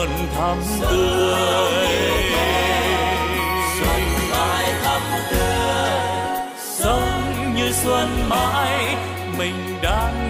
luôn thắm tươi. Xuân mãi thắm tươi sống như xuân mãi mình đang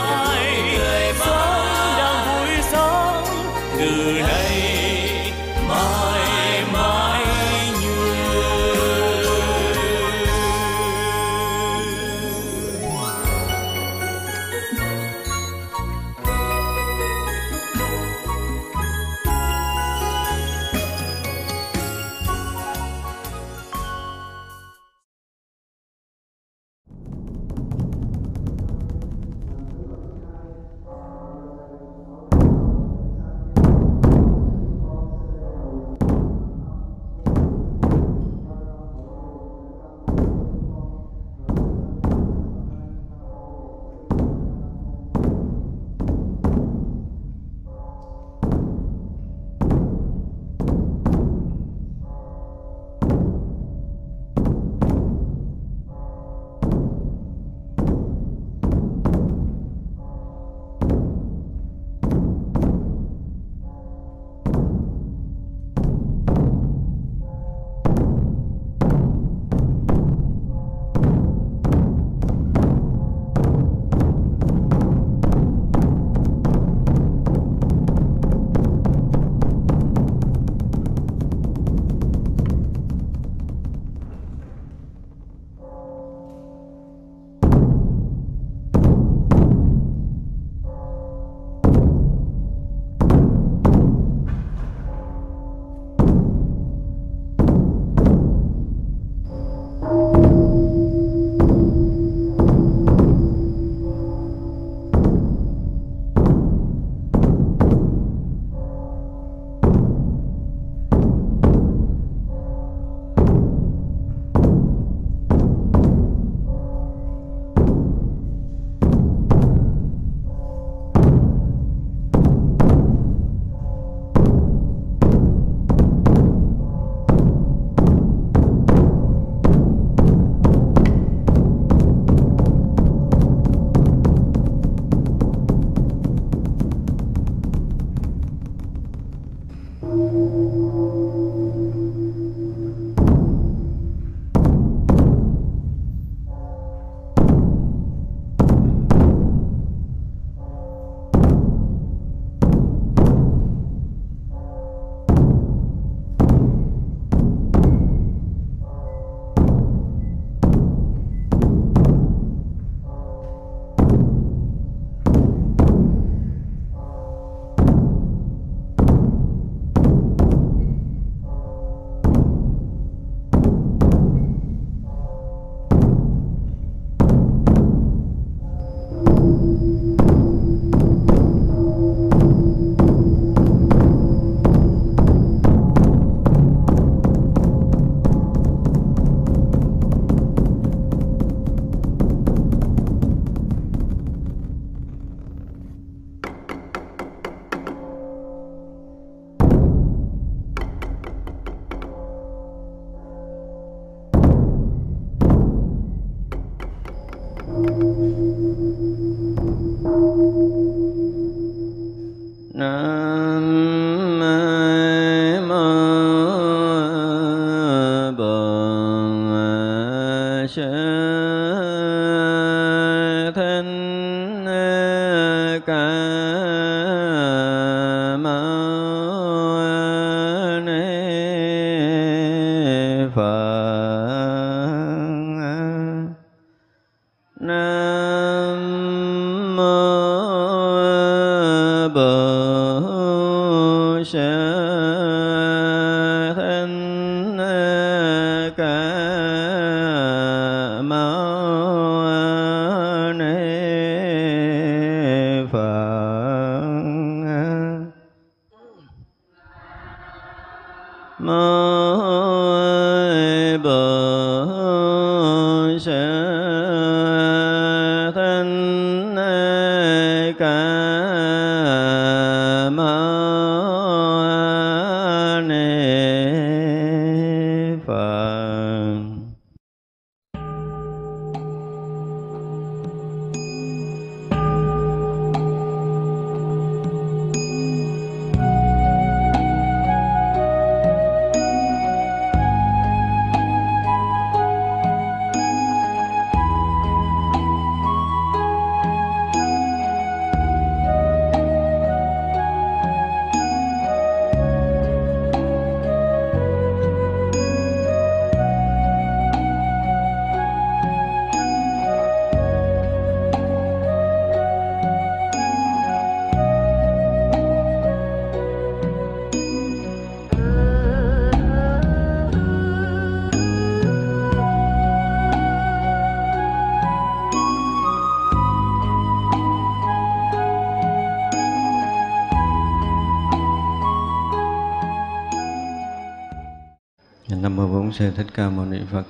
Sư thích ca mâu ni phật.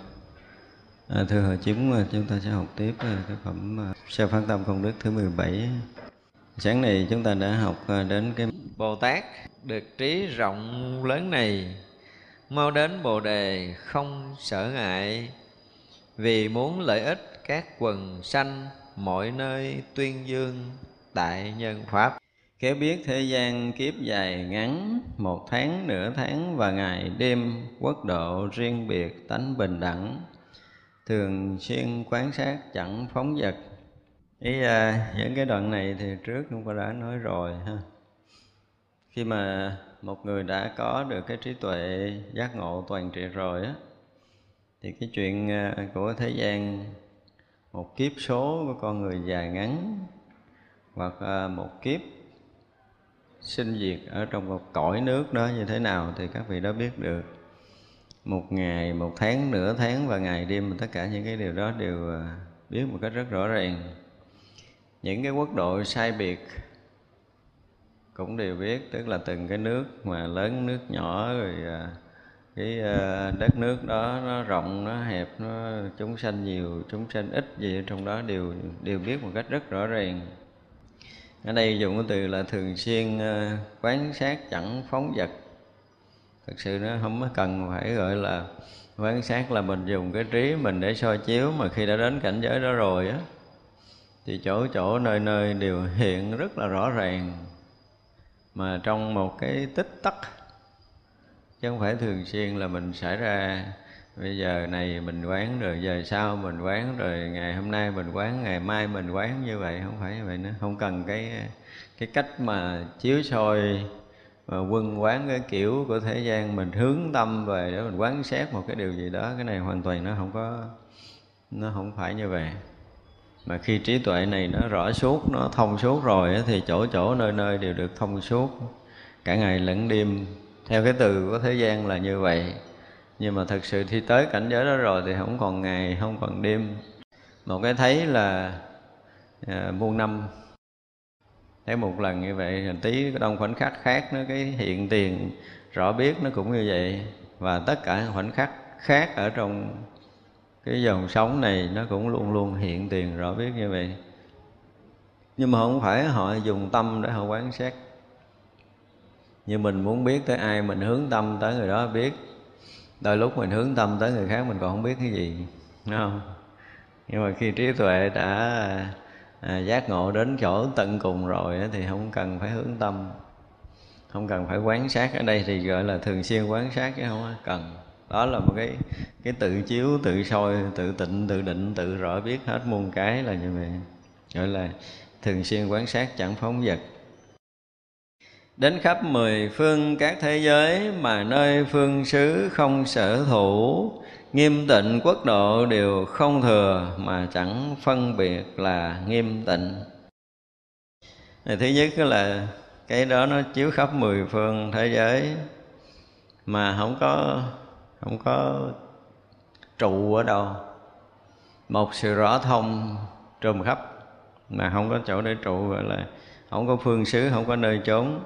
À, thưa hội chúng à, chúng ta sẽ học tiếp à, cái phẩm à, sa sơ phán tâm công đức thứ 17 sáng nay chúng ta đã học đến cái bồ tát được trí rộng lớn này. Mau đến bồ đề không sợ ngại. Vì muốn lợi ích các quần sanh mọi nơi tuyên dương tại nhân pháp. Khéo biết thế gian kiếp dài ngắn, một tháng, nửa tháng và ngày đêm, quốc độ riêng biệt, tánh bình đẳng, thường xuyên quan sát chẳng phóng vật. Ý à, những cái đoạn này thì trước chúng ta đã nói rồi ha. Khi mà một người đã có được cái trí tuệ giác ngộ toàn trị rồi á, thì cái chuyện à, của thế gian một kiếp số của con người dài ngắn hoặc à, một kiếp sinh diệt ở trong một cõi nước đó như thế nào thì các vị đã biết được. Một ngày, một tháng, nửa tháng và ngày đêm, tất cả những cái điều đó đều à, biết một cách rất rõ ràng. Những cái quốc độ sai biệt cũng đều biết, tức là từng cái nước mà lớn, nước nhỏ rồi à, cái à, đất nước đó nó rộng, nó hẹp, nó chúng sanh nhiều, chúng sanh ít gì ở trong đó đều đều biết một cách rất rõ ràng ở đây dùng cái từ là thường xuyên ờ, quán sát, chẳng phóng vật. Thực sự nó không cần phải gọi là quán sát là mình dùng cái trí mình để soi chiếu, mà khi đã đến cảnh giới đó rồi á, thì chỗ chỗ, nơi nơi đều hiện rất là rõ ràng. Mà trong một cái tích tắc, chứ không phải thường xuyên là mình xảy ra bây giờ này mình quán rồi, giờ sau mình quán rồi, ngày hôm nay mình quán, ngày mai mình quán như vậy, không phải như vậy nữa. Không cần cái cái cách mà chiếu soi mà quân quán cái kiểu của thế gian, mình hướng tâm về để mình quán xét một cái điều gì đó, cái này hoàn toàn nó không có, nó không phải như vậy. Mà khi trí tuệ này nó rõ suốt, nó thông suốt rồi thì chỗ chỗ nơi nơi đều được thông suốt. Cả ngày lẫn đêm, theo cái từ của thế gian là như vậy nhưng mà thật sự khi tới cảnh giới đó rồi thì không còn ngày không còn đêm. Một cái thấy là à, muôn năm. Thấy một lần như vậy tí đông khoảnh khắc khác nó cái hiện tiền rõ biết nó cũng như vậy. Và tất cả khoảnh khắc khác ở trong cái dòng sống này nó cũng luôn luôn hiện tiền rõ biết như vậy. Nhưng mà không phải họ dùng tâm để họ quán sát như mình muốn biết tới ai mình hướng tâm tới người đó biết đôi lúc mình hướng tâm tới người khác mình còn không biết cái gì đúng không? Nhưng mà khi trí tuệ đã à, giác ngộ đến chỗ tận cùng rồi thì không cần phải hướng tâm. Không cần phải quán sát. Ở đây thì gọi là thường xuyên quán sát chứ không cần. Đó là một cái cái tự chiếu tự soi tự tịnh tự định tự rõ biết hết muôn cái là như vậy. Gọi là thường xuyên quán sát chẳng phóng vật đến khắp mười phương các thế giới mà nơi phương xứ không sở thủ, nghiêm tịnh quốc độ đều không thừa mà chẳng phân biệt là nghiêm tịnh. Này, thứ nhất là cái đó nó chiếu khắp mười phương thế giới mà không có không có trụ ở đâu. Một sự rõ thông trùm khắp mà không có chỗ để trụ, gọi là không có phương xứ, không có nơi trốn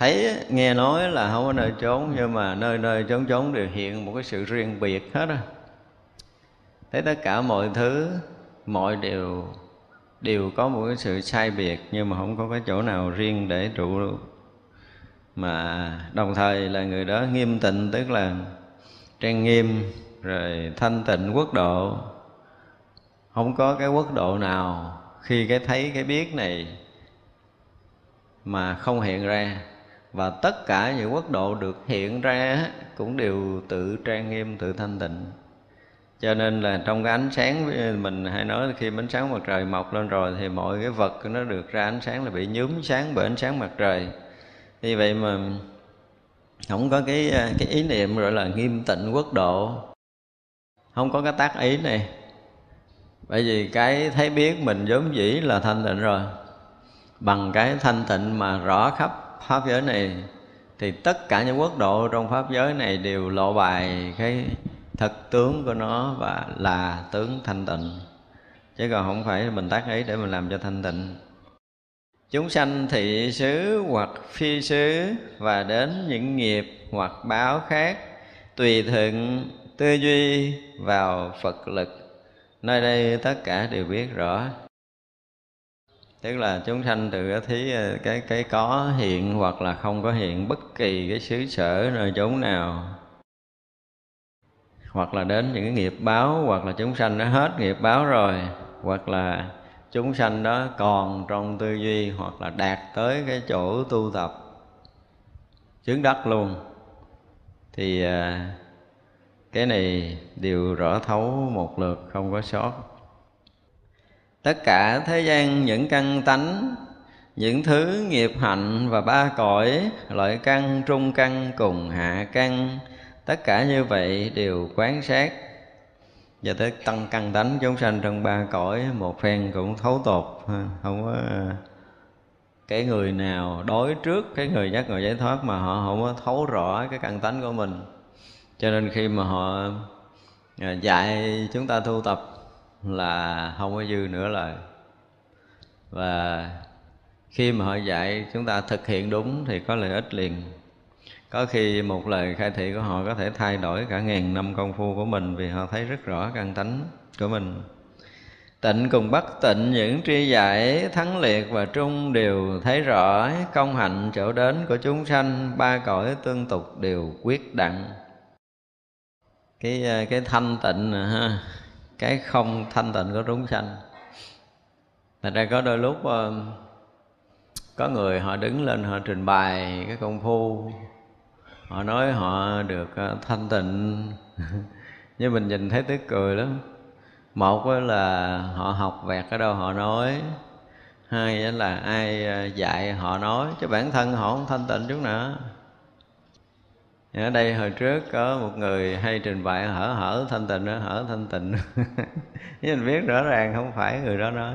thấy nghe nói là không có nơi trốn, nhưng mà nơi nơi trốn trốn đều hiện một cái sự riêng biệt hết á. Thấy tất cả mọi thứ, mọi điều, đều có một cái sự sai biệt, nhưng mà không có cái chỗ nào riêng để trụ mà đồng thời là người đó nghiêm tịnh, tức là trang nghiêm, rồi thanh tịnh quốc độ. Không có cái quốc độ nào khi cái thấy, cái biết này mà không hiện ra và tất cả những quốc độ được hiện ra cũng đều tự trang nghiêm, tự thanh tịnh. Cho nên là trong cái ánh sáng, mình hay nói khi ánh sáng mặt trời mọc lên rồi thì mọi cái vật nó được ra ánh sáng là bị nhúm sáng bởi ánh sáng mặt trời. Vì vậy mà không có cái cái ý niệm gọi là nghiêm tịnh quốc độ. Không có cái tác ý này. Bởi vì cái thấy biết mình vốn dĩ là thanh tịnh rồi. Bằng cái thanh tịnh mà rõ khắp pháp giới này, thì tất cả những quốc độ trong pháp giới này đều lộ bài cái thật tướng của nó và là tướng thanh tịnh. Chứ còn không phải mình tác ý để mình làm cho thanh tịnh. Chúng sanh thị xứ hoặc phi xứ và đến những nghiệp hoặc báo khác tùy thuận tư duy vào phật lực. Nơi đây tất cả đều biết rõ tức là chúng sanh từ thấy thí cái cái có hiện hoặc là không có hiện, bất kỳ cái xứ sở, nơi chốn nào. Hoặc là đến những cái nghiệp báo, hoặc là chúng sanh đã hết nghiệp báo rồi, hoặc là chúng sanh đó còn trong tư duy, hoặc là đạt tới cái chỗ tu tập chứng đắc luôn. Thì ờ, cái này đều rõ thấu một lượt, không có sót tất cả thế gian những căn tánh, những thứ nghiệp hạnh và ba cõi, loại căn, trung căn cùng hạ căn, tất cả như vậy đều quán sát. Và tới tăng căn tánh chúng sanh trong ba cõi, một phen cũng thấu tột không có à, cái người nào đối trước, cái người giác ngộ giải thoát mà họ không có thấu rõ cái căn tánh của mình. Cho nên khi mà họ à, dạy chúng ta tu tập là không có dư nữa lời. Và khi mà họ dạy chúng ta thực hiện đúng thì có lợi ích liền. Có khi một lời khai thị của họ có thể thay đổi cả ngàn năm công phu của mình vì họ thấy rất rõ căn tánh của mình. Tịnh cùng bất tịnh, những tri giải thắng liệt và trung đều thấy rõ công hạnh chỗ đến của chúng sanh, ba cõi tương tục đều quyết đặng. Cái cái thanh tịnh ha cái không thanh tịnh của chúng sanh. Thật ra có đôi lúc ờ, có người họ đứng lên họ trình bày cái công phu. Họ nói họ được ờ, thanh tịnh. Nhưng mình nhìn thấy tức cười lắm. Một là họ học vẹt ở đâu họ nói. Hai là ai ờ, dạy họ nói. Chứ bản thân họ không thanh tịnh chút nào ở đây hồi trước có một người hay trình bày, hở hở thanh tịnh đó hở thanh tịnh. Mình biết rõ ràng không phải người đó nói.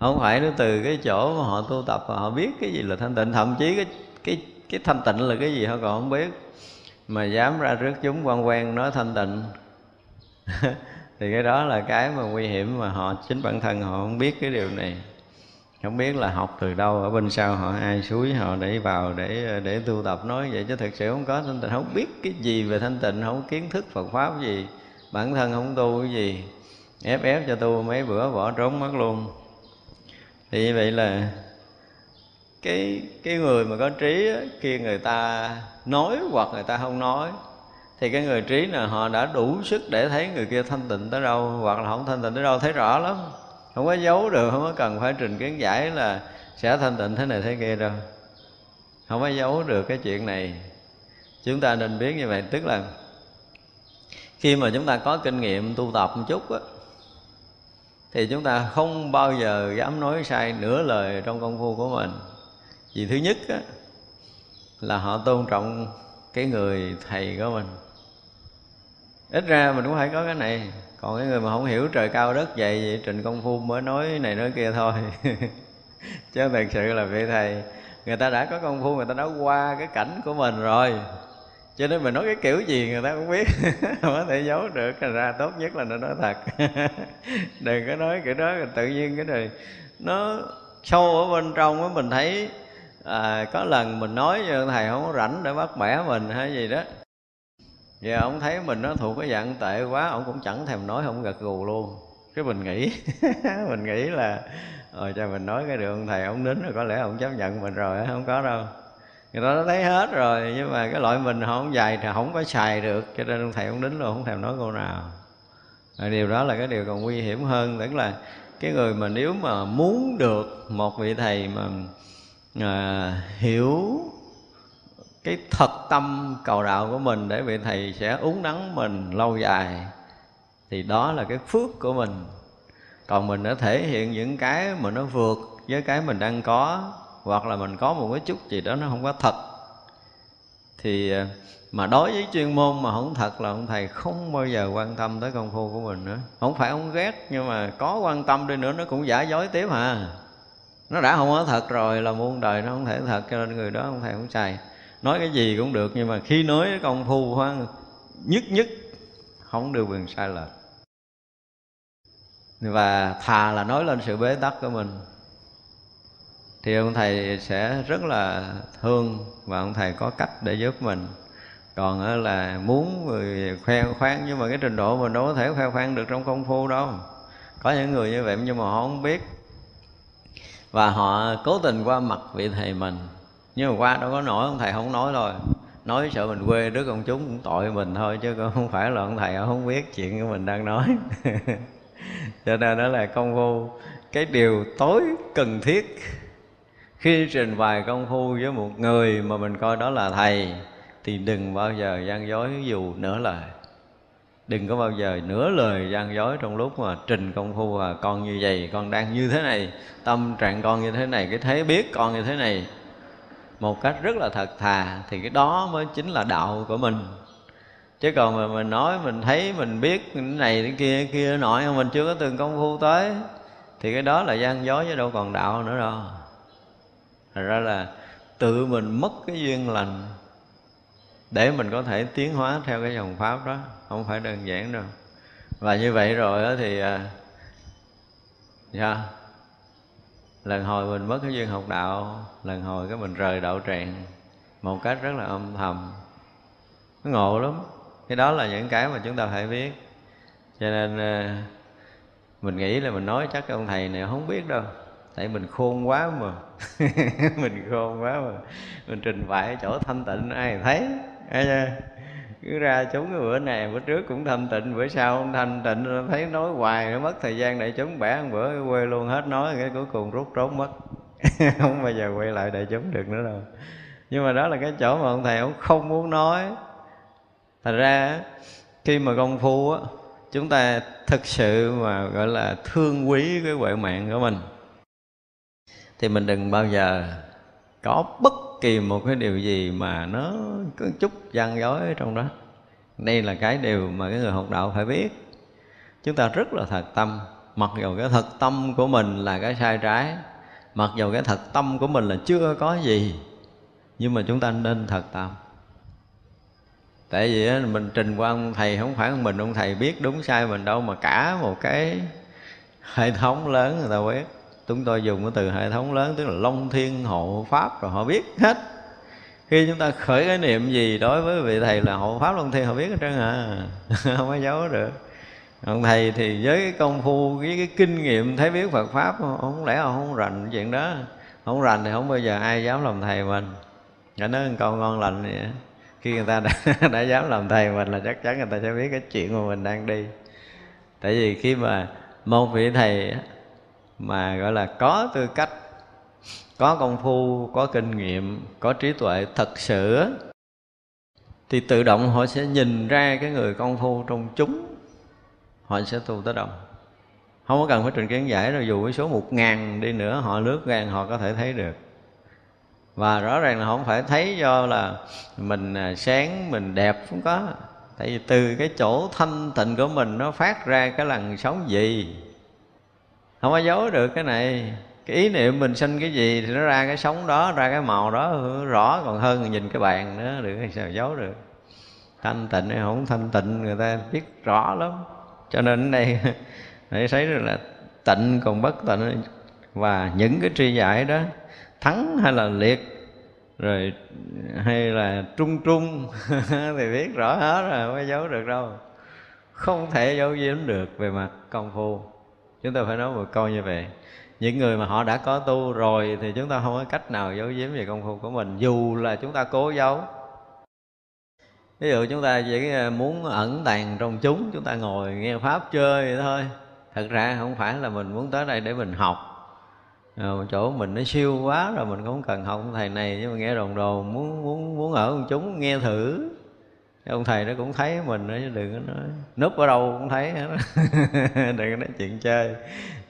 Không phải nó từ cái chỗ mà họ tu tập và họ biết cái gì là thanh tịnh. Thậm chí cái cái cái thanh tịnh là cái gì họ còn không biết. Mà dám ra trước chúng quan quen nói thanh tịnh. Thì cái đó là cái mà nguy hiểm mà họ, chính bản thân họ không biết cái điều này không biết là học từ đâu ở bên sau họ ai suối họ để vào để để tu tập nói vậy chứ thực sự không có thanh tịnh. Không biết cái gì về thanh tịnh không kiến thức Phật pháp gì. Bản thân không tu cái gì. Ép ép cho tu mấy bữa bỏ trốn mất luôn. Thì như vậy là cái cái người mà có trí á, khi người ta nói hoặc người ta không nói thì cái người trí là họ đã đủ sức để thấy người kia thanh tịnh tới đâu hoặc là không thanh tịnh tới đâu thấy rõ lắm không có giấu được không có cần phải trình kiến giải là sẽ thanh tịnh thế này thế kia đâu. Không có giấu được cái chuyện này. Chúng ta nên biết như vậy. Tức là khi mà chúng ta có kinh nghiệm tu tập một chút á thì chúng ta không bao giờ dám nói sai nửa lời trong công phu của mình. Vì thứ nhất á, là họ tôn trọng cái người thầy của mình. Ít ra mình cũng phải có cái này còn cái người mà không hiểu trời cao đất dày vậy trình công phu mới nói này nói kia thôi. Chứ thật sự là vị thầy người ta đã có công phu người ta đã qua cái cảnh của mình rồi. Cho nên mình nói cái kiểu gì người ta cũng biết. Không có thể giấu được thành ra tốt nhất là nó nói thật. Đừng có nói kiểu đó tự nhiên cái này nó sâu ở bên trong á mình thấy à, có lần mình nói cho thầy không có rảnh để bắt bẻ mình hay gì đó giờ ông thấy mình nó thuộc cái dạng tệ quá ông cũng chẳng thèm nói không gật gù luôn. Cái mình nghĩ mình nghĩ là rồi cho mình nói cái đường thầy ông nín rồi có lẽ ông chấp nhận mình rồi không có đâu. Người ta đã thấy hết rồi nhưng mà cái loại mình họ không dài thì không có xài được cho nên ông thầy ông nín luôn không thèm nói câu nào. Rồi điều đó là cái điều còn nguy hiểm hơn tức là cái người mà nếu mà muốn được một vị thầy mà à, hiểu cái thật tâm cầu đạo của mình để vị thầy sẽ uống nắng mình lâu dài, thì đó là cái phước của mình. Còn mình đã thể hiện những cái mà nó vượt với cái mình đang có, hoặc là mình có một cái chút gì đó nó không có thật, thì ờ, mà đối với chuyên môn mà không thật là ông thầy không bao giờ quan tâm tới công phu của mình nữa. Không phải ông ghét, nhưng mà có quan tâm đi nữa nó cũng giả dối tiếp à. Nó đã không có thật rồi là muôn đời nó không thể thật, cho nên người đó ông thầy không xài nói cái gì cũng được, nhưng mà khi nói công phu khoan nhất nhất không được quyền sai lệch. Và thà là nói lên sự bế tắc của mình, thì ông thầy sẽ rất là thương và ông thầy có cách để giúp mình. Còn là muốn người khoe khoang, nhưng mà cái trình độ mình đâu có thể khoe khoang được trong công phu đâu. Có những người như vậy, nhưng mà họ không biết. Và họ cố tình qua mặt vị thầy mình nhưng mà qua đâu có nổi, ông thầy không nói rồi nói sợ mình quê đứa công chúng cũng tội mình thôi, chứ không phải là ông thầy không biết chuyện của mình đang nói. Cho nên đó là công phu. Cái điều tối cần thiết, khi trình bày công phu với một người mà mình coi đó là thầy, thì đừng bao giờ gian dối dù nửa lời. Đừng có bao giờ nửa lời gian dối trong lúc mà trình công phu và con như vậy, con đang như thế này, tâm trạng con như thế này, cái thế biết con như thế này một cách rất là thật thà thì cái đó mới chính là đạo của mình. Chứ còn mà mình nói mình thấy mình biết cái này cái kia cái kia nội mà mình chưa có từng công phu tới thì cái đó là gian dối chứ đâu còn đạo nữa đâu. Thật ra là tự mình mất cái duyên lành để mình có thể tiến hóa theo cái dòng pháp đó không phải đơn giản đâu. Và như vậy rồi đó thì à, dạ lần hồi mình mất cái duyên học đạo, lần hồi cái mình rời đạo tràng, một cách rất là âm thầm. Nó ngộ lắm. Cái đó là những cái mà chúng ta phải biết. Cho nên ờ, mình nghĩ là mình nói chắc ông thầy này không biết đâu. Tại mình khôn quá mà. Mình khôn quá mà. Mình trình bày chỗ thanh tịnh, ai thấy? Ai cứ ra chúng cái bữa này, bữa trước cũng thanh tịnh, bữa sau không thanh tịnh thấy nói hoài nó mất thời gian để chúng, bẻ một bữa quê luôn hết nói, cái cuối cùng rút trốn mất. Không bao giờ quay lại để chúng được nữa đâu. Nhưng mà đó là cái chỗ mà ông thầy ông không muốn nói. Thành ra khi mà công phu á, chúng ta thực sự mà gọi là thương quý cái huệ mạng của mình, thì mình đừng bao giờ có bất kỳ một cái điều gì mà nó có chút gian dối ở trong đó. Đây là cái điều mà cái người học đạo phải biết. Chúng ta rất là thật tâm. Mặc dù cái thật tâm của mình là cái sai trái, mặc dù cái thật tâm của mình là chưa có gì, nhưng mà chúng ta nên thật tâm. Tại vì mình trình qua ông thầy không phải mình, ông thầy biết đúng sai mình đâu, mà cả một cái hệ thống lớn người ta biết chúng tôi dùng cái từ hệ thống lớn tức là long thiên hộ pháp rồi họ biết hết. Khi chúng ta khởi cái niệm gì đối với vị thầy là hộ pháp long thiên họ biết hết trơn à. Không có giấu được. Ông thầy thì với cái công phu với cái kinh nghiệm thấy biết Phật pháp không lẽ họ không rành chuyện đó? Không rành thì không bao giờ ai dám làm thầy mình. Nó nói câu ngon lành vậy khi người ta đã, đã dám làm thầy mình là chắc chắn người ta sẽ biết cái chuyện mà mình đang đi. Tại vì khi mà một vị thầy mà gọi là có tư cách có công phu có kinh nghiệm có trí tuệ thật sự thì tự động họ sẽ nhìn ra cái người công phu trong chúng họ sẽ tu tới đồng, không có cần phải trình kiến giải rồi dù cái số một ngàn đi nữa họ lướt gan họ có thể thấy được. Và rõ ràng là không phải thấy do là mình à, sáng mình đẹp không có. Tại vì từ cái chỗ thanh tịnh của mình nó phát ra cái làn sóng gì không có giấu được cái này. Cái ý niệm mình sinh cái gì thì nó ra cái sống đó, ra cái màu đó, rõ. Còn hơn nhìn cái bàn nữa, được sao giấu được. Thanh tịnh hay không thanh tịnh, người ta biết rõ lắm. Cho nên ở đây để thấy được là tịnh còn bất tịnh. Và những cái tri giải đó, thắng hay là liệt, rồi hay là trung trung, thì biết rõ hết rồi, không có giấu được đâu. Không thể giấu giếm được về mặt công phu chúng ta phải nói một câu như vậy. Những người mà họ đã có tu rồi thì chúng ta không có cách nào giấu giếm về công phu của mình dù là chúng ta cố giấu. Ví dụ chúng ta chỉ à, muốn ẩn tàng trong chúng chúng ta ngồi nghe pháp chơi vậy thôi. Thật ra không phải là mình muốn tới đây để mình học. À, chỗ mình nó siêu quá rồi mình không cần học thầy này nhưng mà nghe đồn đồn muốn muốn muốn ở con chúng nghe thử ông thầy nó cũng thấy mình nó đừng có nói. Núp ở đâu cũng thấy đừng có nói chuyện chơi.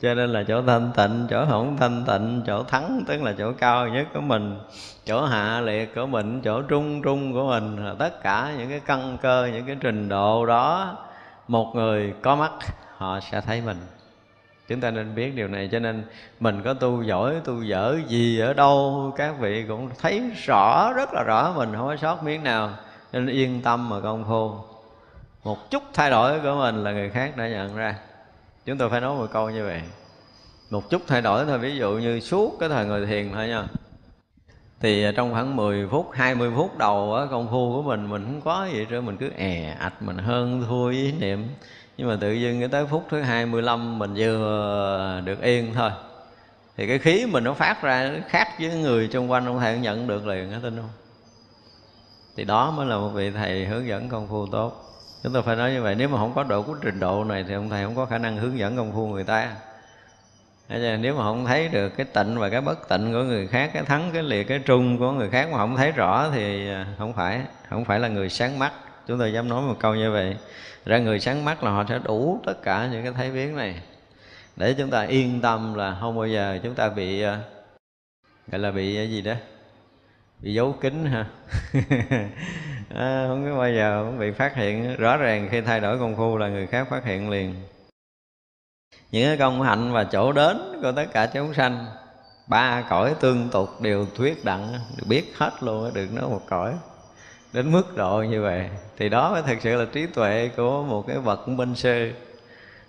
Cho nên là chỗ thanh tịnh, chỗ hỗn thanh tịnh, chỗ thắng, tức là chỗ cao nhất của mình, chỗ hạ liệt của mình, chỗ trung trung của mình, là tất cả những cái căn cơ, những cái trình độ đó, một người có mắt, họ sẽ thấy mình. Chúng ta nên biết điều này, cho nên mình có tu giỏi, tu dở gì ở đâu, các vị cũng thấy rõ, rất là rõ mình, không có sót miếng nào nên yên tâm mà công phu. Một chút thay đổi của mình là người khác đã nhận ra. Chúng tôi phải nói một câu như vậy. Một chút thay đổi thôi, ví dụ như suốt cái thời ngồi thiền thôi nha. Thì trong khoảng 10 phút 20 phút đầu á, công phu của mình mình không có gì nữa mình cứ è ạch, mình hơn thua ý niệm. Nhưng mà tự dưng cái tới phút thứ 25 mình vừa được yên thôi. Thì cái khí mình nó phát ra, nó khác với người xung quanh ông thầy nhận được liền á tin không? Thì đó mới là một vị thầy hướng dẫn công phu tốt. Chúng ta phải nói như vậy, nếu mà không có độ của trình độ này thì ông thầy không có khả năng hướng dẫn công phu người ta. Nếu mà không thấy được cái tịnh và cái bất tịnh của người khác, cái thắng, cái liệt cái trung của người khác mà không thấy rõ thì à, không phải không phải là người sáng mắt. Chúng tôi dám nói một câu như vậy. Ra người sáng mắt là họ sẽ đủ tất cả những cái thấy biến này. Để chúng ta yên tâm là không bao giờ chúng ta bị à, gọi là bị cái gì đó bị giấu kín ha à, không có bao giờ không bị phát hiện. Rõ ràng khi thay đổi công phu là người khác phát hiện liền. Những cái công hạnh và chỗ đến của tất cả chúng sanh ba cõi tương tục đều thuyết đặng được biết hết luôn được nói một cõi. Đến mức độ như vậy thì đó mới thật sự là trí tuệ của một cái bậc minh sư.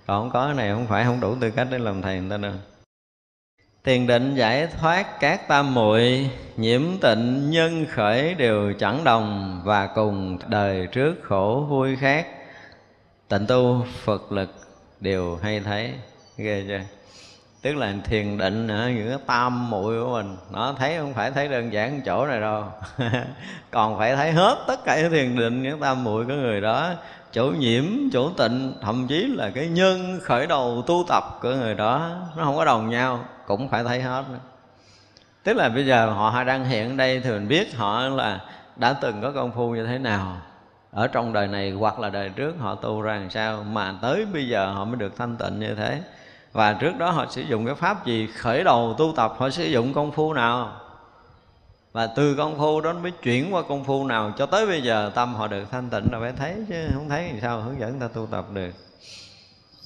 Còn không có cái này không phải không đủ tư cách để làm thầy người ta đâu Thiền định giải thoát các tam muội, Nhiễm tịnh nhân khởi đều chẳng đồng Và cùng đời trước khổ vui khác. Tịnh tu, Phật lực đều hay thấy. Ghê chưa? Tức là thiền định những cái tam muội của mình. Nó thấy không phải thấy đơn giản chỗ này đâu. Còn phải thấy hết tất cả những thiền định Những tam muội của người đó. Chỗ nhiễm, chỗ tịnh, thậm chí là cái nhân khởi đầu tu tập của người đó, nó không có đồng nhau cũng phải thấy hết. Tức là bây giờ họ đang hiện đây thì mình biết họ là đã từng có công phu như thế nào ở trong đời này hoặc là đời trước họ tu ra làm sao mà tới bây giờ họ mới được thanh tịnh như thế. Và trước đó họ sử dụng cái pháp gì? Khởi đầu tu tập họ sử dụng công phu nào? Và từ công phu đó mới chuyển qua công phu nào cho tới bây giờ tâm họ được thanh tịnh là phải thấy chứ, không thấy thì sao, hướng dẫn ta tu tập được.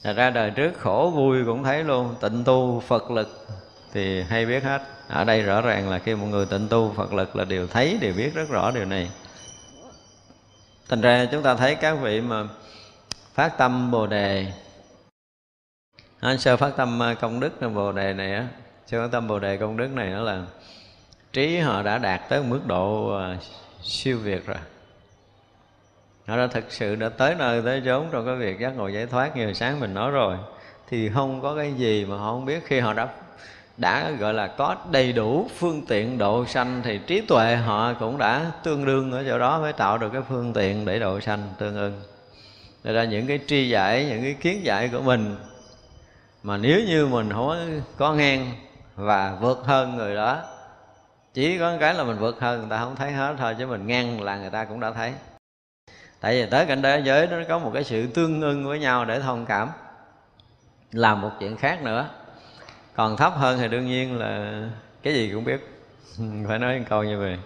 Thật ra đời trước khổ vui cũng thấy luôn Tịnh tu Phật lực thì hay biết hết. Ở đây rõ ràng là khi một người tịnh tu Phật lực là đều thấy, đều biết rất rõ điều này. Thành ra chúng ta thấy các vị mà phát tâm Bồ Đề. Anh sơ phát tâm à, công đức Bồ Đề này á Sơ phát tâm Bồ Đề công đức này nó là Trí họ đã đạt tới mức độ à, siêu việt rồi họ đã thực sự đã tới nơi tới chốn trong cái việc giác ngộ giải thoát. Như hồi sáng mình nói rồi. Thì không có cái gì mà họ không biết. Khi họ đã đã gọi là có đầy đủ phương tiện độ sanh thì trí tuệ họ cũng đã tương đương ở chỗ đó mới tạo được cái phương tiện để độ sanh tương ưng. Để ra những cái tri giải, những cái kiến giải của mình mà nếu như mình không có ngang và vượt hơn người đó chỉ có cái là mình vượt hơn người ta không thấy hết thôi chứ mình ngang là người ta cũng đã thấy tại vì tới cảnh giới nó có một cái sự tương ưng với nhau để thông cảm. Làm một chuyện khác nữa. Còn thấp hơn thì đương nhiên là cái gì cũng biết. Phải nói câu như vậy.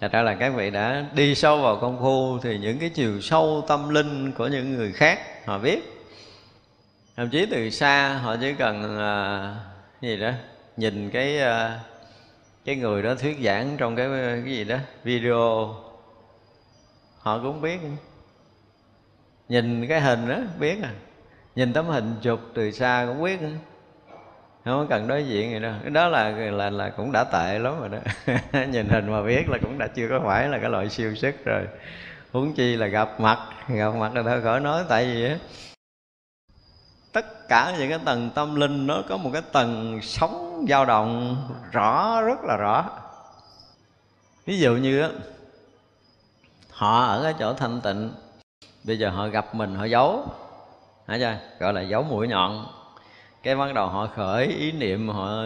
Thật ra là các vị đã đi sâu vào công phu thì những cái chiều sâu tâm linh của những người khác họ biết. Thậm chí từ xa họ chỉ cần à, gì đó nhìn cái à, cái người đó thuyết giảng trong cái cái gì đó video. Họ cũng biết nhìn cái hình đó, biết à. Nhìn tấm hình chụp từ xa cũng biết nữa. Không cần đối diện gì đâu. Cái đó là là là cũng đã tệ lắm rồi đó. Nhìn hình mà biết là cũng đã chưa có phải là cái loại siêu sức rồi. Huống chi là gặp mặt gặp mặt là thôi khỏi nói, tại vì á, tất cả những cái tầng tâm linh nó có một cái tầng sống dao động rõ, rất là rõ. Ví dụ như họ ở cái chỗ thanh tịnh bây giờ họ gặp mình, họ giấu. Hả chưa gọi là giấu mũi nhọn. Cái bắt đầu họ khởi ý niệm, họ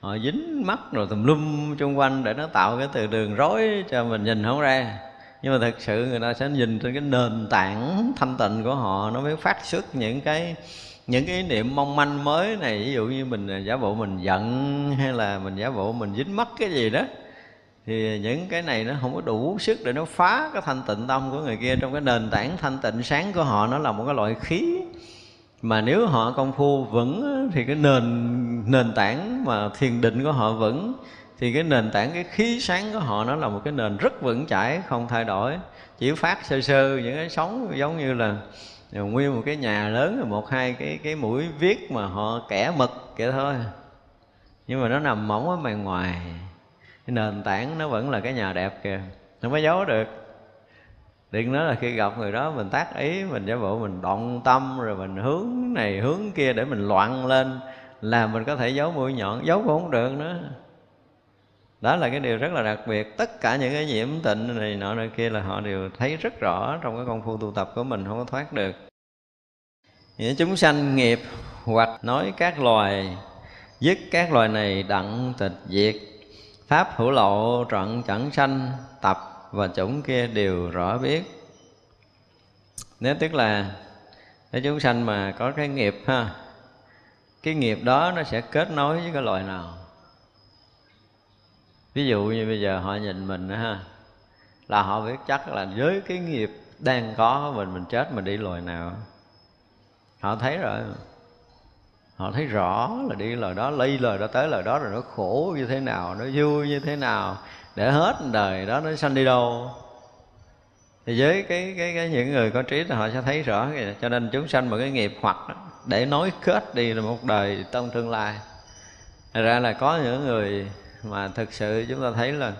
họ dính mắt rồi tùm lum xung quanh để nó tạo cái từ đường rối cho mình nhìn không ra. Nhưng mà thật sự người ta sẽ nhìn trên cái nền tảng thanh tịnh của họ, nó mới phát xuất những cái những cái ý niệm mong manh mới này. Ví dụ như mình à, giả bộ mình giận hay là mình giả bộ mình dính mắt cái gì đó thì những cái này nó không có đủ sức để nó phá cái thanh tịnh tâm của người kia. Trong cái nền tảng thanh tịnh sáng của họ, nó là một cái loại khí. Mà nếu họ công phu vững thì cái nền nền tảng mà thiền định của họ vững, thì cái nền tảng cái khí sáng của họ, nó là một cái nền rất vững chãi, không thay đổi. Chỉ phát sơ sơ những cái sóng, giống như là nguyên một cái nhà lớn, một, hai cái cái mũi viết mà họ kẻ mực vậy thôi. Nhưng mà nó nằm mỏng ở bên ngoài cái nền tảng nó vẫn là cái nhà đẹp kìa. Không có giấu được. Đừng nói là khi gặp người đó mình tác ý, mình giả bộ, mình động tâm, rồi mình hướng này, hướng kia để mình loạn lên là mình có thể giấu mũi nhọn, giấu cũng không được nữa. Đó là cái điều rất là đặc biệt. Tất cả những cái nhiễm tịnh này nọ nơi kia là họ đều thấy rất rõ trong cái công phu tu tập của mình, không có thoát được. Những chúng sanh nghiệp hoặc nói các loài, dứt các loài này đặng tịch diệt pháp hữu lộ trận chẳng sanh tập và chủng kia đều rõ biết. Nếu tức là cái chúng sanh mà có cái nghiệp ha cái nghiệp đó nó sẽ kết nối với cái loài nào? Ví dụ như bây giờ họ nhìn mình đó, ha là họ biết chắc là với cái nghiệp đang có mình mình chết mình đi loài nào. Họ thấy rồi họ thấy rõ là đi lời đó lây lời đó tới lời đó rồi nó khổ như thế nào nó vui như thế nào để hết đời đó nó sanh đi đâu. Thì với cái cái, cái những người có trí là họ sẽ thấy rõ kìa. cho nên chúng sanh một cái nghiệp hoặc để nối kết đi là một đời trong tương lai. Thật ra là có những người mà thực sự chúng ta thấy là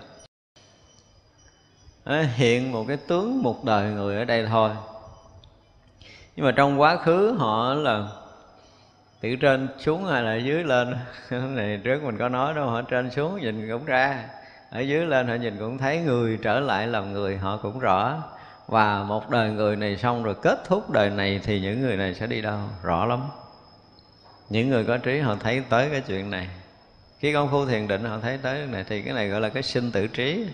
à, hiện một cái tướng một đời người ở đây thôi. Nhưng mà trong quá khứ họ là từ trên xuống hay là dưới lên? Này trước mình có nói đâu họ trên xuống nhìn cũng ra. Ở dưới lên họ nhìn cũng thấy người trở lại làm người, họ cũng rõ. Và một đời người này xong rồi kết thúc đời này thì những người này sẽ đi đâu? Rõ lắm. Những người có trí họ thấy tới cái chuyện này. Khi công phu thiền định họ thấy tới cái này thì cái này gọi là cái sinh tử trí.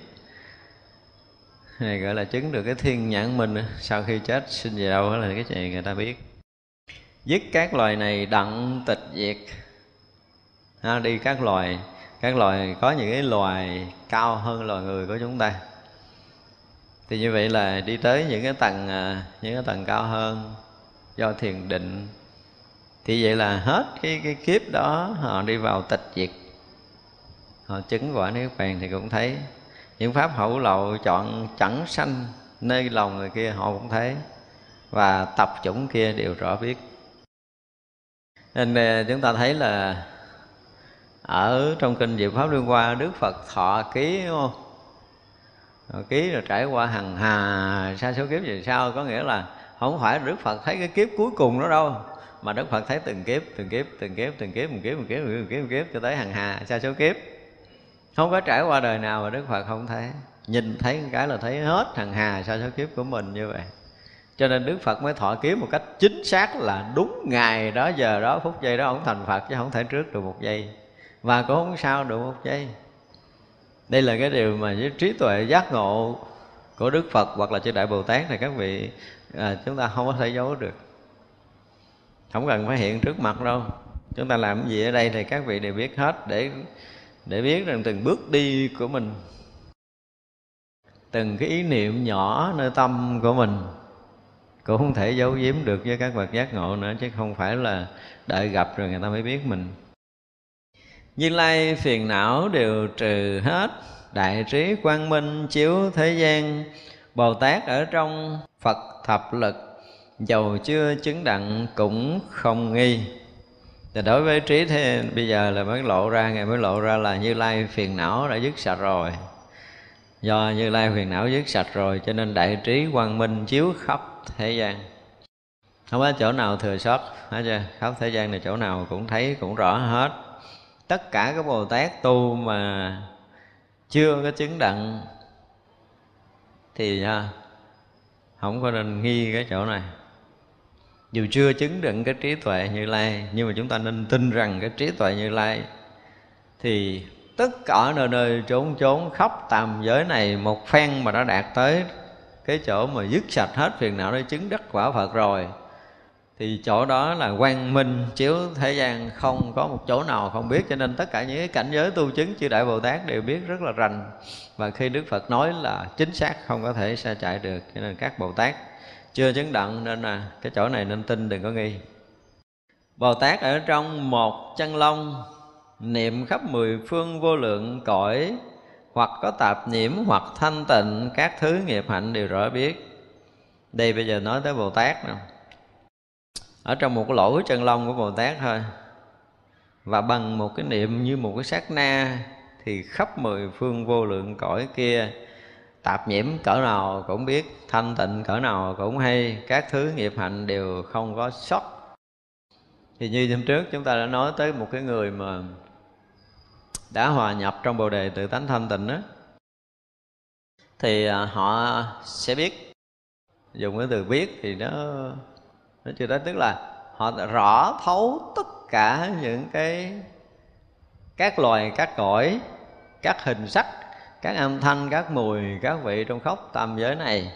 Này gọi là chứng được cái thiên nhãn mình. Sau khi chết, sinh về đâu là cái chuyện người ta biết dứt các loài này đặng tịch diệt. Ha, đi các loài các loài có những cái loài cao hơn loài người của chúng ta. Thì như vậy là đi tới những cái tầng à, những cái tầng cao hơn do thiền định. Thì vậy là hết cái cái kiếp đó họ đi vào tịch diệt. Họ chứng quả nếu bàn thì cũng thấy. Những pháp hậu lậu chọn chẳng sanh nơi lòng người kia họ cũng thấy. Và tập chủng kia đều rõ biết nên ờ, chúng ta thấy là ở trong kinh Diệu Pháp Liên Hoa Đức Phật thọ ký đúng không? Thọ ký rồi trải qua hằng hà sa số kiếp gì sau có nghĩa là không phải Đức Phật thấy cái kiếp cuối cùng đó đâu mà Đức Phật thấy từng kiếp, từng kiếp, từng kiếp, từng kiếp, từng kiếp, từng kiếp, từng kiếp, từng kiếp cho tới hằng hà sa số kiếp. Không có trải qua đời nào mà Đức Phật không thấy. Nhìn thấy cái là thấy hết hằng hà sa số kiếp của mình như vậy cho nên Đức Phật mới thọ ký một cách chính xác là đúng ngày đó giờ đó phút giây đó ông thành Phật chứ không thể trước được một giây. Và cũng không sao được một giây. Đây là cái điều mà với trí tuệ giác ngộ của Đức Phật hoặc là chư Đại Bồ Tát thì các vị à, chúng ta không có thể giấu được. Không cần phải hiện trước mặt đâu. Chúng ta làm cái gì ở đây thì các vị đều biết hết để để biết rằng từng bước đi của mình từng cái ý niệm nhỏ nơi tâm của mình cũng không thể giấu giếm được với các bậc giác ngộ nữa, chứ không phải là đợi gặp rồi người ta mới biết mình. Như lai phiền não đều trừ hết, đại trí quang minh chiếu thế gian. Bồ tát ở trong phật thập lực, dầu chưa chứng đặng cũng không nghi. Thì đối với trí thế, bây giờ là mới lộ ra, ngày mới lộ ra là như lai phiền não đã dứt sạch rồi. Do như lai phiền não dứt sạch rồi, cho nên đại trí quang minh chiếu khắp thế gian. Không có chỗ nào thừa sót hết chưa? Khắp thế gian này chỗ nào cũng thấy, cũng rõ hết. Tất cả các bồ tát tu mà chưa có chứng đặng thì không có nên nghi cái chỗ này. Dù chưa chứng đựng cái trí tuệ như lai, nhưng mà chúng ta nên tin rằng cái trí tuệ như lai thì tất cả nơi nơi trốn trốn khắp tầm giới này một phen mà đã đạt tới cái chỗ mà dứt sạch hết phiền não để chứng đắc quả phật rồi, thì chỗ đó là quang minh chiếu thế gian, không có một chỗ nào không biết. Cho nên tất cả những cái cảnh giới tu chứng chư đại bồ tát đều biết rất là rành. Và khi đức phật nói là chính xác, không có thể xa chạy được. Cho nên các bồ tát chưa chứng đặng nên là cái chỗ này nên tin, đừng có nghi. Bồ tát ở trong một chân long, niệm khắp mười phương vô lượng cõi hoặc có tạp nhiễm hoặc thanh tịnh, các thứ nghiệp hạnh đều rõ biết. Đây bây giờ nói tới bồ tát nè ở trong một cái lỗ chân lông của bồ tát thôi. Và bằng một cái niệm như một cái sát na, thì khắp mười phương vô lượng cõi kia, tạp nhiễm cỡ nào cũng biết, thanh tịnh cỡ nào cũng hay, các thứ nghiệp hạnh đều không có sót. Thì như hôm trước chúng ta đã nói tới một cái người mà đã hòa nhập trong bồ đề tự tánh thanh tịnh đó, thì à, họ sẽ biết. Dùng cái từ biết thì nó nó chưa tới tức là họ rõ thấu tất cả những cái các loài, các cõi, các hình sắc, các âm thanh, các mùi, các vị trong khóc tam giới này.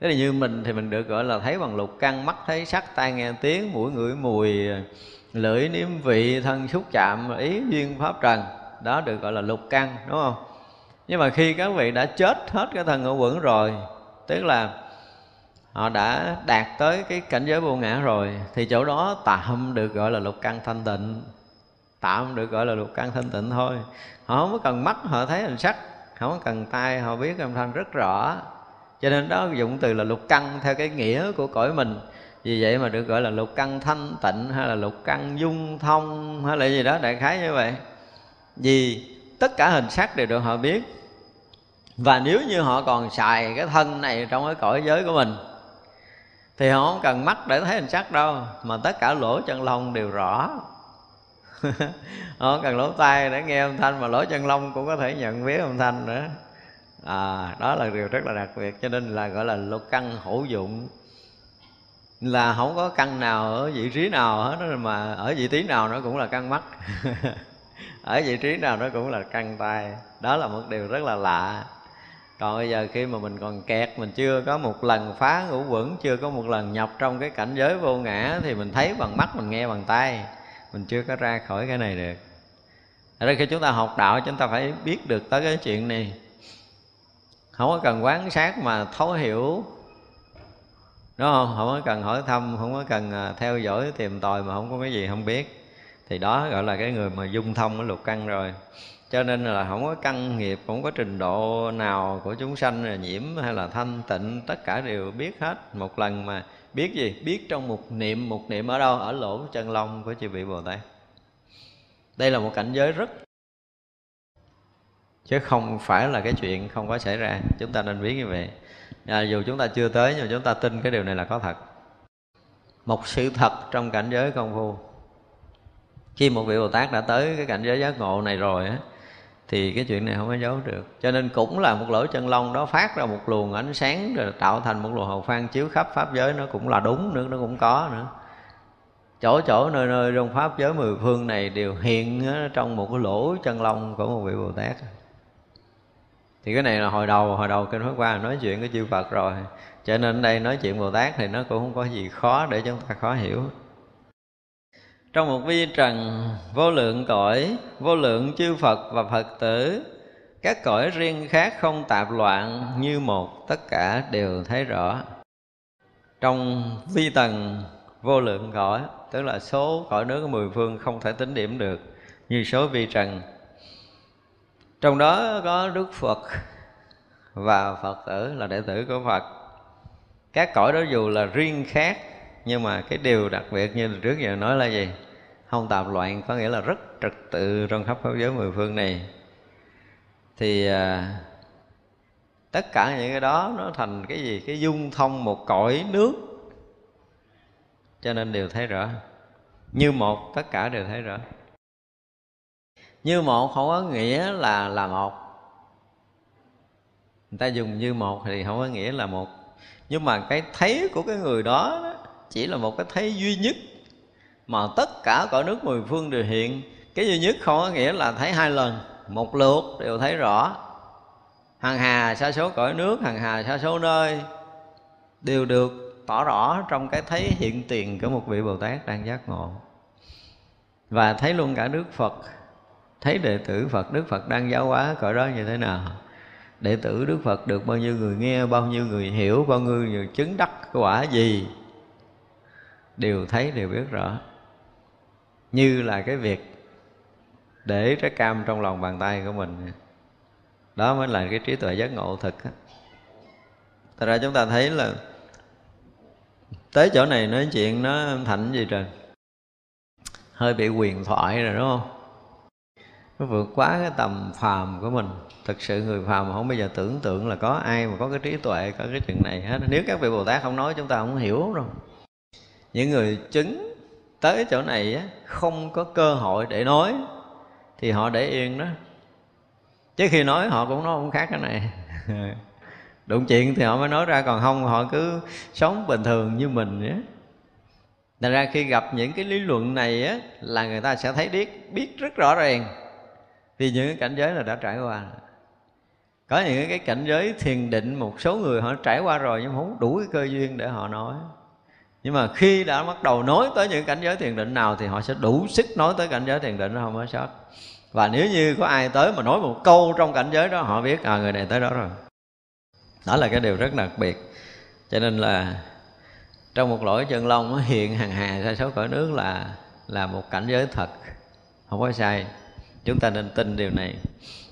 Thế là như mình thì mình được gọi là thấy bằng lục, căn mắt thấy sắc, tai nghe tiếng, mũi ngửi mùi lưỡi niêm vị thân xúc chạm ý duyên pháp trần. Đó được gọi là lục căn, đúng không? Nhưng mà khi các vị đã chết hết cái thân ngũ quẩn rồi, tức là họ đã đạt tới cái cảnh giới vô ngã rồi, thì chỗ đó tạm được gọi là lục căn thanh tịnh. Tạm được gọi là lục căn thanh tịnh thôi. Họ không có cần mắt, họ thấy hình sắc. Không có cần tay họ biết âm thanh rất rõ. Cho nên đó dụng từ là lục căn theo cái nghĩa của cõi mình vì vậy mà được gọi là lục căn thanh tịnh hay là lục căn dung thông hay là gì đó, đại khái như vậy. Vì tất cả hình sắc đều được họ biết. Và nếu như họ còn xài cái thân này trong cái cõi giới của mình, thì họ không cần mắt để thấy hình sắc đâu, mà tất cả lỗ chân lông đều rõ. Họ không cần lỗ tai để nghe âm thanh, mà lỗ chân lông cũng có thể nhận biết âm thanh nữa. À đó là điều rất là đặc biệt, cho nên là gọi là lục căn hữu dụng là không có căn nào ở vị trí nào hết mà ở vị trí nào nó cũng là căn mắt. Ở vị trí nào nó cũng là căn tay. Đó là một điều rất là lạ. Còn bây giờ khi mà mình còn kẹt, mình chưa có một lần phá ngũ quẩn, chưa có một lần nhập trong cái cảnh giới vô ngã, thì mình thấy bằng mắt, mình nghe bằng tay mình chưa có ra khỏi cái này được. Ở đây khi chúng ta học đạo, chúng ta phải biết được tới cái chuyện này. Không có cần quán sát mà thấu hiểu đúng không? Không có cần hỏi thăm, không có cần à, theo dõi, tìm tòi mà không có cái gì không biết. Thì đó gọi là cái người mà dung thông cái lục căn rồi. Cho nên là không có căn nghiệp, không có trình độ nào của chúng sanh là nhiễm hay là thanh tịnh. Tất cả đều biết hết. Một lần mà biết gì? Biết trong một niệm một niệm ở đâu? Ở lỗ chân lông của chư vị bồ tát. Đây là một cảnh giới rất chứ không phải là cái chuyện không có xảy ra. Chúng ta nên biết như vậy à, dù chúng ta chưa tới nhưng chúng ta tin cái điều này là có thật. Một sự thật trong cảnh giới công phu. Khi một vị bồ tát đã tới cái cảnh giới giác ngộ này rồi á thì cái chuyện này không có giấu được. Cho nên cũng là một lỗ chân lông đó phát ra một luồng ánh sáng rồi tạo thành một luồng hào phan chiếu khắp pháp giới. Nó cũng là đúng nữa nó cũng có nữa. Chỗ chỗ nơi nơi trong pháp giới mười phương này đều hiện trong một cái lỗ chân lông của một vị bồ tát thì cái này là hồi đầu hồi đầu kinh pháp qua nói chuyện với chư phật rồi. Cho nên ở đây nói chuyện bồ tát thì nó cũng không có gì khó để chúng ta khó hiểu. Trong một vi trần vô lượng cõi, vô lượng chư phật và phật tử, các cõi riêng khác không tạp loạn như một, tất cả đều thấy rõ. Trong vi tầng vô lượng cõi, tức là số cõi nước của mười phương không thể tính điểm được như số vi trần trong đó có đức phật và phật tử là đệ tử của phật. Các cõi đó dù là riêng khác nhưng mà cái điều đặc biệt như trước giờ nói là gì? Không tạp loạn có nghĩa là rất trật tự trong khắp pháp giới mười phương này. Thì à, tất cả những cái đó nó thành cái gì? Cái dung thông một cõi nước. Cho nên đều thấy rõ. Như một tất cả đều thấy rõ như một không có nghĩa là là một. Người ta dùng như một thì không có nghĩa là một. Nhưng mà cái thấy của cái người đó, đó chỉ là một cái thấy duy nhất mà tất cả cõi nước mười phương đều hiện. Cái duy nhất không có nghĩa là thấy hai lần một lượt đều thấy rõ. Hằng hà sa số cõi nước hằng hà sa số nơi đều được tỏ rõ trong cái thấy hiện tiền của một vị bồ tát đang giác ngộ. Và thấy luôn cả đức phật thấy đệ tử phật, đức phật đang giáo hóa cõi đó như thế nào? Đệ tử đức phật được bao nhiêu người nghe, bao nhiêu người hiểu, bao nhiêu người chứng đắc quả gì? Đều thấy, đều biết rõ. Như là cái việc để trái cam trong lòng bàn tay của mình. Đó mới là cái trí tuệ giác ngộ thực á. Thật ra chúng ta thấy là tới chỗ này nói chuyện nó thạnh gì trời? Hơi bị quyền thoại rồi, đúng không? Nó vượt quá cái tầm phàm của mình. Thực sự người phàm không bao giờ tưởng tượng là có ai mà có cái trí tuệ có cái chuyện này hết. Nếu các vị bồ tát không nói chúng ta không hiểu đâu. Những người chứng tới chỗ này á, không có cơ hội để nói thì họ để yên đó. Chứ khi nói họ cũng nói không khác cái này. Đụng chuyện thì họ mới nói ra còn không họ cứ sống bình thường như mình nhé Thành ra khi gặp những cái lý luận này á là người ta sẽ thấy biết biết rất rõ ràng vì những cái cảnh giới là đã trải qua có những cái cảnh giới thiền định một số người họ trải qua rồi nhưng không đủ cái cơ duyên để họ nói. Nhưng mà khi đã bắt đầu nói tới những cảnh giới thiền định nào thì họ sẽ đủ sức nói tới cảnh giới thiền định đó, không có sót. Và nếu như có ai tới mà nói một câu trong cảnh giới đó, họ biết à người này tới đó rồi. Đó là cái điều rất đặc biệt. Cho nên là trong một lỗi chân long hiện hàng hà sa số cõi nước là là một cảnh giới thật. Không có sai chúng ta nên tin điều này.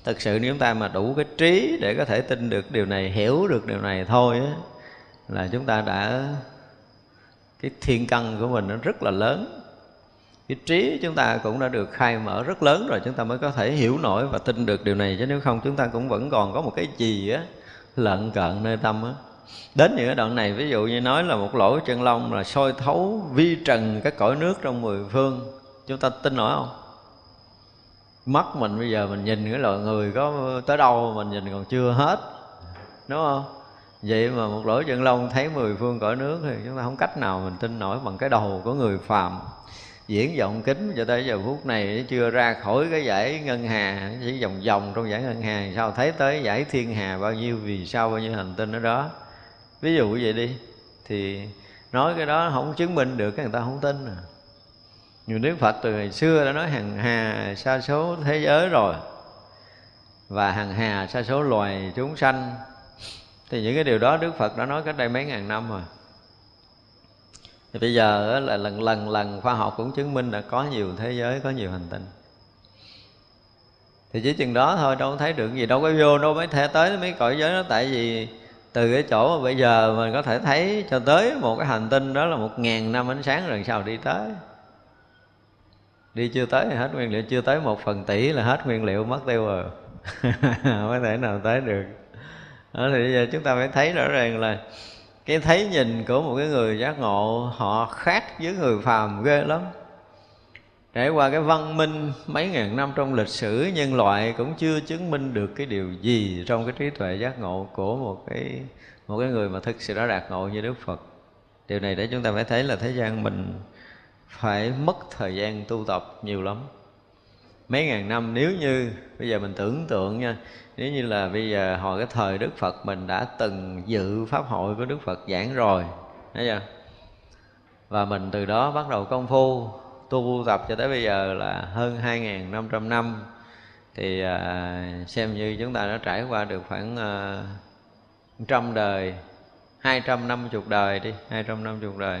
Thực sự nếu chúng ta mà đủ cái trí để có thể tin được điều này, hiểu được điều này thôi á, là chúng ta đã, cái thiên căn của mình nó rất là lớn. Cái trí chúng ta cũng đã được khai mở rất lớn rồi, chúng ta mới có thể hiểu nổi và tin được điều này. Chứ nếu không, chúng ta cũng vẫn còn có một cái gì á lợn cận nơi tâm á. Đến những cái đoạn này, ví dụ như nói là một lỗ chân lông là soi thấu vi trần các cõi nước trong mười phương. Chúng ta tin nổi không? Mắt mình bây giờ mình nhìn cái loại người có tới đâu mình nhìn còn chưa hết. Đúng không? Vậy mà một lỗ chân lông thấy mười phương cõi nước thì chúng ta không cách nào mình tin nổi bằng cái đầu của người phàm. Diễn vọng kính cho tới giờ phút này chưa ra khỏi cái giải ngân hà, chỉ vòng vòng trong giải ngân hà sao? Thấy tới giải thiên hà bao nhiêu, vì sao bao nhiêu hành tinh ở đó? Ví dụ vậy đi, thì nói cái đó không chứng minh được, cái người ta không tin à nhiều đức phật từ ngày xưa đã nói hàng hà sa số thế giới rồi. Và hàng hà sa số loài chúng sanh. Thì những cái điều đó đức phật đã nói cách đây mấy ngàn năm rồi. Thì bây giờ là lần lần lần khoa học cũng chứng minh là có nhiều thế giới, có nhiều hành tinh. Thì chỉ chừng đó thôi, đâu có thấy được gì, đâu có vô, đâu mới thể tới mấy cõi giới đó. Tại vì từ cái chỗ mà bây giờ mình có thể thấy cho tới một cái hành tinh đó là một ngàn năm ánh sáng rồi sao đi tới đi chưa tới thì hết nguyên liệu chưa tới một phần tỷ là hết nguyên liệu mất tiêu rồi. Không có thể nào tới được. Đó, thì bây giờ chúng ta phải thấy rõ ràng là cái thấy nhìn của một cái người giác ngộ họ khác với người phàm ghê lắm. Trải qua cái văn minh mấy ngàn năm trong lịch sử nhân loại cũng chưa chứng minh được cái điều gì trong cái trí tuệ giác ngộ của một cái một cái người mà thực sự đã đạt ngộ như Đức Phật. Điều này để chúng ta phải thấy là thế gian mình phải mất thời gian tu tập nhiều lắm. Mấy ngàn năm nếu như bây giờ mình tưởng tượng nha nếu như là bây giờ hồi cái thời đức phật mình đã từng dự pháp hội của đức phật giảng rồi thấy chưa? Và mình từ đó bắt đầu công phu tu tập cho tới bây giờ là hơn 2.500 năm thì à, xem như chúng ta đã trải qua được khoảng à, trăm đời 250 đời đi 250 đời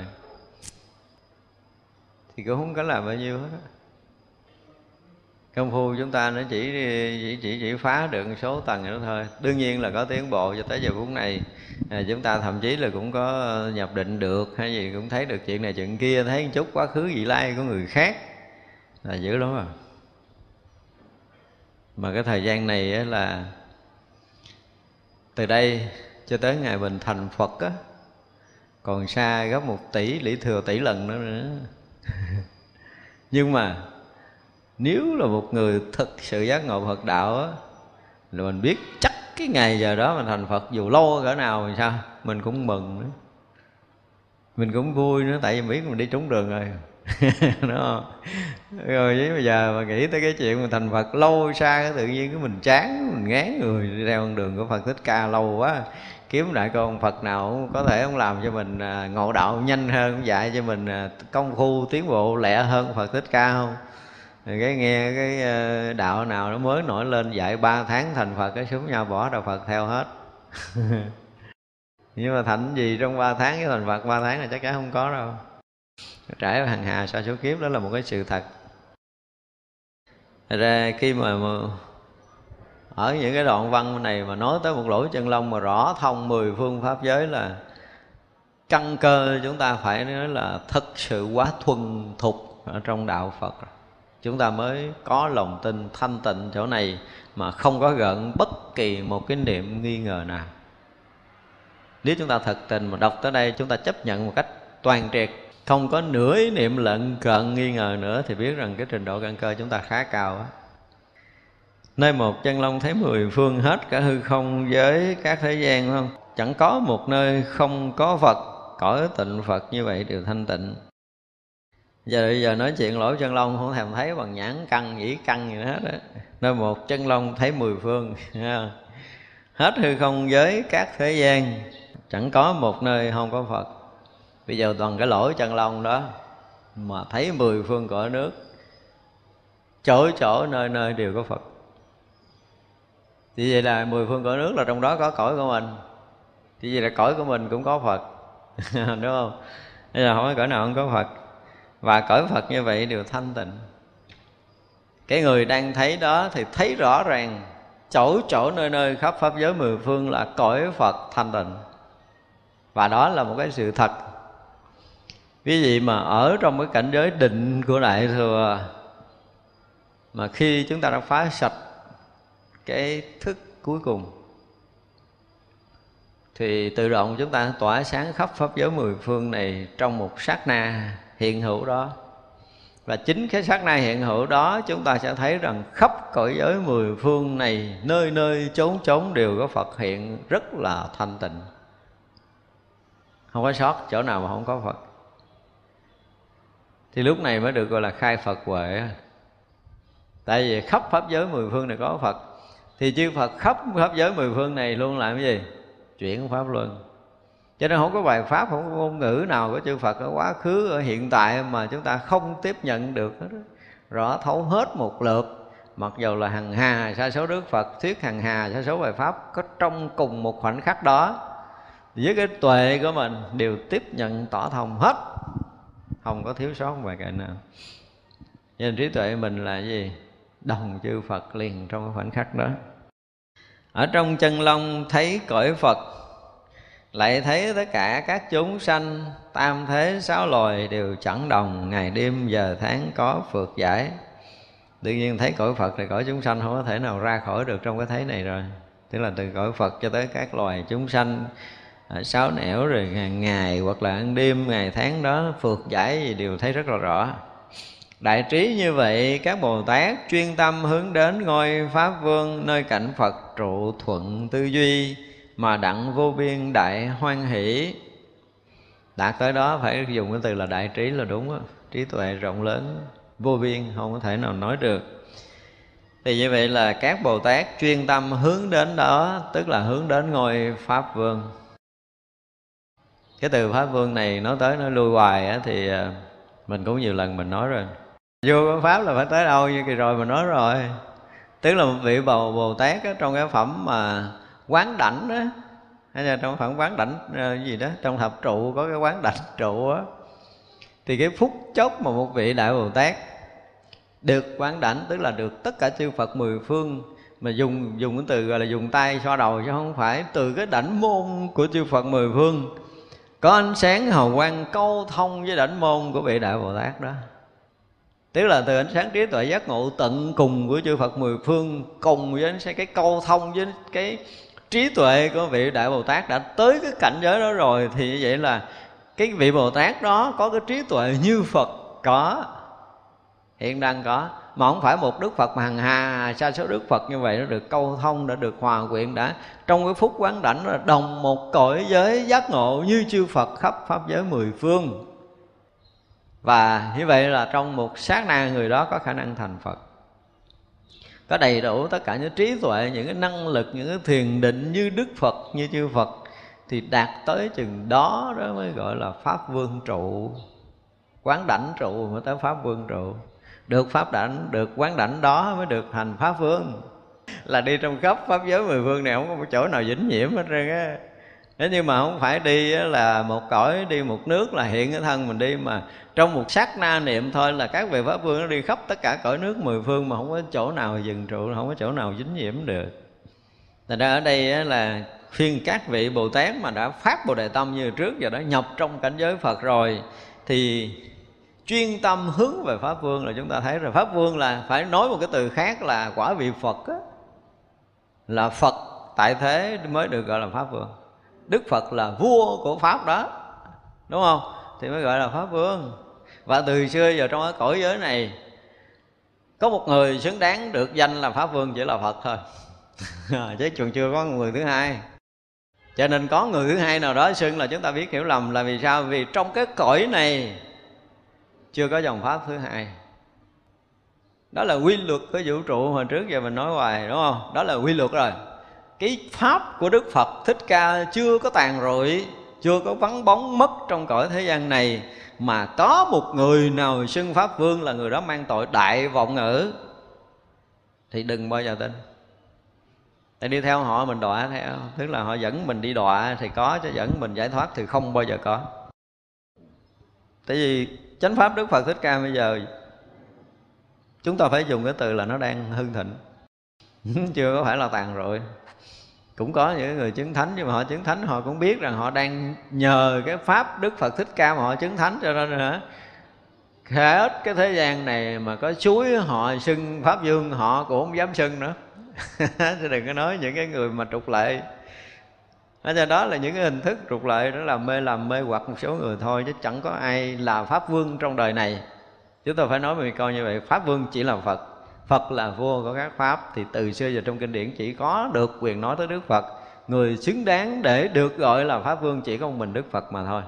thì cũng không có làm bao nhiêu hết công phu chúng ta nó chỉ chỉ chỉ chỉ phá được số tầng nữa thôi. Đương nhiên là có tiến bộ cho tới giờ phút này. À, chúng ta thậm chí là cũng có nhập định được hay gì cũng thấy được chuyện này chuyện kia thấy một chút quá khứ vị lai của người khác. Là dữ lắm rồi mà cái thời gian này là từ đây cho tới ngày mình thành phật á còn xa gấp một tỷ lý thừa tỷ lần nữa nữa. nhưng mà nếu là một người thực sự giác ngộ Phật đạo á, là mình biết chắc cái ngày giờ đó mình thành Phật, dù lâu cỡ nào thì sao, mình cũng mừng nữa. Mình cũng vui nữa, tại vì biết mình đi trúng đường rồi. Đúng không? Rồi với bây giờ mà nghĩ tới cái chuyện mà thành phật, lâu xa cái tự nhiên cái mình chán, mình ngán người, đi theo con đường của phật thích ca lâu quá kiếm đại con phật nào có thể ông làm cho mình à, ngộ đạo nhanh hơn dạy cho mình à, công phu tiến bộ lẹ hơn phật thích ca không? Cái nghe cái à, đạo nào nó mới nổi lên dạy ba tháng thành phật, cái súng nhau bỏ đạo phật theo hết. Nhưng mà thành gì trong ba tháng cái thành phật, ba tháng là chắc chắn không có đâu. Trải hàng hà sa số kiếp, đó là một cái sự thật. Thật ra khi mà ở những cái đoạn văn này mà nói tới một lỗ chân lông mà rõ thông mười phương pháp giới là căn cơ chúng ta phải nói là thật sự quá thuần thục ở trong đạo Phật chúng ta mới có lòng tin thanh tịnh chỗ này mà không có gợn bất kỳ một cái niệm nghi ngờ nào. Nếu chúng ta thật tình mà đọc tới đây, chúng ta chấp nhận một cách toàn triệt, không có nửa ý niệm lận cận nghi ngờ nữa, thì biết rằng cái trình độ căn cơ chúng ta khá cao á nơi một chân long thấy mười phương hết cả hư không với các thế gian không? Chẳng có một nơi không có phật, cõi tịnh phật như vậy đều thanh tịnh. Giờ bây giờ nói chuyện lỗ chân long không thèm thấy bằng nhãn căng, nhĩ căng gì hết á. Nơi một chân long thấy mười phương hết hư không với các thế gian, chẳng có một nơi không có phật. Bây giờ toàn cái lỗ chân lông đó mà thấy mười phương cõi nước, chỗ chỗ nơi nơi đều có phật thì vậy là mười phương cõi nước là trong đó có cõi của mình. Thì vậy là cõi của mình cũng có phật. Đúng không? Bây giờ không có cõi nào không có phật. Và cõi phật như vậy đều thanh tịnh. Cái người đang thấy đó thì thấy rõ ràng chỗ chỗ nơi nơi khắp pháp giới mười phương là cõi phật thanh tịnh. Và đó là một cái sự thật. Quý vị mà ở trong cái cảnh giới định của đại thừa mà khi chúng ta đã phá sạch cái thức cuối cùng. Thì tự động chúng ta tỏa sáng khắp pháp giới mười phương này trong một sát na hiện hữu đó. Và chính cái sát na hiện hữu đó chúng ta sẽ thấy rằng khắp cõi giới mười phương này nơi nơi chốn chốn đều có Phật hiện rất là thanh tịnh. Không có sót, chỗ nào mà không có Phật. Thì lúc này mới được gọi là khai phật huệ. Tại vì khắp pháp giới mười phương này có phật thì chư phật khắp khắp giới mười phương này luôn làm cái gì? Chuyển pháp luân. Cho nên không có bài pháp, không có ngôn ngữ nào của chư phật ở quá khứ, ở hiện tại mà chúng ta không tiếp nhận được hết rõ thấu hết một lượt. Mặc dù là hằng hà, sa số đức phật thuyết hằng hà, sa số bài pháp có trong cùng một khoảnh khắc đó. Với cái tuệ của mình đều tiếp nhận tỏ thông hết. Không có thiếu sót bài kệ nào. Nên trí tuệ mình là gì? Đồng chư phật liền trong cái khoảnh khắc đó. Ở trong chân long thấy cõi phật lại thấy tất cả các chúng sanh tam thế sáu loài đều chẳng đồng ngày đêm giờ tháng có phượt giải. Tự nhiên thấy cõi phật thì cõi chúng sanh không có thể nào ra khỏi được trong cái thế này rồi. Tức là từ cõi phật cho tới các loài chúng sanh à, sáu nẻo rồi hàng ngày hoặc là ăn đêm ngày tháng đó phượt giải gì đều thấy rất là rõ đại trí như vậy các bồ tát chuyên tâm hướng đến ngôi pháp vương nơi cảnh phật trụ thuận tư duy mà đặng vô biên đại hoan hỷ. Đạt tới đó phải dùng cái từ là đại trí là đúng đó. trí tuệ rộng lớn vô biên không có thể nào nói được. Thì như vậy là các bồ tát chuyên tâm hướng đến đó tức là hướng đến ngôi pháp vương. Cái từ pháp vương này nói tới nó lui hoài á, thì ờ, mình cũng nhiều lần mình nói rồi vô pháp là phải tới đâu như kỳ rồi mình nói rồi. Tức là một vị bồ bồ tát á, trong cái phẩm mà quán đảnh đó hay là trong phẩm quán đảnh ờ, gì đó trong thập trụ có cái quán đảnh trụ á thì cái phút chốc mà một vị đại bồ tát được quán đảnh tức là được tất cả chư phật mười phương mà dùng dùng cái từ gọi là dùng tay xoa đầu chứ không phải từ cái đảnh môn của chư phật mười phương. Có ánh sáng hào quang câu thông với đảnh môn của vị đại bồ tát đó tức là từ ánh sáng trí tuệ giác ngộ tận cùng của chư Phật mười phương cùng với ánh sáng cái câu thông với cái trí tuệ của vị đại bồ tát đã tới cái cảnh giới đó rồi, thì như vậy là cái vị bồ tát đó có cái trí tuệ như phật có, hiện đang có. Mà không phải một đức phật mà hằng hà, sa số đức phật như vậy nó được câu thông, đã được hòa quyện, đã trong cái phút quán đảnh là đồng một cõi giới giác ngộ như chư phật khắp pháp giới mười phương và như vậy là trong một sát na người đó có khả năng thành phật. Có đầy đủ tất cả những trí tuệ, những cái năng lực, những cái thiền định như đức phật, như chư phật thì đạt tới chừng đó đó mới gọi là pháp vương trụ. Quán đảnh trụ mới tới pháp vương trụ. Được pháp đảnh, được quán đảnh đó mới được thành pháp vương. Là đi trong khắp pháp giới mười phương này không có một chỗ nào dính nhiễm hết trơn á. Nếu như mà không phải đi là một cõi, đi một nước là hiện cái thân mình đi mà trong một sát na niệm thôi là các vị pháp vương nó đi khắp tất cả cõi nước mười phương mà không có chỗ nào dừng trụ không có chỗ nào dính nhiễm được. Thành ra ở đây là khuyên các vị Bồ Tát mà đã phát Bồ Đề Tâm như trước giờ đã nhập trong cảnh giới Phật rồi thì chuyên tâm hướng về Pháp Vương là chúng ta thấy rồi. Pháp Vương là phải nói một cái từ khác là quả vị Phật á, là Phật tại thế mới được gọi là Pháp Vương. Đức Phật là vua của Pháp đó đúng không? Thì mới gọi là Pháp Vương và từ xưa giờ trong cái cõi giới này, có một người xứng đáng được danh là Pháp Vương chỉ là Phật thôi. Chứ còn chưa có người thứ hai. Cho nên có người thứ hai nào đó xưng là chúng ta biết hiểu lầm là vì sao? Vì trong cái cõi này chưa có dòng pháp thứ hai. Đó là quy luật của vũ trụ hồi trước giờ mình nói hoài, đúng không? Đó là quy luật rồi. Cái pháp của đức phật thích ca chưa có tàn rụi, chưa có vắng bóng mất trong cõi thế gian này mà có một người nào xưng pháp vương là người đó mang tội đại vọng ngữ, thì đừng bao giờ tin. Để đi theo họ mình đọa theo, Tức là họ dẫn mình đi đọa thì có, Chứ dẫn mình giải thoát thì không bao giờ có. Tại vì chánh pháp Đức Phật Thích Ca bây giờ, Chúng ta phải dùng cái từ là nó đang hưng thịnh. Chưa có phải là tàn rồi cũng có những người chứng thánh, nhưng mà họ chứng thánh, họ cũng biết rằng họ đang nhờ cái pháp đức phật thích ca mà họ chứng thánh cho nên hả? Hết cái thế gian này mà có suối họ xưng pháp dương, họ cũng không dám xưng nữa. Chứ đừng có nói những cái người mà trục lệ ở cho đó là những cái hình thức trục lợi, đó là mê làm mê hoặc một số người thôi, chứ chẳng có ai là pháp vương trong đời này. Chúng ta phải nói mình coi như vậy, pháp vương chỉ là phật phật là vua của các pháp, thì từ xưa giờ trong kinh điển chỉ có được quyền nói tới đức phật. Người xứng đáng để được gọi là pháp vương chỉ có một mình đức phật mà thôi.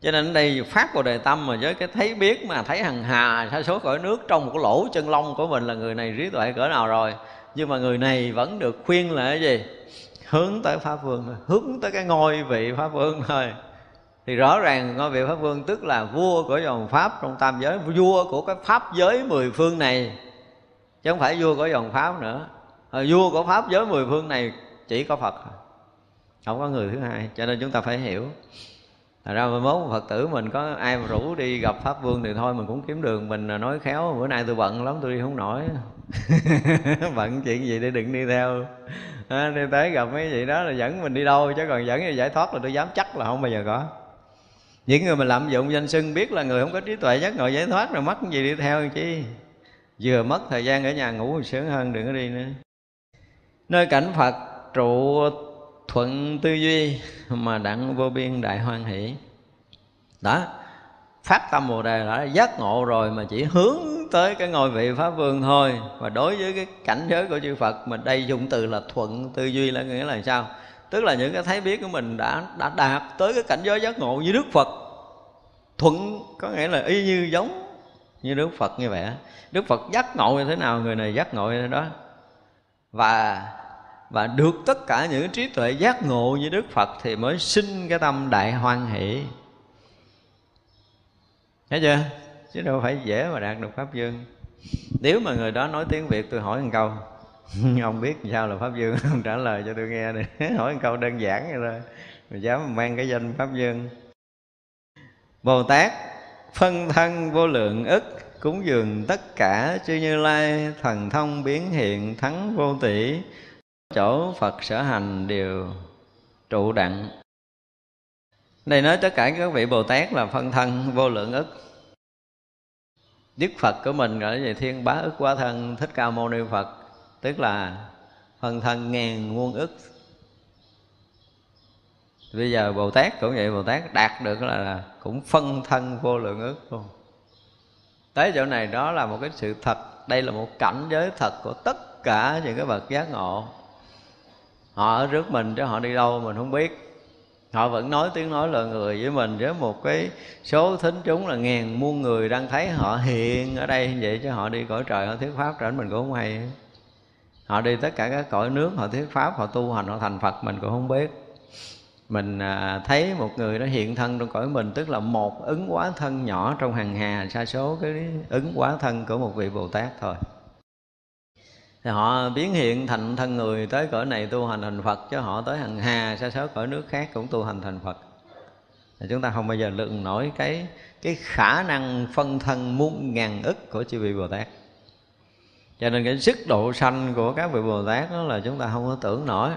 Cho nên ở đây phát vào đề tâm mà với cái thấy biết mà thấy hằng hà, sa số cõi nước trong một cái lỗ chân lông của mình là người này trí tuệ cỡ nào rồi. Nhưng mà người này vẫn được khuyên là cái gì? Hướng tới pháp vương thôi, hướng tới cái ngôi vị pháp vương thôi. Thì rõ ràng ngôi vị pháp vương tức là vua của dòng pháp trong tam giới, vua của cái pháp giới mười phương này chứ không phải vua của dòng pháp nữa. À, vua của pháp giới mười phương này chỉ có phật không có người thứ hai. Cho nên chúng ta phải hiểu. Thật ra mai mốt Phật tử mình có ai mà rủ đi gặp Pháp Vương thì thôi mình cũng kiếm đường. Mình nói khéo bữa nay tôi bận lắm tôi đi không nổi. Bận chuyện gì để đừng đi theo. À, Đi tới gặp mấy vị đó là dẫn mình đi đâu Chứ còn dẫn giải thoát là tôi dám chắc là không bao giờ có. Những người mà lạm dụng danh xưng biết là người không có trí tuệ giác ngộ giải thoát Rồi mất gì đi theo chi? Vừa mất thời gian ở nhà ngủ sướng hơn, đừng có đi nữa. Nơi cảnh Phật, trụ thuận tư duy mà đặng vô biên đại hoan hỷ. Đó phát tâm bồ đề đã giác ngộ rồi mà chỉ hướng tới cái ngôi vị pháp vương thôi. Và đối với cái cảnh giới của chư phật mà đây dùng từ là thuận tư duy là nghĩa là sao? Tức là những cái thấy biết của mình đã đã đạt tới cái cảnh giới giác ngộ như đức phật. Thuận có nghĩa là y như giống như đức phật như vậy đức phật giác ngộ như thế nào, người này giác ngộ như thế đó. Và và được tất cả những trí tuệ giác ngộ như Đức Phật thì mới sinh cái tâm đại hoan hỷ. Thấy chưa? Chứ đâu phải dễ mà đạt được pháp dương. Nếu mà người đó nói tiếng việt, tôi hỏi một câu. Ông biết sao là pháp dương? Ông trả lời cho tôi nghe này hỏi một câu đơn giản vậy thôi. Mà dám mang cái danh pháp dương. Bồ tát phân thân vô lượng ức, cúng dường tất cả chư như lai, thần thông biến hiện thắng vô tỷ. Chỗ Phật sở hành đều trụ đặng. Đây nói tất cả các vị Bồ Tát là phân thân vô lượng ức. Đức Phật của mình gọi là gì? Thiên bá ức quá thân, thích ca mâu ni Phật, tức là phân thân ngàn muôn ức bây giờ bồ tát cũng vậy bồ tát đạt được là, cũng phân thân vô lượng ức luôn. Tới chỗ này đó là một cái sự thật đây là một cảnh giới thật của tất cả những cái bậc giác ngộ. Họ ở trước mình chứ họ đi đâu mình không biết. Họ vẫn nói tiếng nói lời người với mình với một cái số thính chúng là ngàn muôn người đang thấy họ hiện ở đây vậy chứ họ đi cõi trời họ thuyết pháp trở mình cũng không hay. Họ đi tất cả các cõi nước họ thuyết pháp họ tu hành họ thành phật mình cũng không biết mình à, thấy một người đó hiện thân trong cõi mình, tức là một ứng quá thân nhỏ trong hàng hà, sa số cái ứng quá thân của một vị bồ tát thôi. Thì họ biến hiện thành thân người tới cõi này tu hành thành phật, chứ họ tới hàng hà, sa số cõi nước khác cũng tu hành thành phật. Thì chúng ta không bao giờ lượng nổi cái cái khả năng phân thân muôn ngàn ức của chư vị bồ tát. Cho nên cái sức độ sanh của các vị bồ tát đó là chúng ta không có tưởng nổi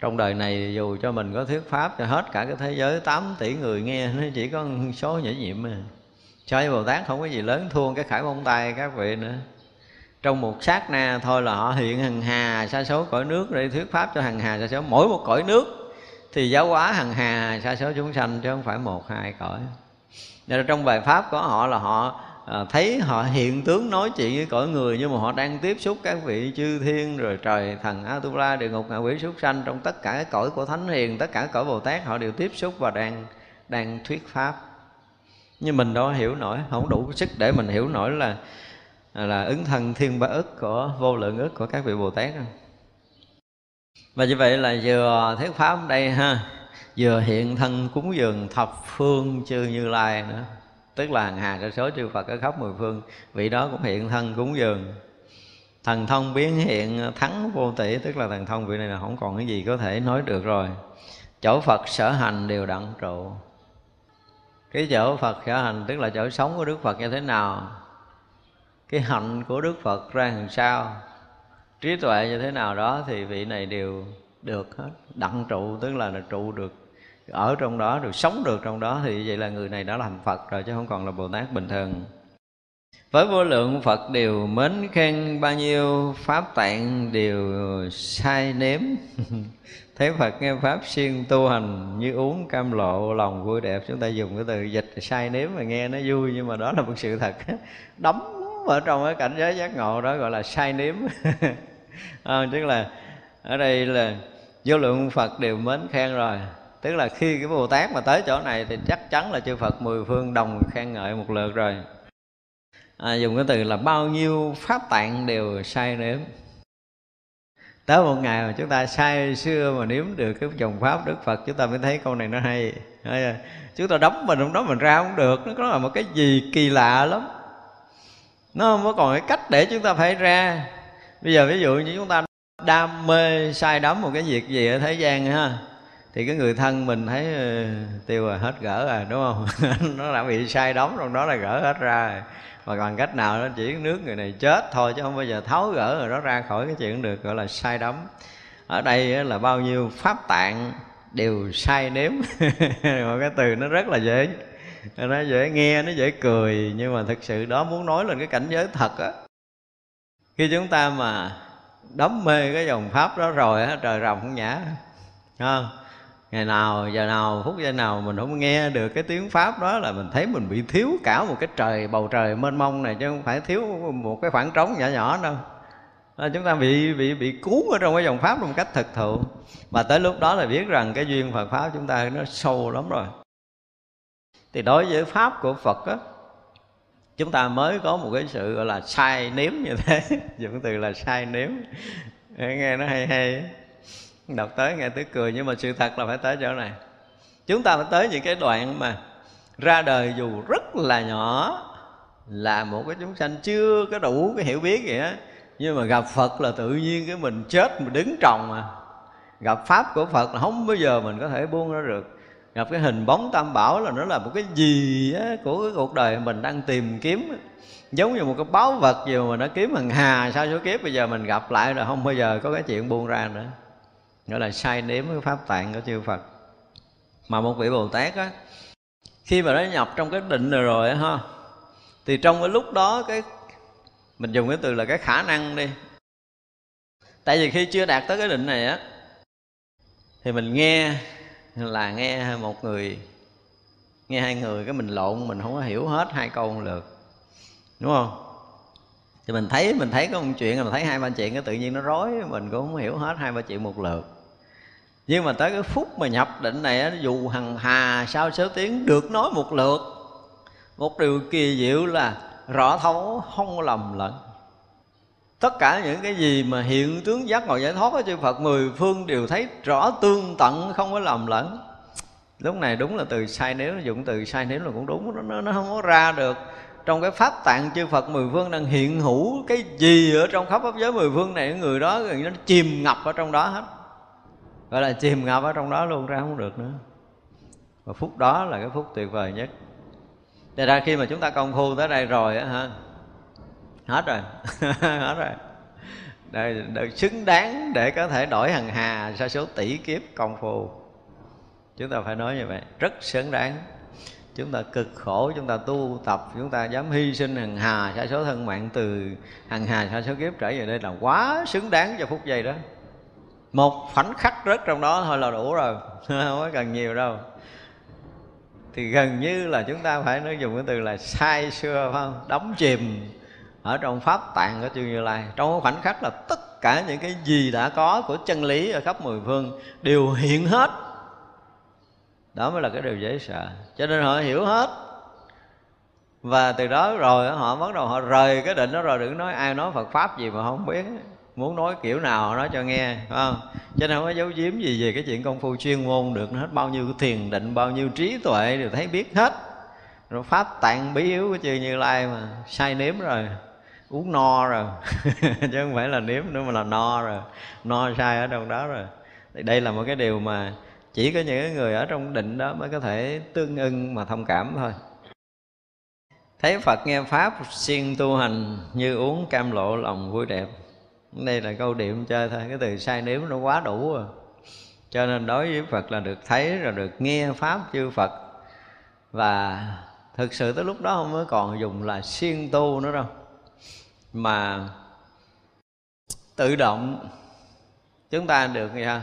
trong đời này dù cho mình có thuyết pháp cho hết cả cái thế giới 8 tỷ người nghe nó chỉ có số nhảy nhiệm mà. So với bồ tát không có gì lớn, thua cái khải bông tay các vị nữa. Trong một sát na thôi là họ hiện hằng hà, sa số cõi nước để thuyết pháp cho hằng hà, sa số mỗi một cõi nước thì giáo hóa hằng hà, sa số chúng sanh chứ không phải một, hai cõi. Nên trong bài pháp của họ là họ à, thấy họ hiện tướng nói chuyện với cõi người nhưng mà họ đang tiếp xúc các vị chư thiên rồi trời thần atula địa ngục ngạ quỷ súc sanh. Trong tất cả các cõi của thánh hiền tất cả cõi bồ tát họ đều tiếp xúc và đang đang thuyết pháp. Nhưng mình đâu hiểu nổi không đủ sức để mình hiểu nổi là là ứng thân thiên ba ức của vô lượng ức của các vị bồ tát và như vậy là vừa thuyết pháp đây ha vừa hiện thân cúng dường thập phương chư như lai nữa tức là hà sa số chư Phật ở khắp mười phương. Vị đó cũng hiện thân cúng dường. Thần thông biến hiện thắng vô tỷ tức là thần thông vị này là không còn cái gì có thể nói được rồi. Chỗ Phật sở hành đều đặng trụ. Cái chỗ Phật sở hành tức là chỗ sống của Đức Phật như thế nào? Cái hạnh của Đức Phật ra làm sao? Trí tuệ như thế nào đó thì vị này đều được hết đặng trụ tức là, là trụ được ở trong đó được sống được trong đó thì vậy là người này đã thành Phật rồi chứ không còn là Bồ Tát bình thường. Với vô lượng Phật đều mến khen bao nhiêu pháp tạng đều sai nếm. Thế Phật nghe pháp xuyên tu hành như uống cam lộ lòng vui đẹp. Chúng ta dùng cái từ dịch sai nếm mà nghe nó vui nhưng mà đó là một sự thật. Đóng ở trong cái cảnh giới giác ngộ đó gọi là sai nếm. À, tức là ở đây là vô lượng Phật đều mến khen rồi tức là khi cái bồ tát mà tới chỗ này thì chắc chắn là chư phật mười phương đồng khen ngợi một lượt rồi. À, dùng cái từ là bao nhiêu pháp tạng đều sai nếm. Tới một ngày mà chúng ta sai xưa mà nếm được cái dòng pháp đức phật chúng ta mới thấy câu này nó hay. Chúng ta đóng mình không đó mình ra không được. Nó có là một cái gì kỳ lạ lắm. Nó không có còn cái cách để chúng ta phải ra. Bây giờ ví dụ như chúng ta đam mê sai đắm một cái việc gì ở thế gian ha? Thì cái người thân mình thấy ờ, tiêu rồi hết gỡ rồi, đúng không? Nó đã bị sai đóng trong đó là gỡ hết ra rồi. Và bằng cách nào nó chỉ nước người này chết thôi, chứ không bao giờ tháo gỡ rồi đó ra khỏi cái chuyện được gọi là sai đắm. Ở đây là bao nhiêu pháp tạng đều sai nếm. Một cái từ nó rất là dễ, nó dễ nghe, nó dễ cười. Nhưng mà thực sự đó muốn nói lên cái cảnh giới thật á. Khi chúng ta mà đắm mê cái dòng pháp đó rồi á, trời rồng không nhã không ngày nào giờ nào phút giây nào mình không nghe được cái tiếng pháp đó là mình thấy mình bị thiếu cả một cái trời bầu trời mênh mông này chứ không phải thiếu một cái khoảng trống nhỏ nhỏ đâu. À, chúng ta bị bị bị cuốn ở trong cái dòng pháp một cách thực thụ. Và tới lúc đó là biết rằng cái duyên Phật pháp chúng ta nó sâu lắm rồi. Thì đối với pháp của Phật á chúng ta mới có một cái sự gọi là sai nếm như thế. Dùng từ là sai nếm. Nghe nó hay hay đọc tới nghe tới cười, nhưng mà sự thật là phải tới chỗ này. Chúng ta phải tới những cái đoạn mà ra đời dù rất là nhỏ, là một cái chúng sanh chưa có đủ cái hiểu biết gì á nhưng mà gặp phật là tự nhiên cái mình chết, mình đứng trồng mà. Gặp pháp của phật là không bao giờ mình có thể buông ra được. Gặp cái hình bóng tam bảo là nó là một cái gì á, của cái cuộc đời mình đang tìm kiếm. Giống như một cái báu vật gì mà nó kiếm hằng hà, sao số kiếp bây giờ mình gặp lại là không bao giờ có cái chuyện buông ra nữa gọi là sai nếm cái pháp tạng của chư Phật. Mà một vị Bồ Tát á, khi mà nó nhập trong cái định này rồi á ha, thì trong cái lúc đó cái, mình dùng cái từ là cái khả năng đi. Tại vì khi chưa đạt tới cái định này á, thì mình nghe là nghe một người, nghe hai người cái mình lộn, mình không có hiểu hết hai câu một lượt. Đúng không? Thì mình thấy mình thấy có một chuyện, mình thấy hai ba chuyện cái tự nhiên nó rối, mình cũng không hiểu hết hai ba chuyện một lượt nhưng mà tới cái phút mà nhập định này dù hằng hà sao số tiếng được nói một lượt. Một điều kỳ diệu là rõ thấu không lầm lẫn. Tất cả những cái gì mà hiện tướng giác ngộ giải thoát của chư Phật mười phương đều thấy rõ tương tận không có lầm lẫn. Lúc này đúng là từ sai nếu dụng từ sai nếu là cũng đúng nó, nó không có ra được. Trong cái pháp tạng chư Phật mười phương đang hiện hữu cái gì ở trong khắp pháp giới mười phương này người đó gần nó chìm ngập ở trong đó hết gọi là chìm ngập ở trong đó luôn ra không được nữa. Và phút đó là cái phút tuyệt vời nhất. Thế ra khi mà chúng ta công phu tới đây rồi á ha Hết rồi Hết rồi. Đời, đời xứng đáng để có thể đổi hằng hà sa số tỷ kiếp công phu. Chúng ta phải nói như vậy Rất xứng đáng. Chúng ta cực khổ, chúng ta tu tập Chúng ta dám hy sinh hằng hà sa số thân mạng Từ hằng hà sa số kiếp trở về đây là quá xứng đáng cho phút giây đó. Một khoảnh khắc rớt trong đó thôi là đủ rồi, Không có cần nhiều đâu. Thì gần như là chúng ta phải nói dùng cái từ là sai xưa, phải không? Đóng chìm ở trong pháp tạng của chư như lai. Trong khoảnh khắc là tất cả những cái gì đã có của chân lý ở khắp mười phương đều hiện hết. Đó mới là cái điều dễ sợ. Cho nên họ hiểu hết. Và từ đó rồi họ bắt đầu họ rời cái định đó rồi, đừng nói ai nói Phật pháp gì mà không biết muốn nói kiểu nào nói cho nghe, phải không? Cho nên không có giấu giếm gì về cái chuyện công phu chuyên môn được hết bao nhiêu thiền định, bao nhiêu trí tuệ đều thấy biết hết. Rồi pháp tạng bí yếu của chư như lai mà sai nếm rồi, uống no rồi. Chứ không phải là nếm nữa mà là no rồi. No sai ở trong đó rồi. Thì đây là một cái điều mà chỉ có những người ở trong định đó mới có thể tương ưng mà thông cảm thôi. Thấy phật nghe pháp siêng tu hành như uống cam lộ lòng vui đẹp đây là câu điểm chơi thôi, cái từ sai nếm nó quá đủ rồi cho nên đối với phật là được thấy, rồi được nghe pháp chư phật. Và thực sự tới lúc đó không mới còn dùng là siêng tu nữa đâu. Mà tự động chúng ta được nghe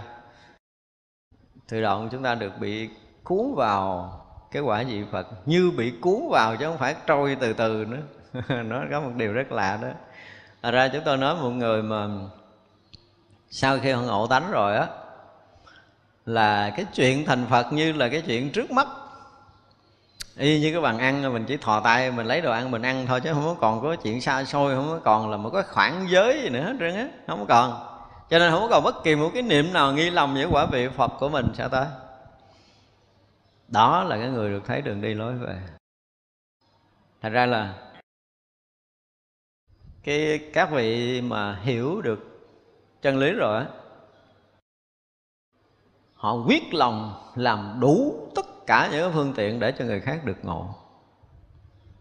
tự động chúng ta được bị cuốn vào cái quả vị Phật, như bị cuốn vào chứ không phải trôi từ từ nữa. Nó có một điều rất lạ đó. Thật ra chúng tôi nói một người mà sau khi họ ngộ tánh rồi á, là cái chuyện thành Phật như là cái chuyện trước mắt. Y như cái bàn ăn, mình chỉ thò tay, mình lấy đồ ăn mình ăn thôi chứ không có còn có chuyện xa xôi, không có còn là một cái khoảng giới gì nữa hết trơn á, không có còn. Cho nên không có còn bất kỳ một cái niệm nào nghi lầm với quả vị Phật của mình sẽ tới. Đó là cái người được thấy đường đi lối về. Thành ra là cái các vị mà hiểu được chân lý rồi á, họ quyết lòng làm đủ tất cả những phương tiện để cho người khác được ngộ.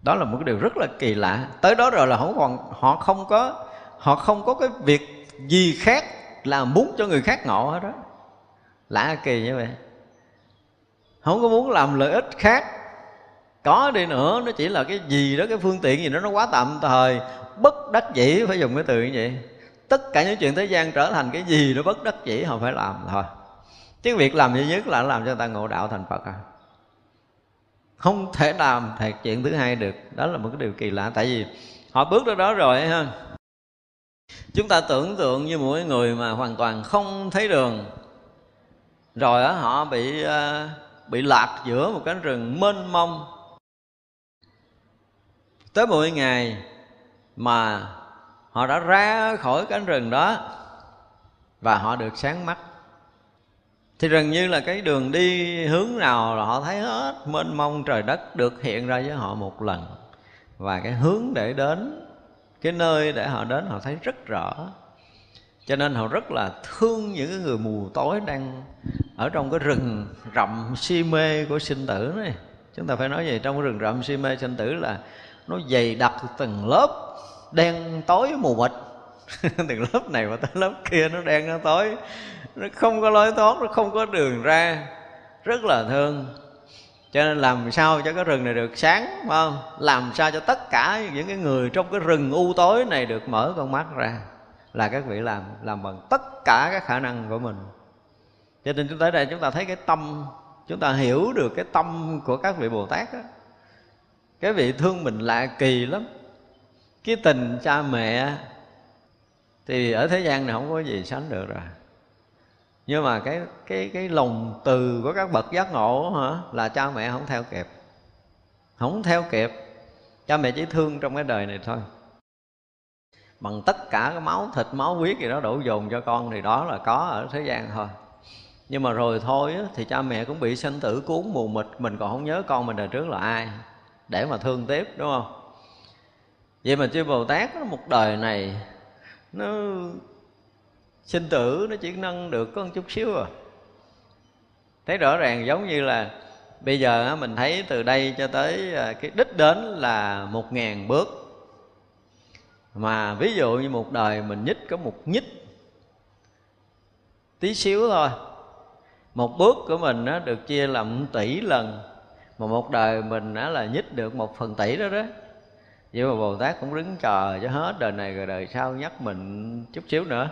Đó là một cái điều rất là kỳ lạ. Tới đó rồi là không còn, họ không có, họ không có cái việc gì khác là muốn cho người khác ngộ hết đó lạ kỳ như vậy. Không có muốn làm lợi ích khác. Có đi nữa, nó chỉ là cái gì đó, cái phương tiện gì đó, nó quá tạm thời bất đắc dĩ, phải dùng cái từ như vậy. Tất cả những chuyện thế gian trở thành cái gì nó bất đắc dĩ, họ phải làm thôi. Chứ việc làm duy nhất là làm cho người ta ngộ đạo thành phật à. Không thể làm thiệt chuyện thứ hai được. Đó là một cái điều kỳ lạ. Tại vì họ bước ra đó rồi ha chúng ta tưởng tượng như mỗi người mà hoàn toàn không thấy đường. Rồi á, họ bị ờ, bị lạc giữa một cánh rừng mênh mông. Tới một ngày mà họ đã ra khỏi cánh rừng đó và họ được sáng mắt. Thì gần như là cái đường đi hướng nào là họ thấy hết mênh mông trời đất được hiện ra với họ một lần. Và cái hướng để đến, cái nơi để họ đến họ thấy rất rõ. Cho nên họ rất là thương những người mù tối đang ở trong cái rừng rậm si mê của sinh tử này. Chúng ta phải nói gì trong cái rừng rậm si mê sinh tử là nó dày đặc từng lớp đen tối mù mịt. Từng lớp này và tới lớp kia nó đen nó tối. Nó không có lối thoát, nó không có đường ra. Rất là thương. Cho nên làm sao cho cái rừng này được sáng, phải không? Làm sao cho tất cả những cái người trong cái rừng u tối này được mở con mắt ra. Là các vị làm làm bằng tất cả các khả năng của mình. Cho nên chúng tới đây chúng ta thấy cái tâm, chúng ta hiểu được cái tâm của các vị bồ tát đó cái vị thương mình lạ kỳ lắm. Cái tình cha mẹ thì ở thế gian này không có gì sánh được rồi. Nhưng mà cái cái cái lòng từ của các bậc giác ngộ hả là cha mẹ không theo kịp. Không theo kịp cha mẹ chỉ thương trong cái đời này thôi. Bằng tất cả cái máu thịt máu huyết gì đó đổ dồn cho con thì đó là có ở thế gian thôi. Nhưng mà rồi thôi á, thì cha mẹ cũng bị sinh tử cuốn mù mịt. Mình còn không nhớ con mình đời trước là ai để mà thương tiếp, đúng không? Vậy mà chư bồ tát nó một đời này, nó sinh tử, nó chỉ nâng được có một chút xíu à. Thấy rõ ràng giống như là bây giờ mình thấy từ đây cho tới à, cái đích đến là một ngàn bước. Mà ví dụ như một đời mình nhích có một nhích, tí xíu thôi, một bước của mình nó được chia làm tỷ lần mà một đời mình đã là nhích được một phần tỷ đó đó. Vậy mà bồ tát cũng đứng chờ cho hết đời này rồi đời sau nhắc mình chút xíu nữa.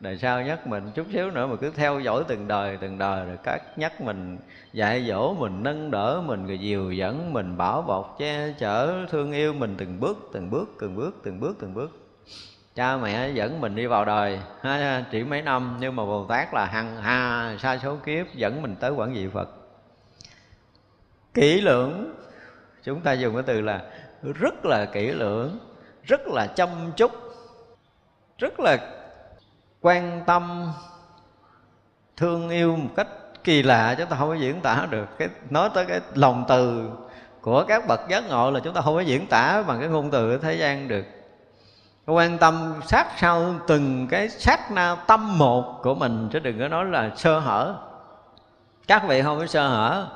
Đời sau nhắc mình chút xíu nữa mà cứ theo dõi từng đời từng đời rồi các nhắc mình dạy dỗ mình nâng đỡ mình rồi dìu dẫn mình bảo bọc che chở thương yêu mình từng bước từng bước từng bước từng bước từng bước. Cha mẹ dẫn mình đi vào đời ha, chỉ mấy năm nhưng mà bồ tát là hằng hà sa số kiếp dẫn mình tới quản vị phật kỹ lưỡng. Chúng ta dùng cái từ là rất là kỹ lưỡng, rất là chăm chút, rất là quan tâm, thương yêu một cách kỳ lạ, chúng ta không có diễn tả được. Cái, nói tới cái lòng từ của các bậc giác ngộ là chúng ta không có diễn tả bằng cái ngôn từ ở thế gian được. Quan tâm sát sao từng cái sát na tâm một của mình, chứ đừng có nói là sơ hở. Các vị không có sơ hở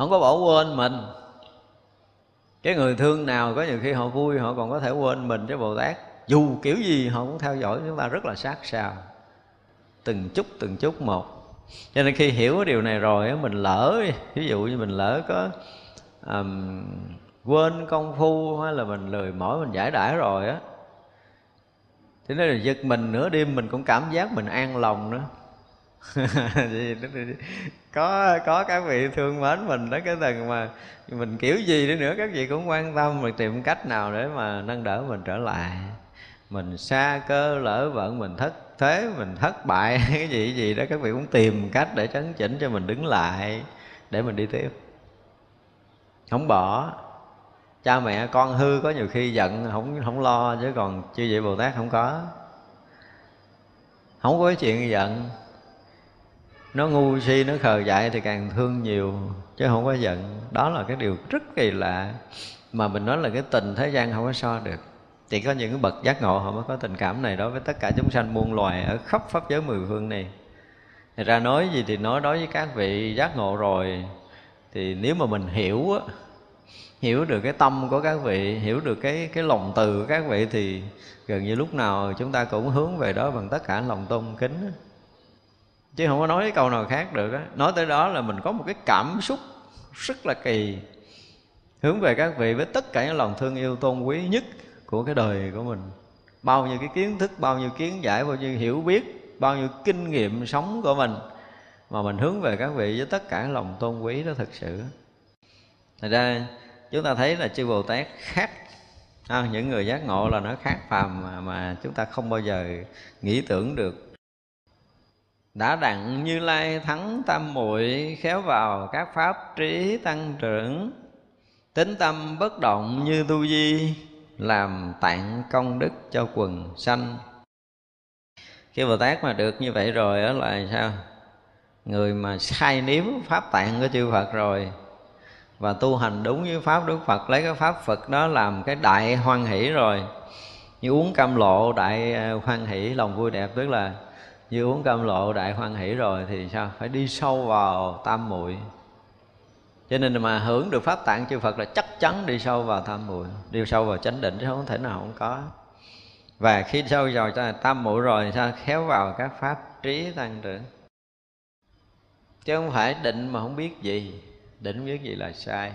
không có bỏ quên mình. Cái người thương nào có nhiều khi họ vui họ còn có thể quên mình chứ bồ tát. Dù kiểu gì họ cũng theo dõi chúng ta rất là sát sao. Từng chút từng chút một. Cho nên khi hiểu cái điều này rồi mình lỡ ví dụ như mình lỡ có um, quên công phu hay là mình lười mỏi mình giải đãi rồi á thế nên là giật mình nửa đêm mình cũng cảm giác mình an lòng nữa. có có các vị thương mến mình đó, cái tầng mà mình kiểu gì đi nữa, các vị cũng quan tâm mình tìm cách nào để mà nâng đỡ mình trở lại. Mình xa cơ lỡ vận mình thất thế, mình thất bại, cái gì gì đó, các vị cũng tìm cách để chấn chỉnh cho mình đứng lại, để mình đi tiếp. Không bỏ. Cha mẹ con hư có nhiều khi giận, không không lo, chứ còn chưa vậy bồ tát không có. Không có cái chuyện giận nó ngu si, nó khờ dại thì càng thương nhiều, chứ không có giận. Đó là cái điều rất kỳ lạ, mà mình nói là cái tình thế gian không có so được. Chỉ có những cái bậc giác ngộ họ mới có tình cảm này đối với tất cả chúng sanh muôn loài ở khắp pháp giới mười phương này. Thì ra nói gì thì nói đối với các vị giác ngộ rồi. Thì nếu mà mình hiểu á, hiểu được cái tâm của các vị, hiểu được cái cái lòng từ của các vị thì gần như lúc nào chúng ta cũng hướng về đó bằng tất cả lòng tôn kính chứ không có nói cái câu nào khác được á. Nói tới đó là mình có một cái cảm xúc rất là kỳ. Hướng về các vị với tất cả những lòng thương yêu tôn quý nhất của cái đời của mình. Bao nhiêu cái kiến thức bao nhiêu kiến giải bao nhiêu hiểu biết bao nhiêu kinh nghiệm sống của mình mà mình hướng về các vị với tất cả lòng tôn quý đó thật sự. Thật ra chúng ta thấy là chư Bồ Tát khác. À, những người giác ngộ là nó khác phàm mà, mà chúng ta không bao giờ nghĩ tưởng được đã đặng như lai thắng tam muội, khéo vào các pháp trí tăng trưởng. Tính tâm bất động như tu di, làm tạng công đức cho quần sanh. Khi bồ tát mà được như vậy rồi đó là sao? Người mà sai nếm pháp tạng của chư phật rồi, và tu hành đúng với pháp đức phật, lấy cái pháp phật đó làm cái đại hoan hỷ rồi. Như uống cam lộ đại ờ, hoan hỷ, lòng vui đẹp, tức là như uống cam lộ đại hoan hỷ rồi thì sao? Phải đi sâu vào tam muội. Cho nên mà hưởng được pháp tạng chư Phật là chắc chắn đi sâu vào tam muội. Đi sâu vào chánh định chứ không thể nào không có. Và khi sâu vào tam muội rồi thì sao? Khéo vào các pháp trí tăng trưởng. Chứ không phải định mà không biết gì. Định không biết gì là sai.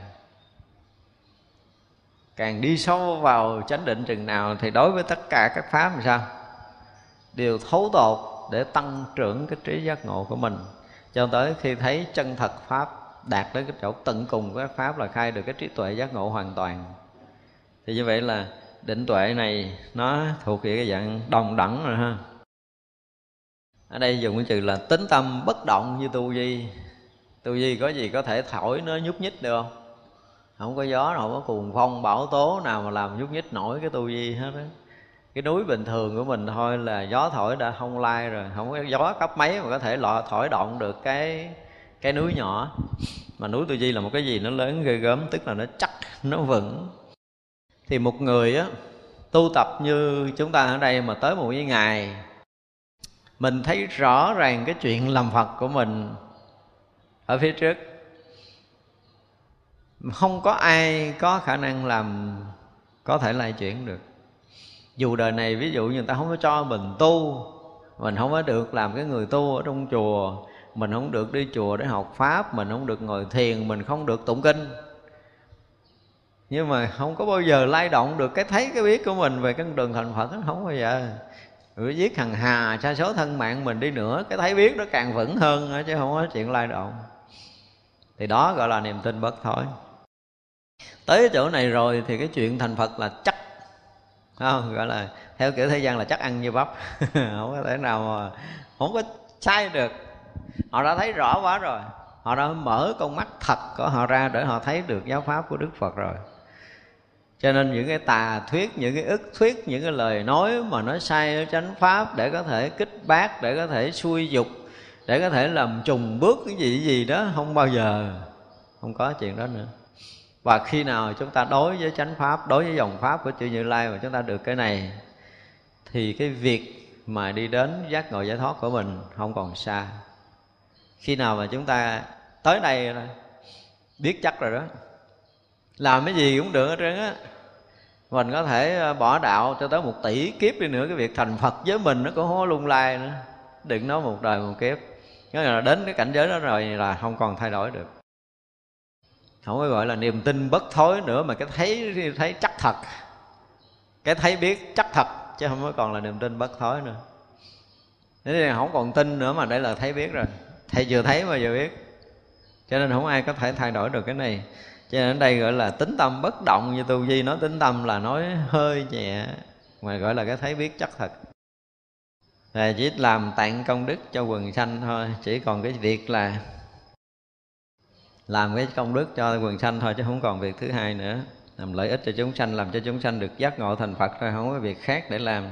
Càng đi sâu vào chánh định chừng nào thì đối với tất cả các pháp làm sao? Đều thấu tột để tăng trưởng cái trí giác ngộ của mình. Cho tới khi thấy chân thật pháp, đạt đến cái chỗ tận cùng của các pháp là khai được cái trí tuệ giác ngộ hoàn toàn. Thì như vậy là định tuệ này nó thuộc về cái dạng đồng đẳng rồi ha. Ở đây dùng cái từ là tính tâm bất động như tu di tu di có gì có thể thổi nó nhúc nhích được không? Không có gió nào không có cuồng phong bão tố nào mà làm nhúc nhích nổi cái tu di hết á cái núi bình thường của mình thôi là gió thổi đã không lai rồi. Không có gió cấp mấy mà có thể lọ, thổi động được cái cái núi nhỏ. Mà núi tư duy là một cái gì nó lớn ghê gớm, tức là nó chắc, nó vững. Thì một người á, tu tập như chúng ta ở đây mà tới một cái ngày, mình thấy rõ ràng cái chuyện làm phật của mình ở phía trước. Không có ai có khả năng làm, có thể lại chuyển được dù đời này ví dụ như người ta không có cho mình tu, mình không có được làm cái người tu ở trong chùa, mình không được đi chùa để học pháp, mình không được ngồi thiền, mình không được tụng kinh. Nhưng mà không có bao giờ lay động được cái thấy cái biết của mình về cái đường thành phật không bao giờ. Rồi giết hằng hà, sa số thân mạng mình đi nữa, cái thấy biết nó càng vững hơn chứ không có chuyện lay động. Thì đó gọi là niềm tin bất thối tới chỗ này rồi thì cái chuyện thành phật là chắc không, gọi là theo kiểu thế gian là chắc ăn như bắp. Không có thể nào mà, không có sai được. Họ đã thấy rõ quá rồi. Họ đã mở con mắt thật của họ ra để họ thấy được giáo pháp của đức phật rồi. Cho nên những cái tà thuyết, những cái ức thuyết, những cái lời nói mà nó sai ở chánh pháp để có thể kích bác, để có thể xuôi dục, để có thể làm trùng bước cái gì gì đó, không bao giờ, không có chuyện đó nữa và khi nào chúng ta đối với chánh pháp, đối với dòng pháp của chư như lai mà chúng ta được cái này, thì cái việc mà đi đến giác ngộ giải thoát của mình không còn xa. Khi nào mà chúng ta tới đây biết chắc rồi đó. Làm cái gì cũng được hết trơn á. Mình có thể ờ, bỏ đạo cho tới một tỷ kiếp đi nữa, cái việc thành phật với mình nó cũng hố lung lai nữa. Đừng nói một đời một kiếp. Nghĩa là đến cái cảnh giới đó rồi là không còn thay đổi được không có gọi là niềm tin bất thối nữa, mà cái thấy thấy chắc thật. Cái thấy biết chắc thật, chứ không có còn là niềm tin bất thối nữa. Thế nên không còn tin nữa mà đây là thấy biết rồi. Thầy vừa thấy mà vừa biết. Cho nên không ai có thể thay đổi được cái này. Cho nên ở đây gọi là tính tâm bất động, như tu di nói tính tâm là nói hơi nhẹ, mà gọi là cái thấy biết chắc thật. Là chỉ làm tặng công đức cho quần sanh thôi, chỉ còn cái việc là làm cái công đức cho quần sanh thôi chứ không còn việc thứ hai nữa. Làm lợi ích cho chúng sanh làm cho chúng sanh được giác ngộ thành phật thôi không có việc khác để làm.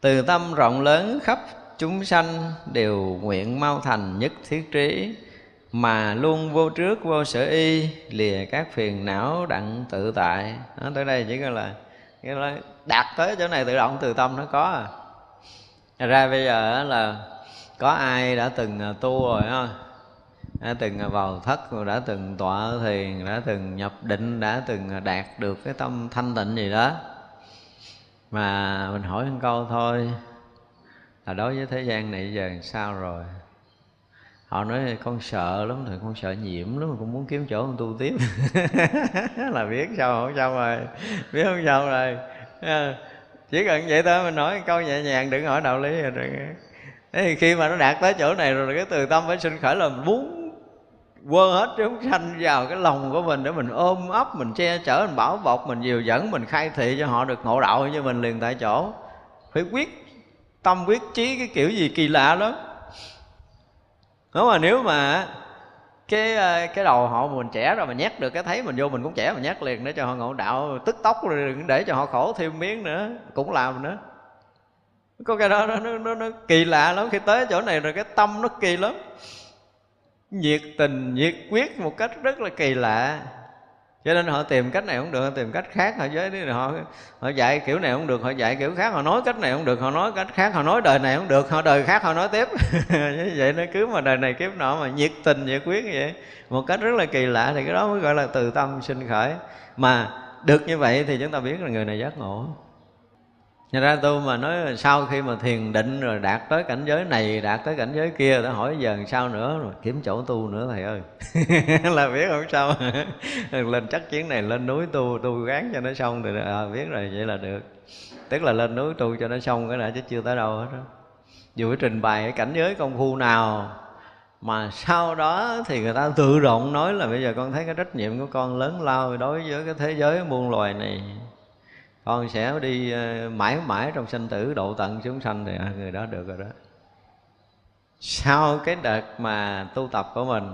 Từ tâm rộng lớn khắp chúng sanh đều nguyện mau thành nhất thiết trí mà luôn vô trước vô sở y lìa các phiền não đặng tự tại. Đó, tới đây chỉ gọi là nghĩa là đạt tới chỗ này tự động từ tâm nó có à. Ra bây giờ là có ai đã từng tu rồi không đã từng vào thất, đã từng tọa thiền, đã từng nhập định, đã từng đạt được cái tâm thanh tịnh gì đó. Mà mình hỏi một câu thôi, là đối với thế gian này giờ sao rồi? Họ nói con sợ lắm thì con sợ nhiễm lắm mà con muốn kiếm chỗ con tu tiếp. Là biết sao không sao rồi, biết không sao rồi. Chỉ cần vậy thôi, mình nói câu nhẹ nhàng, đừng hỏi đạo lý. Rồi thế thì khi mà nó đạt tới chỗ này rồi, cái từ tâm phải sinh khởi là muốn quơ hết chúng sanh vào cái lòng của mình để mình ôm ấp mình che chở mình bảo bọc mình dìu dẫn mình khai thị cho họ được ngộ đạo như mình liền tại chỗ. Phải quyết tâm quyết chí cái kiểu gì kỳ lạ đó nếu mà nếu mà cái ờ, cái đầu họ mình trẻ rồi mà nhét được cái thấy mình vô mình cũng trẻ mà nhét liền để cho họ ngộ đạo tức tốc rồi đừng để cho họ khổ thêm miếng nữa cũng làm nữa. Có cái đó nó, nó, nó, nó kỳ lạ lắm. Khi tới chỗ này rồi cái tâm nó kỳ lắm nhiệt tình, nhiệt quyết một cách rất là kỳ lạ. Cho nên họ tìm cách này không được, họ tìm cách khác. Họ giới đi họ họ dạy kiểu này không được, họ dạy kiểu khác. Họ nói cách này không được, họ nói cách khác. Họ nói đời này không được, họ đời khác họ nói tiếp. Như vậy nó cứ mà đời này kiếp nọ mà nhiệt tình, nhiệt quyết như vậy. Một cách rất là kỳ lạ thì cái đó mới gọi là từ tâm sinh khởi. Mà được như vậy thì chúng ta biết là người này giác ngộ. Nhà ra tu mà nói sau khi mà thiền định rồi đạt tới cảnh giới này, đạt tới cảnh giới kia, đã hỏi giờ sao nữa, rồi kiếm chỗ tu nữa thầy ơi. là biết không sao lên chắc chuyến này lên núi tu, tu gán cho nó xong thì à, biết rồi, vậy là được. Tức là lên núi tu cho nó xong cái đã chứ chưa tới đâu hết đó. Dù cái trình bày cái cảnh giới công phu nào mà sau đó thì người ta tự động nói là bây giờ con thấy cái trách nhiệm của con lớn lao đối với cái thế giới muôn loài này con sẽ đi ờ, mãi mãi trong sinh tử độ tận chúng sanh thì à, người đó được rồi đó. Sau cái đợt mà tu tập của mình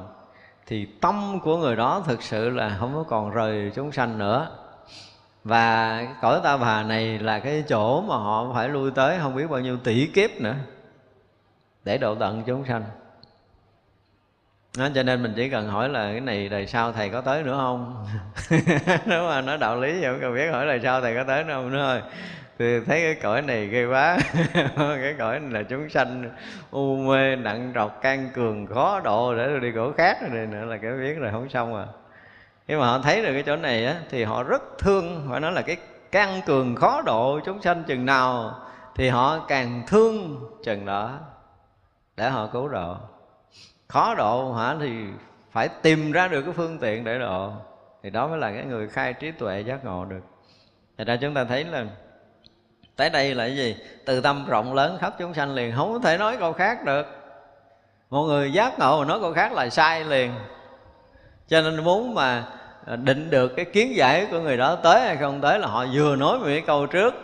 thì tâm của người đó thực sự là không có còn rời chúng sanh nữa. Và cõi ta bà này là cái chỗ mà họ phải lui tới không biết bao nhiêu tỷ kiếp nữa để độ tận chúng sanh đó, cho nên mình chỉ cần hỏi là cái này đời sau thầy có tới nữa không? Nếu mà nói đạo lý thì không cần biết hỏi đời sau thầy có tới nữa không nữa thôi. Thì thấy cái cõi này ghê quá. Cái cõi này là chúng sanh u mê nặng trọc can cường khó độ để đi cõi khác rồi nữa là cái biết rồi không xong à. Khi mà họ thấy được cái chỗ này á thì họ rất thương phải nói là cái can cường khó độ chúng sanh chừng nào thì họ càng thương chừng đó để họ cứu độ khó độ hả? Thì phải tìm ra được cái phương tiện để độ. Thì đó mới là cái người khai trí tuệ giác ngộ được. Thì ra chúng ta thấy là tới đây là cái gì? Từ tâm rộng lớn khắp chúng sanh liền, không có thể nói câu khác được. Một người giác ngộ mà nói câu khác là sai liền. Cho nên muốn mà định được cái kiến giải của người đó tới hay không tới là họ vừa nói một cái câu trước,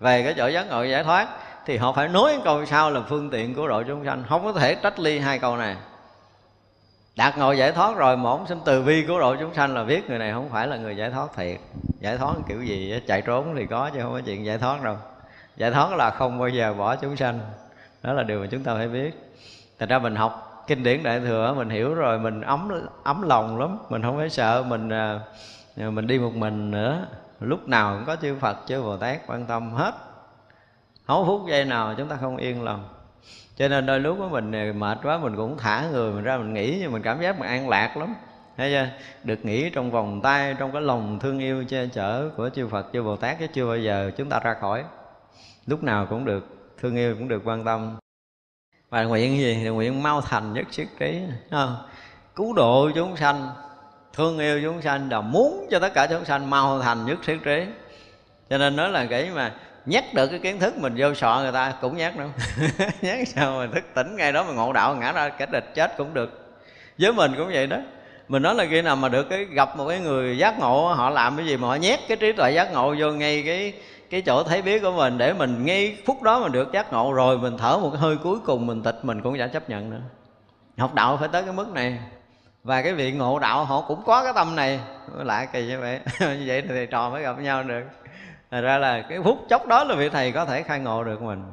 về cái chỗ giác ngộ giải thoát, thì họ phải nói câu sau là phương tiện của độ chúng sanh. Không có thể trách ly hai câu này đạt ngộ giải thoát rồi mà ông sinh từ bi của độ chúng sanh là biết người này không phải là người giải thoát thiệt. Giải thoát kiểu gì chạy trốn thì có chứ không có chuyện giải thoát đâu. Giải thoát là không bao giờ bỏ chúng sanh. Đó là điều mà chúng ta phải biết. Thành ra mình học kinh điển đại thừa mình hiểu rồi, mình ấm ấm lòng lắm. Mình không phải sợ mình à, à, mình đi một mình nữa. Lúc nào cũng có chư phật, chư bồ tát quan tâm hết. Hấu phút giây nào chúng ta không yên lòng cho nên đôi lúc mình mệt quá, mình cũng thả người mình ra, mình nghỉ nhưng mình cảm giác mình an lạc lắm. Thấy chưa? Được nghỉ trong vòng tay, trong cái lòng thương yêu che chở của chư Phật, chư Bồ Tát chứ chưa bao giờ chúng ta ra khỏi. Lúc nào cũng được thương yêu, cũng được quan tâm. Và nguyện gì? Thì nguyện mau thành nhất sức trí không? cứu độ chúng sanh, thương yêu chúng sanh là muốn cho tất cả chúng sanh mau thành nhất sức trí. Cho nên nói là cái mà nhắc được cái kiến thức mình vô sọ người ta cũng nhắc nữa. Nhắc sao mà thức tỉnh ngay đó mà ngộ đạo, ngã ra kẻ địch chết cũng được. Với mình cũng vậy đó. Mình nói là khi nào mà được cái gặp một cái người giác ngộ, họ làm cái gì mà họ nhét cái trí tuệ giác ngộ vô ngay cái cái chỗ thấy biết của mình để mình ngay phút đó mình được giác ngộ rồi mình thở một cái hơi cuối cùng mình tịch mình cũng đã chấp nhận nữa. Học đạo phải tới cái mức này. Và cái vị ngộ đạo họ cũng có cái tâm này. Lạ kỳ như vậy. Như vậy thì thầy trò mới gặp nhau được. Thật ra là cái phút chốc đó là vị thầy có thể khai ngộ được mình.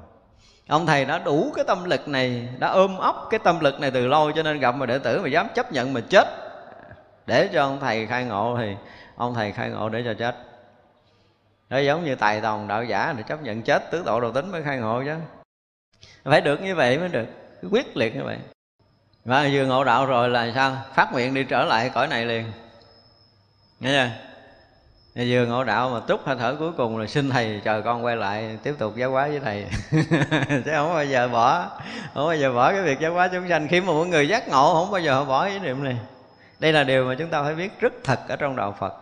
Ông thầy đã đủ cái tâm lực này, Đã ôm ấp cái tâm lực này từ lâu Cho nên gặp mà đệ tử mà dám chấp nhận mà chết. Để cho ông thầy khai ngộ Thì ông thầy khai ngộ để cho chết. Nó giống như tài tòng đạo giả Để chấp nhận chết, tứ độ đầu tính mới khai ngộ chứ. Phải được như vậy mới được Quyết liệt như vậy. Và vừa ngộ đạo rồi là sao? Phát nguyện đi trở lại cõi này liền. Nghe chưa? Vừa ngộ đạo mà trút hơi thở cuối cùng là xin thầy chờ con quay lại tiếp tục giáo hóa với thầy. Chứ không bao giờ bỏ không bao giờ bỏ cái việc giáo hóa chúng sanh. Khi mà mỗi người giác ngộ không bao giờ họ bỏ ý niệm này. Đây là điều mà chúng ta phải biết rất thật ở trong đạo phật.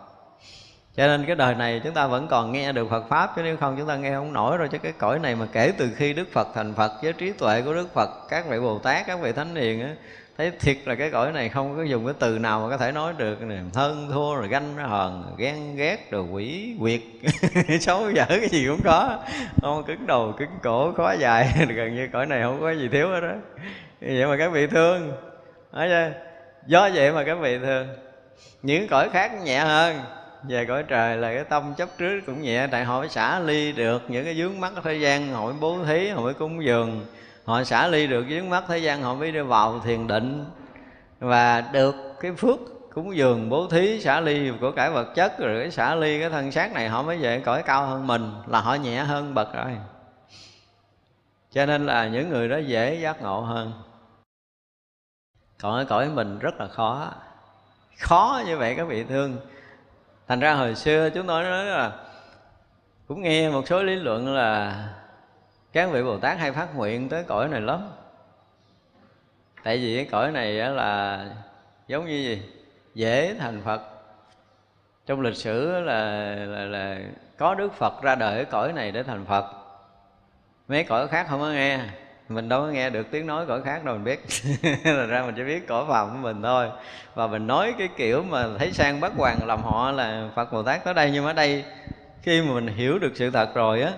Cho nên cái đời này chúng ta vẫn còn nghe được Phật Pháp Chứ nếu không chúng ta nghe không nổi rồi. Chứ cái cõi này mà kể từ khi Đức Phật thành Phật Với trí tuệ của Đức Phật Các vị Bồ Tát, các vị Thánh Hiền á thấy thiệt là cái cõi này không có dùng cái từ nào mà có thể nói được. Này hơn thua, rồi ganh hờn ghen, ghét, rồi quỷ, quyệt. Xấu dở cái gì cũng có. Không, cứng đầu, cứng cổ, khó dài. Gần như cõi này không có gì thiếu hết đó vậy mà các vị thương. Nói chưa do vậy mà các vị thương. Những cõi khác nhẹ hơn. Về cõi trời là cái tâm chấp trước cũng nhẹ. Tại họ phải xả ly được những cái vướng mắc thời gian, hội bố thí, hội cúng dường họ xả ly được vướng mắt, thế gian họ mới đi vào thiền định. Và được cái phước cúng dường bố thí, xả ly của cải vật chất, rồi cái xả ly cái thân xác này, họ mới về cõi cao hơn mình, là họ nhẹ hơn bậc rồi. Cho nên là những người đó dễ giác ngộ hơn. Còn ở cõi mình rất là khó. Khó như vậy các vị thương. Thành ra hồi xưa chúng tôi nói là, cũng nghe một số lý luận là các vị bồ tát hay phát nguyện tới cõi này lắm. Tại vì cái cõi này là giống như gì? Dễ thành phật. Trong lịch sử là, là, là có đức phật ra đời ở cõi này để thành phật. Mấy cõi khác không có nghe. Mình đâu có nghe được tiếng nói cõi khác đâu mình biết. Là ra mình chỉ biết cõi phàm của mình thôi. Và mình nói cái kiểu mà thấy sang bắt hoàng làm họ là phật bồ tát tới đây nhưng mà ở đây khi mà mình hiểu được sự thật rồi á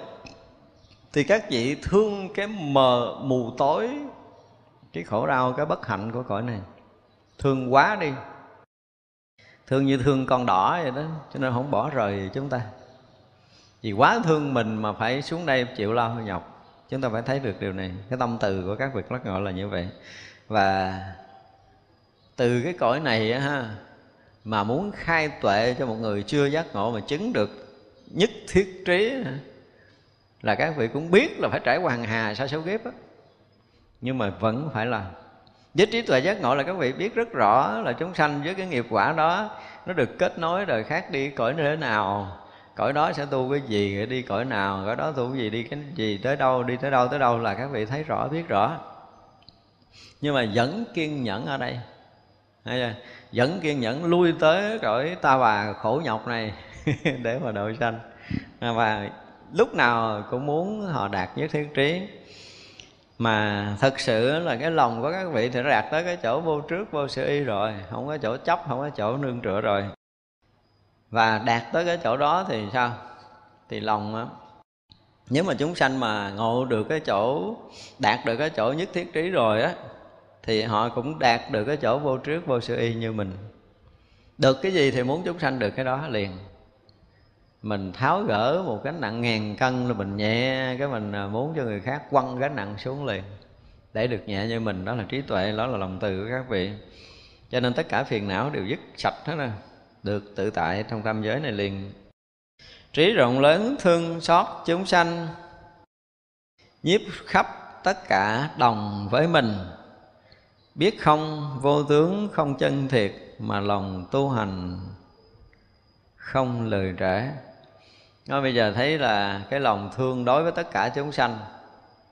thì các vị thương cái mờ mù tối, cái khổ đau, cái bất hạnh của cõi này. Thương quá đi. Thương như thương con đỏ vậy đó, cho nên không bỏ rời chúng ta. Vì quá thương mình mà phải xuống đây chịu lao nhọc. Chúng ta phải thấy được điều này. Cái tâm từ của các vị lắc ngộ là như vậy. Và từ cái cõi này ha, mà muốn khai tuệ cho một người chưa giác ngộ mà chứng được nhất thiết trí là các vị cũng biết là phải trải qua hàng hà sa số kiếp á. Nhưng mà vẫn phải làm. Với trí tuệ giác ngộ là các vị biết rất rõ là chúng sanh với cái nghiệp quả đó, nó được kết nối đời khác đi cõi nơi nào. Cõi đó sẽ tu cái gì đi cõi nào. Cõi đó tu cái gì, đi cái gì tới đâu, đi tới đâu tới đâu là các vị thấy rõ, biết rõ. Nhưng mà vẫn kiên nhẫn ở đây. Hay vẫn kiên nhẫn lui tới cõi ta bà khổ nhọc này để mà độ sanh. Và lúc nào cũng muốn họ đạt nhất thiết trí. Mà thật sự là cái lòng của các vị thì nó đạt tới cái chỗ vô trước, vô sự y rồi. Không có chỗ chấp, không có chỗ nương tựa rồi. Và đạt tới cái chỗ đó thì sao? Thì lòng á. Nếu mà chúng sanh mà ngộ được cái chỗ, đạt được cái chỗ nhất thiết trí rồi á, thì họ cũng đạt được cái chỗ vô trước, vô sự y như mình. Được cái gì thì muốn chúng sanh được cái đó liền mình tháo gỡ một cái nặng ngàn cân là mình nhẹ cái mình à, muốn cho người khác quăng gánh nặng xuống liền. Để được nhẹ như mình, đó là trí tuệ, đó là lòng từ của các vị. Cho nên tất cả phiền não đều dứt sạch hết rồi, được tự tại trong tam giới này liền. Trí rộng lớn, thương xót, chúng sanh, nhiếp khắp tất cả đồng với mình. Biết không, vô tướng, không chân thiệt mà lòng tu hành, không lời trễ nó bây giờ thấy là cái lòng thương đối với tất cả chúng sanh,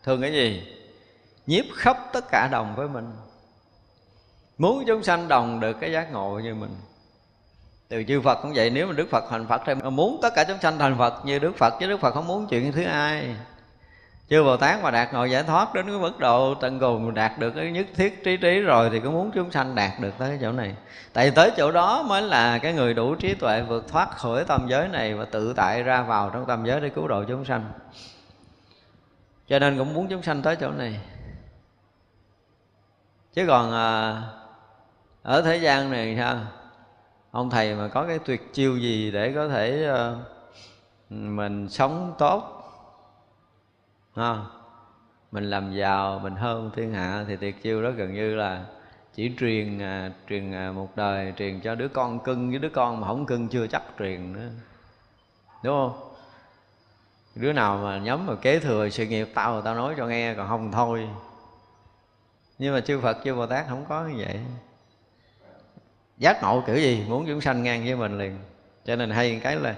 thương cái gì? Nhiếp khắp tất cả đồng với mình. Muốn chúng sanh đồng được cái giác ngộ như mình. Từ chư Phật cũng vậy, nếu mà Đức Phật thành Phật thì muốn tất cả chúng sanh thành Phật như Đức Phật, chứ Đức Phật không muốn chuyện thứ ai chư Bồ Tát mà đạt ngồi giải thoát đến cái mức độ tận cùng đạt được cái nhất thiết trí trí rồi thì cũng muốn chúng sanh đạt được tới cái chỗ này. Tại vì tới chỗ đó mới là cái người đủ trí tuệ vượt thoát khỏi tâm giới này và tự tại ra vào trong tâm giới để cứu độ chúng sanh. Cho nên cũng muốn chúng sanh tới chỗ này. Chứ còn à, ở thế gian này sao ông thầy mà có cái tuyệt chiêu gì để có thể à, mình sống tốt ha mình làm giàu mình hơn thiên hạ thì tuyệt chiêu đó gần như là chỉ truyền à, truyền à, một đời truyền cho đứa con cưng với đứa con mà không cưng chưa chắc truyền nữa. Đúng không? Đứa nào mà nhóm mà kế thừa sự nghiệp tao tao nói cho nghe còn không thôi. Nhưng mà chư phật chư bồ tát không có như vậy. Giác ngộ kiểu gì? Muốn chúng sanh ngang với mình liền. Cho nên hay cái là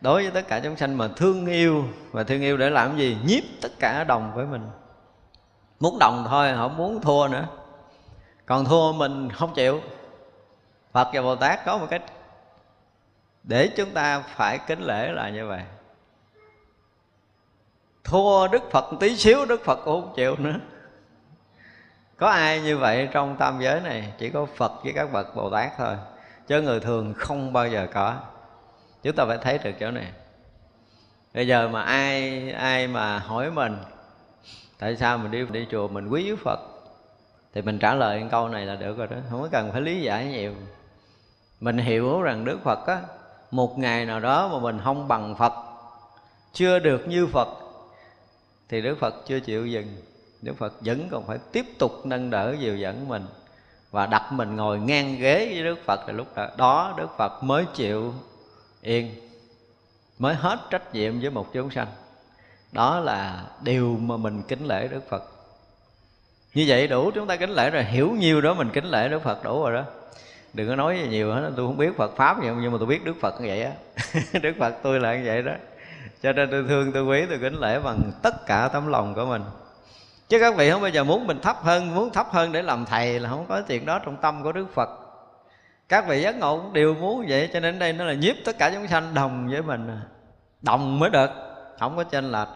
đối với tất cả chúng sanh mà thương yêu và thương yêu để làm gì? Nhiếp tất cả đồng với mình. Muốn đồng thôi, không muốn thua nữa. Còn thua mình không chịu. Phật và bồ tát có một cách để chúng ta phải kính lễ là như vậy. Thua đức phật tí xíu, đức phật cũng không chịu nữa. Có ai như vậy trong tam giới này? Chỉ có phật với các bậc bồ tát thôi, chứ người thường không bao giờ có chúng ta phải thấy được chỗ này. Bây giờ mà ai ai mà hỏi mình, tại sao mình đi đi chùa mình quý phật? Thì mình trả lời câu này là được rồi đó, không có cần phải lý giải nhiều. Mình hiểu rằng đức phật á, một ngày nào đó mà mình không bằng phật, chưa được như phật, thì đức phật chưa chịu dừng. Đức phật vẫn còn phải tiếp tục nâng đỡ dìu dẫn mình và đặt mình ngồi ngang ghế với đức phật. Là lúc đó đức phật mới chịu yên, mới hết trách nhiệm với một chúng sanh. Đó là điều mà mình kính lễ đức phật. Như vậy đủ chúng ta kính lễ rồi, hiểu nhiều đó mình kính lễ đức phật đủ rồi đó. Đừng có nói gì nhiều hết, tôi không biết phật pháp gì nhưng mà tôi biết đức phật như vậy á. Đức phật tôi là như vậy đó. Cho nên tôi thương, tôi quý, tôi kính lễ bằng tất cả tấm lòng của mình. Chứ các vị không bao giờ muốn mình thấp hơn, muốn thấp hơn để làm thầy là không có chuyện đó trong tâm của đức phật các vị giác ngộ cũng đều muốn vậy, cho nên đây nó là nhiếp tất cả chúng sanh đồng với mình à. đồng mới được, không có chênh lệch.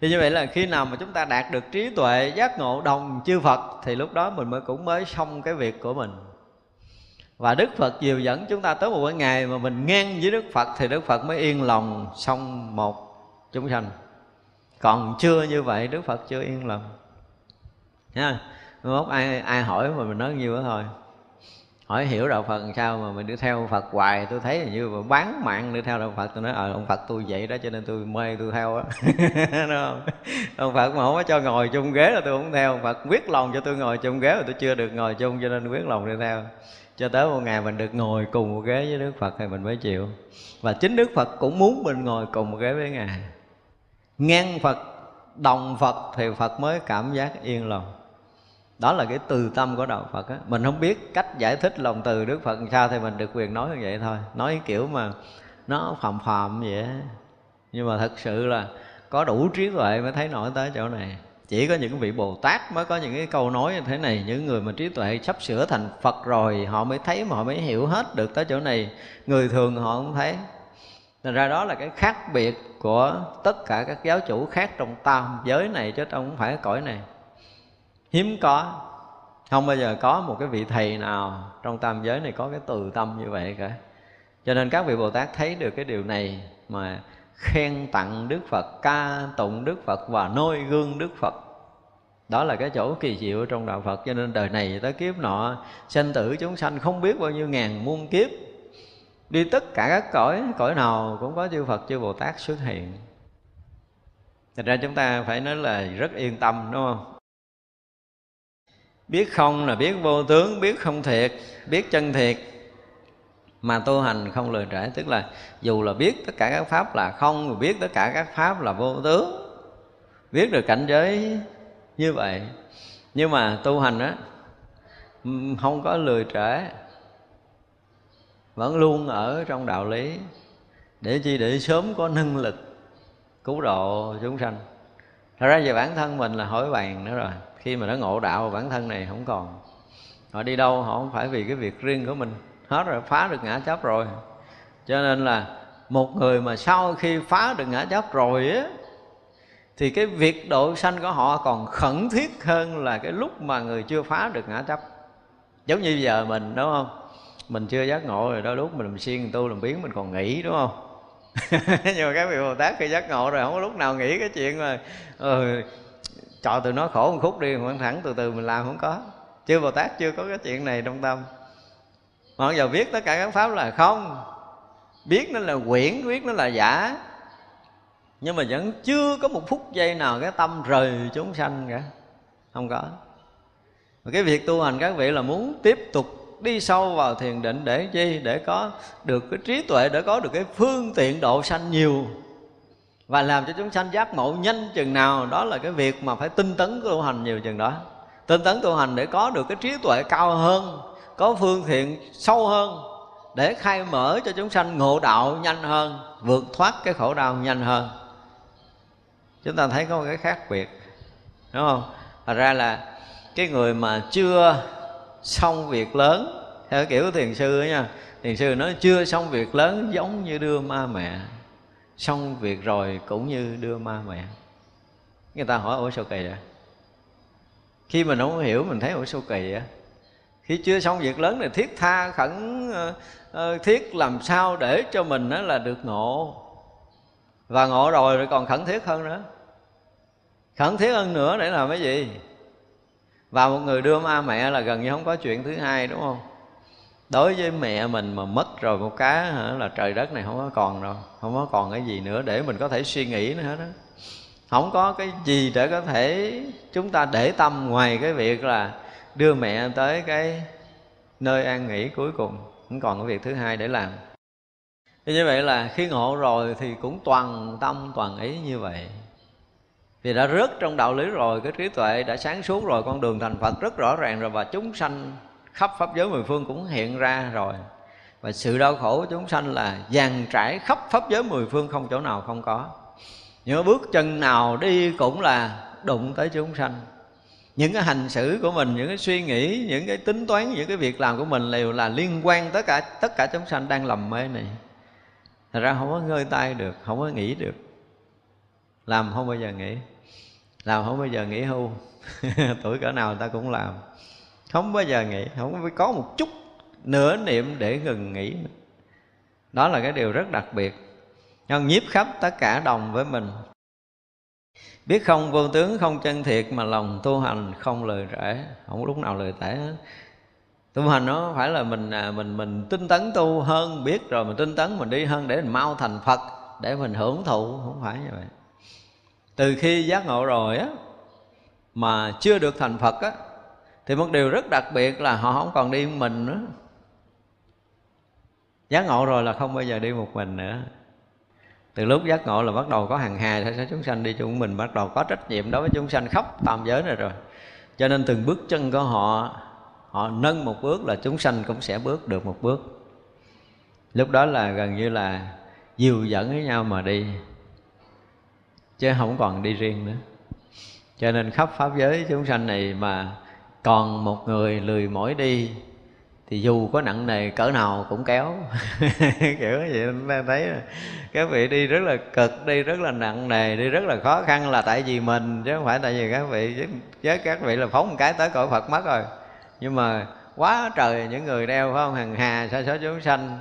Thì như vậy là khi nào mà chúng ta đạt được trí tuệ, giác ngộ, đồng, chư Phật, thì lúc đó mình mới cũng mới xong cái việc của mình. Và Đức Phật dìu dẫn chúng ta tới một cái ngày mà mình ngang với Đức Phật, thì Đức Phật mới yên lòng xong một chúng sanh. Còn chưa như vậy, Đức Phật chưa yên lòng. Nha. Mốt ai ai hỏi mà mình nói nhiêu đó thôi hỏi hiểu đạo Phật làm sao mà mình đi theo Phật hoài, tôi thấy là như mà bán mạng đi theo đạo Phật. Tôi nói ờ ông Phật tôi vậy đó, cho nên tôi mê tôi theo á. Không? Ông Phật mà không có cho ngồi chung ghế là tôi không theo. Ông Phật quyết lòng cho tôi ngồi chung ghế mà tôi chưa được ngồi chung, cho nên quyết lòng đi theo. Cho tới một ngày mình được ngồi cùng một ghế với Đức Phật thì mình mới chịu. Và chính Đức Phật cũng muốn mình ngồi cùng một ghế với Ngài. Ngang Phật, đồng Phật thì Phật mới cảm giác yên lòng đó là cái từ tâm của đạo Phật á. Mình không biết cách giải thích lòng từ Đức Phật làm sao thì mình được quyền nói như vậy thôi. Nói kiểu mà nó phàm phàm vậy á. Nhưng mà thật sự là có đủ trí tuệ mới thấy nổi tới chỗ này. Chỉ có những vị bồ tát mới có những cái câu nói như thế này. Những người mà trí tuệ sắp sửa thành phật rồi, họ mới thấy mà họ mới hiểu hết được tới chỗ này. Người thường họ không thấy. Thành ra đó là cái khác biệt của tất cả các giáo chủ khác trong tam giới này, chứ không phải cõi này hiếm có. Không bao giờ có một cái vị thầy nào trong tam giới này có cái từ tâm như vậy cả. Cho nên các vị bồ tát thấy được cái điều này mà khen tặng đức phật, ca tụng đức phật và noi gương đức phật. Đó là cái chỗ kỳ diệu trong đạo phật. Cho nên đời này tới kiếp nọ, sanh tử chúng sanh không biết bao nhiêu ngàn muôn kiếp. Đi tất cả các cõi cõi nào cũng có chư phật, chư bồ tát xuất hiện. Thật ra chúng ta phải nói là rất yên tâm, đúng không? Biết không là biết vô tướng, biết không thiệt, biết chân thiệt. Mà tu hành không lười trễ Tức là dù là biết tất cả các pháp là không Biết tất cả các pháp là vô tướng Biết được cảnh giới như vậy. Nhưng mà tu hành á Không có lười trễ Vẫn luôn ở trong đạo lý. Để chi? Để sớm có năng lực cứu độ chúng sanh. Thật ra về bản thân mình là hỏi bàn nữa rồi khi mà nó ngộ đạo bản thân này không còn. Họ đi đâu họ không phải vì cái việc riêng của mình. Hết rồi phá được ngã chấp rồi. Cho nên là một người mà sau khi phá được ngã chấp rồi á thì cái việc độ sanh của họ còn khẩn thiết hơn là cái lúc mà người chưa phá được ngã chấp giống như giờ mình đúng không? Mình chưa giác ngộ rồi đôi lúc mình làm siêng tu làm biến mình còn nghĩ đúng không? Nhưng mà các vị bồ tát khi giác ngộ rồi không có lúc nào nghĩ cái chuyện mà ừ, cho tụi nó khổ một khúc đi, mà thẳng từ từ mình làm không có. Chưa bồ tát, chưa có cái chuyện này trong tâm. Mà giờ viết tất cả các pháp là không. Biết nó là quyển biết nó là giả. Nhưng mà vẫn chưa có một phút giây nào cái tâm rời chúng sanh cả. Không có. Và cái việc tu hành các vị là muốn tiếp tục đi sâu vào thiền định để chi? Để có được cái trí tuệ, để có được cái phương tiện độ sanh nhiều và làm cho chúng sanh giác ngộ nhanh chừng nào, đó là cái việc mà phải tinh tấn tu hành nhiều chừng đó. Tinh tấn tu hành để có được cái trí tuệ cao hơn, có phương thiện sâu hơn, để khai mở cho chúng sanh ngộ đạo nhanh hơn, vượt thoát cái khổ đau nhanh hơn. Chúng ta thấy có một cái khác biệt, đúng không? Thật ra là cái người mà chưa xong việc lớn, theo kiểu thiền sư ấy nha, thiền sư nói chưa xong việc lớn giống như đưa ma mẹ xong việc rồi cũng như đưa ma mẹ. Người ta hỏi, ủa sao kỳ vậy? Khi mình không hiểu, mình thấy, ủa sao kỳ vậy? Khi chưa xong việc lớn thì thiết tha, khẩn ờ, ờ, thiết làm sao để cho mình đó là được ngộ. Và ngộ rồi rồi còn khẩn thiết hơn nữa. Khẩn thiết hơn nữa để làm cái gì? Và một người đưa ma mẹ là gần như không có chuyện thứ hai, đúng không? Đối với mẹ mình mà mất rồi một cái hả, là trời đất này không có còn rồi không có còn cái gì nữa để mình có thể suy nghĩ nữa hết đó không có cái gì để có thể chúng ta để tâm ngoài cái việc là đưa mẹ tới cái nơi an nghỉ cuối cùng không còn cái việc thứ hai để làm. Thì như vậy là khi ngộ rồi thì cũng toàn tâm toàn ý như vậy. Vì đã rớt trong đạo lý rồi cái trí tuệ đã sáng suốt rồi con đường thành phật rất rõ ràng rồi và chúng sanh khắp pháp giới mười phương cũng hiện ra rồi. Và sự đau khổ của chúng sanh là dàn trải khắp pháp giới mười phương không chỗ nào không có. Những bước chân nào đi cũng là đụng tới chúng sanh. Những cái hành xử của mình, những cái suy nghĩ, những cái tính toán, những cái việc làm của mình đều là liên quan tất cả tất cả chúng sanh đang lầm mê này. Thật ra không có ngơi tay được, không có nghĩ được. Làm không bao giờ nghỉ làm không bao giờ nghỉ hưu. Tuổi cỡ nào ta cũng làm không bao giờ nghỉ không có một chút nửa niệm để ngừng nghỉ đó là cái điều rất đặc biệt. Nhân nhiếp khắp tất cả đồng với mình. Biết không, vô tướng không chân thiệt mà lòng tu hành không lời rễ. Không lúc nào lời tẻ hết. Tu hành nó phải là mình à, mình mình tinh tấn tu hơn, biết rồi mình tinh tấn mình đi hơn để mình mau thành phật, để mình hưởng thụ. Không phải như vậy. Từ khi giác ngộ rồi á, mà chưa được thành phật á thì một điều rất đặc biệt là họ không còn đi mình nữa. Giác ngộ rồi là không bao giờ đi một mình nữa. Từ lúc giác ngộ là bắt đầu có hàng hà sẽ chúng sanh đi chung mình, bắt đầu có trách nhiệm đối với chúng sanh khắp tam giới này rồi. Cho nên từng bước chân của họ họ nâng một bước là chúng sanh cũng sẽ bước được một bước. Lúc đó là gần như là dìu dẫn với nhau mà đi, chứ không còn đi riêng nữa. Cho nên khắp pháp giới chúng sanh này mà còn một người lười mỏi đi, thì dù có nặng nề cỡ nào cũng kéo. Kiểu vậy ta thấy các vị đi rất là cực, đi rất là nặng nề, đi rất là khó khăn là tại vì mình, chứ không phải tại vì các vị, chứ các vị là phóng một cái tới cõi phật mất rồi. Nhưng mà quá trời những người đeo, phải không? Hằng hà, sa số chúng sanh,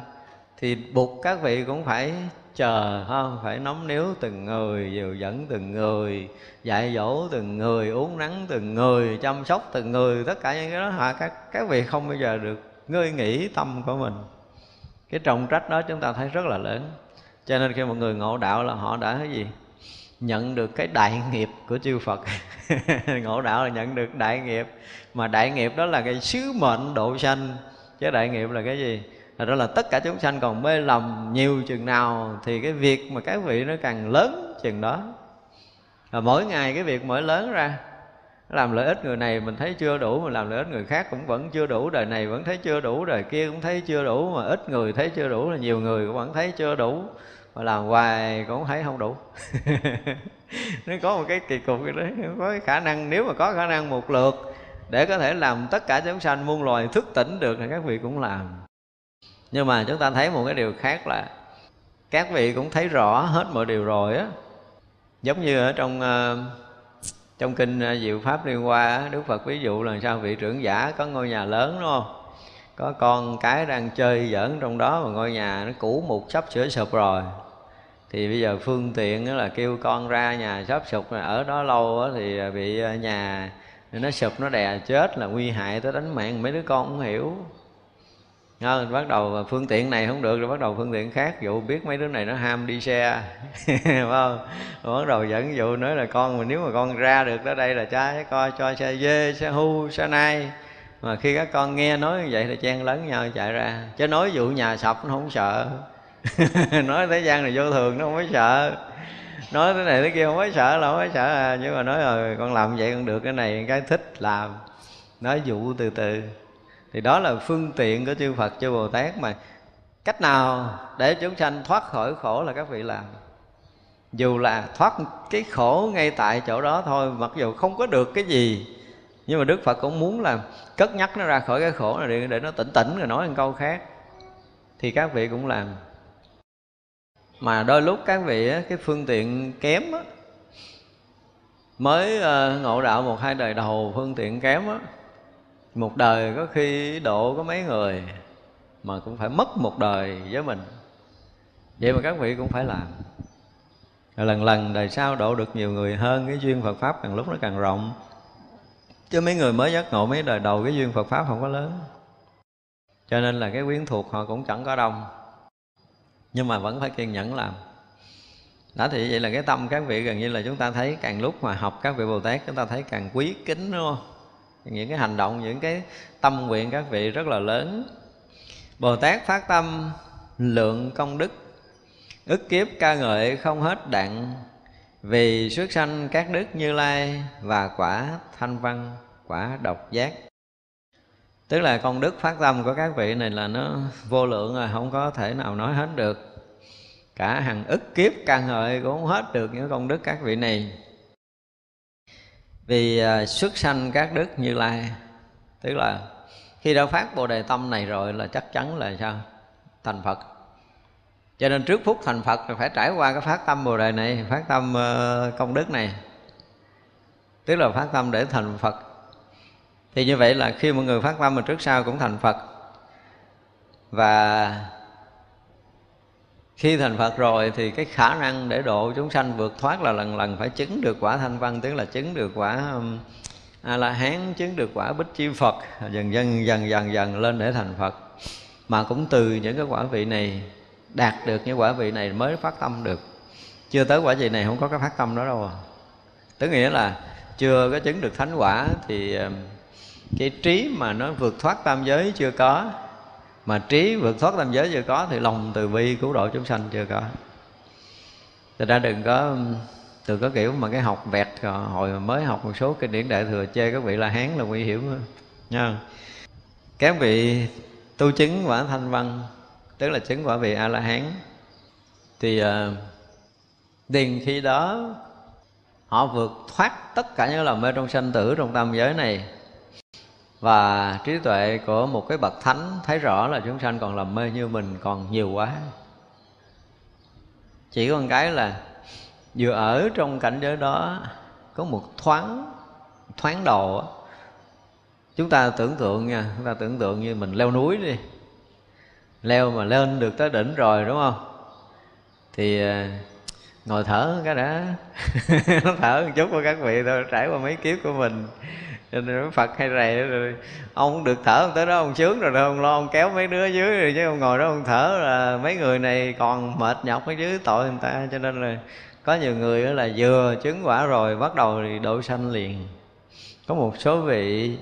thì buộc các vị cũng phải chờ không, phải nóng níu từng người, dìu dẫn từng người, dạy dỗ từng người, uống nắng từng người, chăm sóc từng người. Tất cả những cái đó hả? Các các vị không bao giờ được ngơi nghỉ tâm của mình. Cái trọng trách đó chúng ta thấy rất là lớn. Cho nên khi một người ngộ đạo là họ đã cái gì? Nhận được cái đại nghiệp của chư Phật. Ngộ đạo là nhận được đại nghiệp. Mà đại nghiệp đó là cái sứ mệnh độ sanh. Chứ đại nghiệp là cái gì? Thật đó là tất cả chúng sanh còn mê lầm nhiều chừng nào thì cái việc mà các vị nó càng lớn chừng đó. Và mỗi ngày cái việc mỗi lớn ra, làm lợi ích người này mình thấy chưa đủ, mà làm lợi ích người khác cũng vẫn chưa đủ, đời này vẫn thấy chưa đủ, đời kia cũng thấy chưa đủ, mà ít người thấy chưa đủ, là nhiều người cũng vẫn thấy chưa đủ, mà làm hoài cũng thấy không đủ. Nó có một cái kỳ cục cái đấy có cái khả năng, nếu mà có khả năng một lượt để có thể làm tất cả chúng sanh muôn loài thức tỉnh được thì các vị cũng làm nhưng mà chúng ta thấy một cái điều khác là các vị cũng thấy rõ hết mọi điều rồi á. Giống như ở trong ờ, trong kinh ờ, diệu pháp liên hoa đức phật ví dụ là sao? Vị trưởng giả có ngôi nhà lớn, đúng không? Có con cái đang chơi giỡn trong đó mà ngôi nhà nó cũ mục sắp sửa sụp rồi. Thì bây giờ phương tiện là kêu con ra nhà sắp sụp ở đó lâu thì ờ, bị nhà nó sụp, nó đè chết là nguy hại tới đánh mạng. Mấy đứa con không hiểu à, bắt đầu phương tiện này không được rồi bắt đầu phương tiện khác. Dụ biết mấy đứa này nó ham đi xe. Phải không? Rồi bắt đầu dẫn dụ nói là con mà nếu mà con ra được tới đây là cha sẽ coi cho xe dê xe hu xe nai. Mà khi các con nghe nói như vậy thì chen lấn nhau chạy ra. Chứ nói dụ nhà sập nó không sợ. Nói thế gian này vô thường nó không có sợ. Nói thế này thế kia không có sợ là không có sợ à. Nhưng mà nói rồi con làm vậy con được cái này cái thích làm. Nói dụ từ từ thì đó là phương tiện của chư Phật chư Bồ Tát mà cách nào để chúng sanh thoát khỏi khổ là các vị làm. Dù là thoát cái khổ ngay tại chỗ đó thôi mặc dù không có được cái gì nhưng mà Đức Phật cũng muốn là cất nhắc nó ra khỏi cái khổ này để, để nó tỉnh tỉnh rồi nói một câu khác. Thì các vị cũng làm. Mà đôi lúc các vị cái phương tiện kém mới ờ, ngộ đạo một hai đời đầu phương tiện kém á, một đời có khi độ có mấy người mà cũng phải mất một đời với mình. Vậy mà các vị cũng phải làm. Rồi lần lần đời sau độ được nhiều người hơn cái duyên Phật pháp càng lúc nó càng rộng. Chứ mấy người mới giác ngộ mấy đời đầu cái duyên Phật pháp không có lớn. Cho nên là cái quyến thuộc họ cũng chẳng có đông. Nhưng mà vẫn phải kiên nhẫn làm. Đó thì vậy là cái tâm các vị gần như là chúng ta thấy càng lúc mà học các vị Bồ Tát, chúng ta thấy càng quý kính, đúng không? Những cái hành động, những cái tâm nguyện các vị rất là lớn. Bồ Tát phát tâm, lượng công đức, ức kiếp ca ngợi không hết đạn vì xuất sanh các đức như lai và quả thanh văn, quả độc giác. Tức là công đức phát tâm của các vị này là nó vô lượng rồi, không có thể nào nói hết được. Cả hàng ức kiếp ca ngợi cũng không hết được những công đức các vị này vì à, xuất sanh các đức như lai. Tức là khi đã phát bồ đề tâm này rồi là chắc chắn là sao? Thành phật. Cho nên trước phút thành phật phải trải qua cái phát tâm bồ đề này, phát tâm ờ, công đức này. Tức là phát tâm để thành phật. Thì như vậy là khi mọi người phát tâm mà trước sau cũng thành phật. Và khi thành Phật rồi thì cái khả năng để độ chúng sanh vượt thoát là lần lần phải chứng được quả thanh văn, tức là chứng được quả um, a la hán chứng được quả bích chi Phật, dần dần dần dần dần lên để thành Phật mà cũng từ những cái quả vị này, đạt được những quả vị này mới phát tâm được chưa tới quả vị này không có cái phát tâm đó đâu à. tức nghĩa là chưa có chứng được thánh quả thì um, cái trí mà nó vượt thoát tam giới chưa có mà trí vượt thoát tam giới chưa có thì lòng từ bi cứu độ chúng sanh chưa có. Thật ra đừng có từ có kiểu mà cái học vẹt ờ, hồi mới học một số kinh điển đại thừa chê các vị la hán là nguy hiểm nha. Các vị tu chứng quả thanh văn tức là chứng quả vị a la hán thì ờ, uh, điền khi đó họ vượt thoát tất cả những làm mê trong sanh tử trong tam giới này và trí tuệ của một cái bậc thánh thấy rõ là chúng sanh còn làm mê như mình còn nhiều quá. Chỉ có một cái là vừa ở trong cảnh giới đó, có một thoáng thoáng đầu chúng ta tưởng tượng nha, chúng ta tưởng tượng như mình leo núi đi. Leo mà lên được tới đỉnh rồi, đúng không? Thì à, ngồi thở cái đã. Thở một chút của các vị thôi, trải qua mấy kiếp của mình cho nên phật hay rầy rồi ông được thở tới đó ông sướng rồi đâu ông lo ông kéo mấy đứa dưới rồi chứ ông ngồi đó ông thở là mấy người này còn mệt nhọc ở dưới tội người ta. Cho nên là có nhiều người là vừa chứng quả rồi bắt đầu thì độ sanh liền. Có một số vị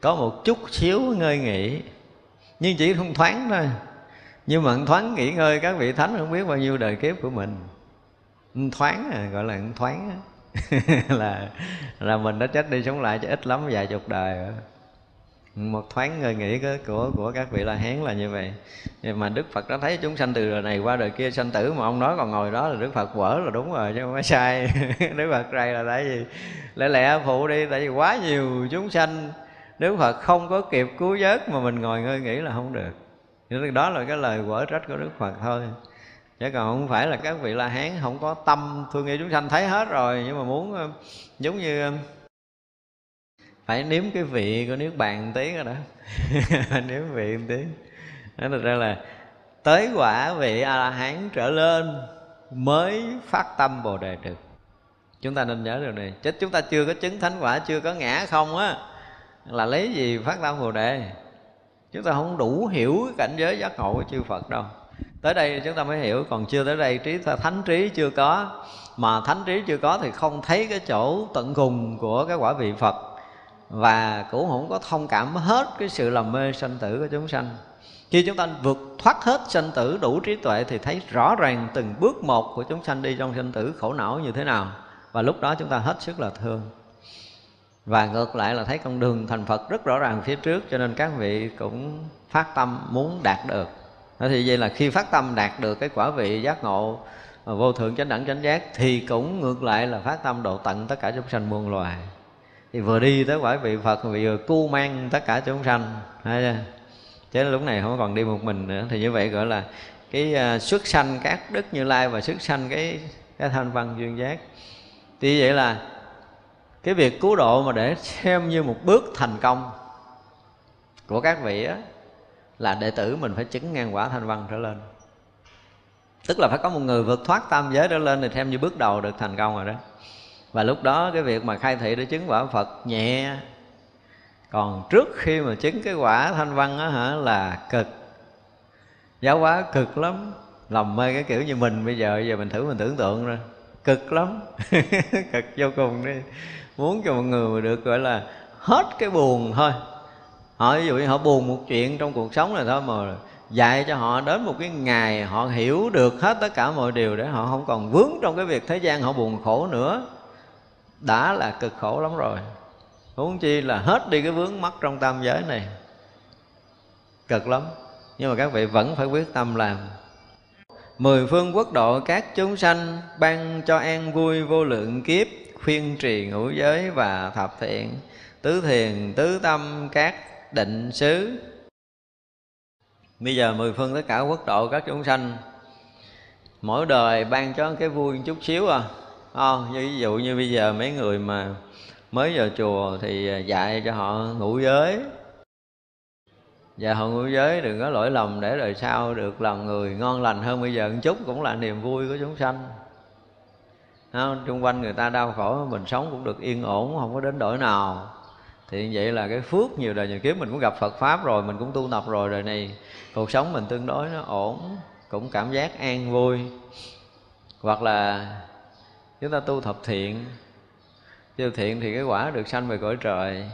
có một chút xíu ngơi nghỉ nhưng chỉ không thoáng thôi. Nhưng mà thoáng nghỉ ngơi các vị thánh không biết bao nhiêu đời kiếp của mình. Thoáng à, gọi là thoáng á. là là mình đã chết đi sống lại cho ít lắm, vài chục đời. Một thoáng ngơi nghĩ của của các vị la hán là như vậy. Nhưng mà đức phật đã thấy chúng sanh từ đời này qua đời kia, sanh tử mà ông nói còn ngồi đó là đức phật vỡ là đúng rồi, chứ không phải sai. Đức phật rầy là tại vì lẽ lẽ phụ đi, tại vì quá nhiều chúng sanh, đức phật không có kịp cứu vớt mà mình ngồi ngơi nghĩ là không được. Đó là cái lời quở trách của đức phật thôi chứ còn không phải là các vị la hán, không có tâm thương yêu chúng sanh thấy hết rồi. Nhưng mà muốn ờ, giống như ờ, phải nếm cái vị của nước bàn tí rồi đó. Nếm vị một tí. Đó ra là tới quả vị a la hán trở lên mới phát tâm bồ đề được. Chúng ta nên nhớ điều này. Chứ chúng ta chưa có chứng thánh quả, chưa có ngã không á, là lấy gì phát tâm bồ đề? Chúng ta không đủ hiểu cảnh giới giác ngộ của chư phật đâu tới đây chúng ta mới hiểu, còn chưa tới đây trí thánh trí chưa có. Mà thánh trí chưa có thì không thấy cái chỗ tận cùng của cái quả vị phật. Và cũng không có thông cảm hết cái sự làm mê sanh tử của chúng sanh. Khi chúng ta vượt thoát hết sanh tử đủ trí tuệ thì thấy rõ ràng từng bước một của chúng sanh đi trong sanh tử khổ não như thế nào. Và lúc đó chúng ta hết sức là thương. Và ngược lại là thấy con đường thành Phật rất rõ ràng phía trước, cho nên các vị cũng phát tâm muốn đạt được đó thì vậy là khi phát tâm đạt được cái quả vị giác ngộ à, vô thượng chánh đẳng chánh giác, thì cũng ngược lại là phát tâm độ tận tất cả chúng sanh muôn loài. Thì vừa đi tới quả vị phật, vừa cu mang tất cả chúng sanh. Thấy chưa? Chứ lúc này không còn đi một mình nữa. Thì như vậy gọi là cái à, xuất sanh các đức như lai và xuất sanh cái cái thanh văn duyên giác. Thì vậy là cái việc cứu độ mà để xem như một bước thành công của các vị á là đệ tử mình phải chứng ngang quả thanh văn trở lên. Tức là phải có một người vượt thoát tam giới trở lên thì thêm như bước đầu được thành công rồi đó. Và lúc đó cái việc mà khai thị để chứng quả phật nhẹ. Còn trước khi mà chứng cái quả thanh văn á hả, là cực. Giáo hóa cực lắm. Lòng mê cái kiểu như mình bây giờ giờ mình thử, mình tưởng tượng rồi cực lắm. Cực vô cùng đi. Muốn cho mọi người mà được gọi là hết cái buồn thôi họ, ví dụ như họ buồn một chuyện trong cuộc sống này thôi mà dạy cho họ đến một cái ngày họ hiểu được hết tất cả mọi điều để họ không còn vướng trong cái việc thế gian họ buồn khổ nữa. Đã là cực khổ lắm rồi. Huống chi là hết đi cái vướng mắc trong tam giới này. Cực lắm. Nhưng mà các vị vẫn phải quyết tâm làm. Mười phương quốc độ các chúng sanh ban cho an vui vô lượng kiếp, khuyên trì ngũ giới và thập thiện, tứ thiền, tứ tâm các định xứ bây giờ mười phương tất cả quốc độ các chúng sanh, mỗi đời ban cho cái vui chút xíu à. Không như ví dụ như bây giờ mấy người mà mới vào chùa thì dạy cho họ ngủ giới. Và họ ngủ giới đừng có lỗi lầm để đời sau được làm người ngon lành hơn bây giờ một chút cũng là niềm vui của chúng sanh. Không? chung quanh người ta đau khổ, Mình sống cũng được yên ổn, Không có đến đổi nào. Thì vậy là cái phước nhiều đời nhiều kiếp Mình cũng gặp Phật Pháp rồi, Mình cũng tu tập rồi, Đời này cuộc sống mình tương đối nó ổn, Cũng cảm giác an vui. Hoặc là Chúng ta tu thập thiện, Tu thiện thì cái quả được sanh về cõi trời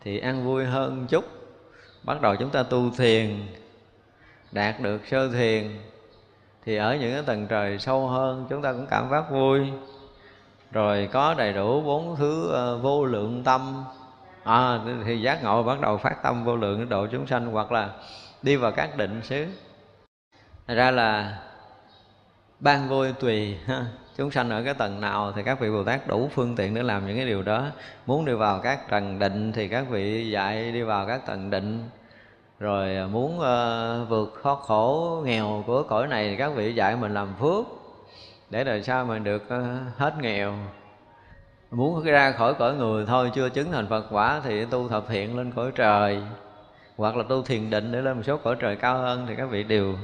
Thì an vui hơn chút. Bắt đầu chúng ta tu thiền, đạt được sơ thiền thì ở những cái tầng trời sâu hơn, chúng ta cũng cảm giác vui rồi có đầy đủ bốn thứ uh, vô lượng tâm. À, thì giác ngộ bắt đầu phát tâm vô lượng độ chúng sanh hoặc là đi vào các định xứ. Thật ra là ban vui tùy ha. chúng sanh ở cái tầng nào thì các vị bồ tát đủ phương tiện để làm những cái điều đó. Muốn đi vào các tầng định thì các vị dạy đi vào các tầng định. Rồi ờ, muốn uh, vượt khó khổ nghèo của cõi này thì các vị dạy mình làm phước để đời sau mình được ờ, hết nghèo? Muốn ra khỏi cõi người thôi, chưa chứng thành phật quả thì tu thập thiện lên cõi trời. Hoặc là tu thiền định để lên một số cõi trời cao hơn thì các vị đều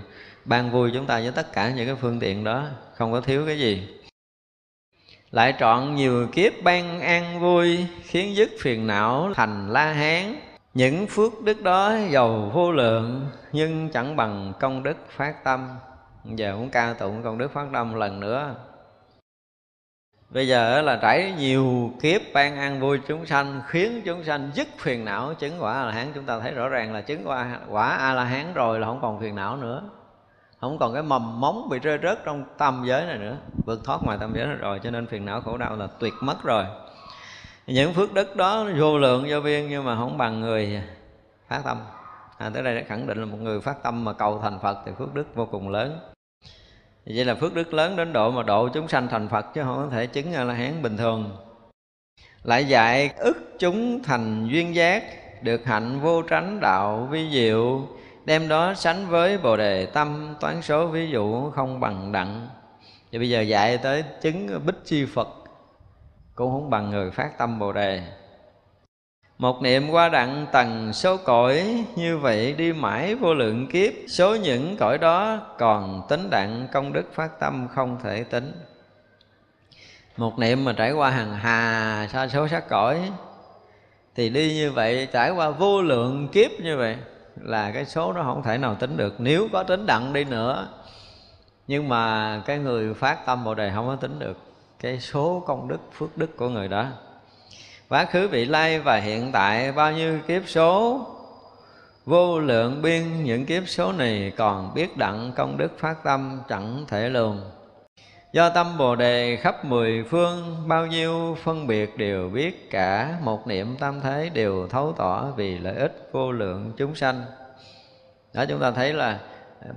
ban vui chúng ta với tất cả những cái phương tiện đó. Không có thiếu cái gì. Lại trọn nhiều kiếp ban an vui, khiến dứt phiền não, thành la hán. Những phước đức đó giàu vô lượng, nhưng chẳng bằng công đức phát tâm giờ muốn ca tụng công đức phát tâm lần nữa. Bây giờ là trải nhiều kiếp ban an vui chúng sanh khiến chúng sanh dứt phiền não. Chứng quả a la hán chúng ta thấy rõ ràng là chứng quả quả a la hán rồi là không còn phiền não nữa. Không còn cái mầm móng bị rơi rớt trong tâm giới này nữa. Vượt thoát ngoài tâm giới này rồi cho nên phiền não khổ đau là tuyệt mất rồi. Những phước đức đó vô lượng vô biên nhưng mà không bằng người phát tâm. À, tới đây đã khẳng định là một người phát tâm mà cầu thành phật thì phước đức vô cùng lớn vậy là phước đức lớn đến độ mà độ chúng sanh thành phật chứ không có thể chứng a la hán bình thường. Lại dạy, ức chúng thành duyên giác, được hạnh vô tránh đạo vi diệu, đem đó sánh với bồ đề tâm, toán số ví dụ không bằng đặng. Vậy bây giờ dạy tới chứng bích chi phật, cũng không bằng người phát tâm bồ đề một niệm qua đặng tầng số cõi, Như vậy đi mãi vô lượng kiếp. Số những cõi đó còn tính đặng công đức phát tâm không thể tính. Một niệm mà trải qua hàng hà sa số sát cõi, Thì đi như vậy, trải qua vô lượng kiếp như vậy, Là cái số đó không thể nào tính được. Nếu có tính đặng đi nữa, Nhưng mà cái người phát tâm Bồ Đề không có tính được, cái số công đức, phước đức của người đó quá khứ vị lai và hiện tại bao nhiêu kiếp số? Vô lượng biên những kiếp số này còn biết đặng công đức phát tâm chẳng thể lường. Do tâm bồ đề khắp mười phương, bao nhiêu phân biệt đều biết cả, một niệm tam thế đều thấu tỏ vì lợi ích vô lượng chúng sanh. Đó, chúng ta thấy là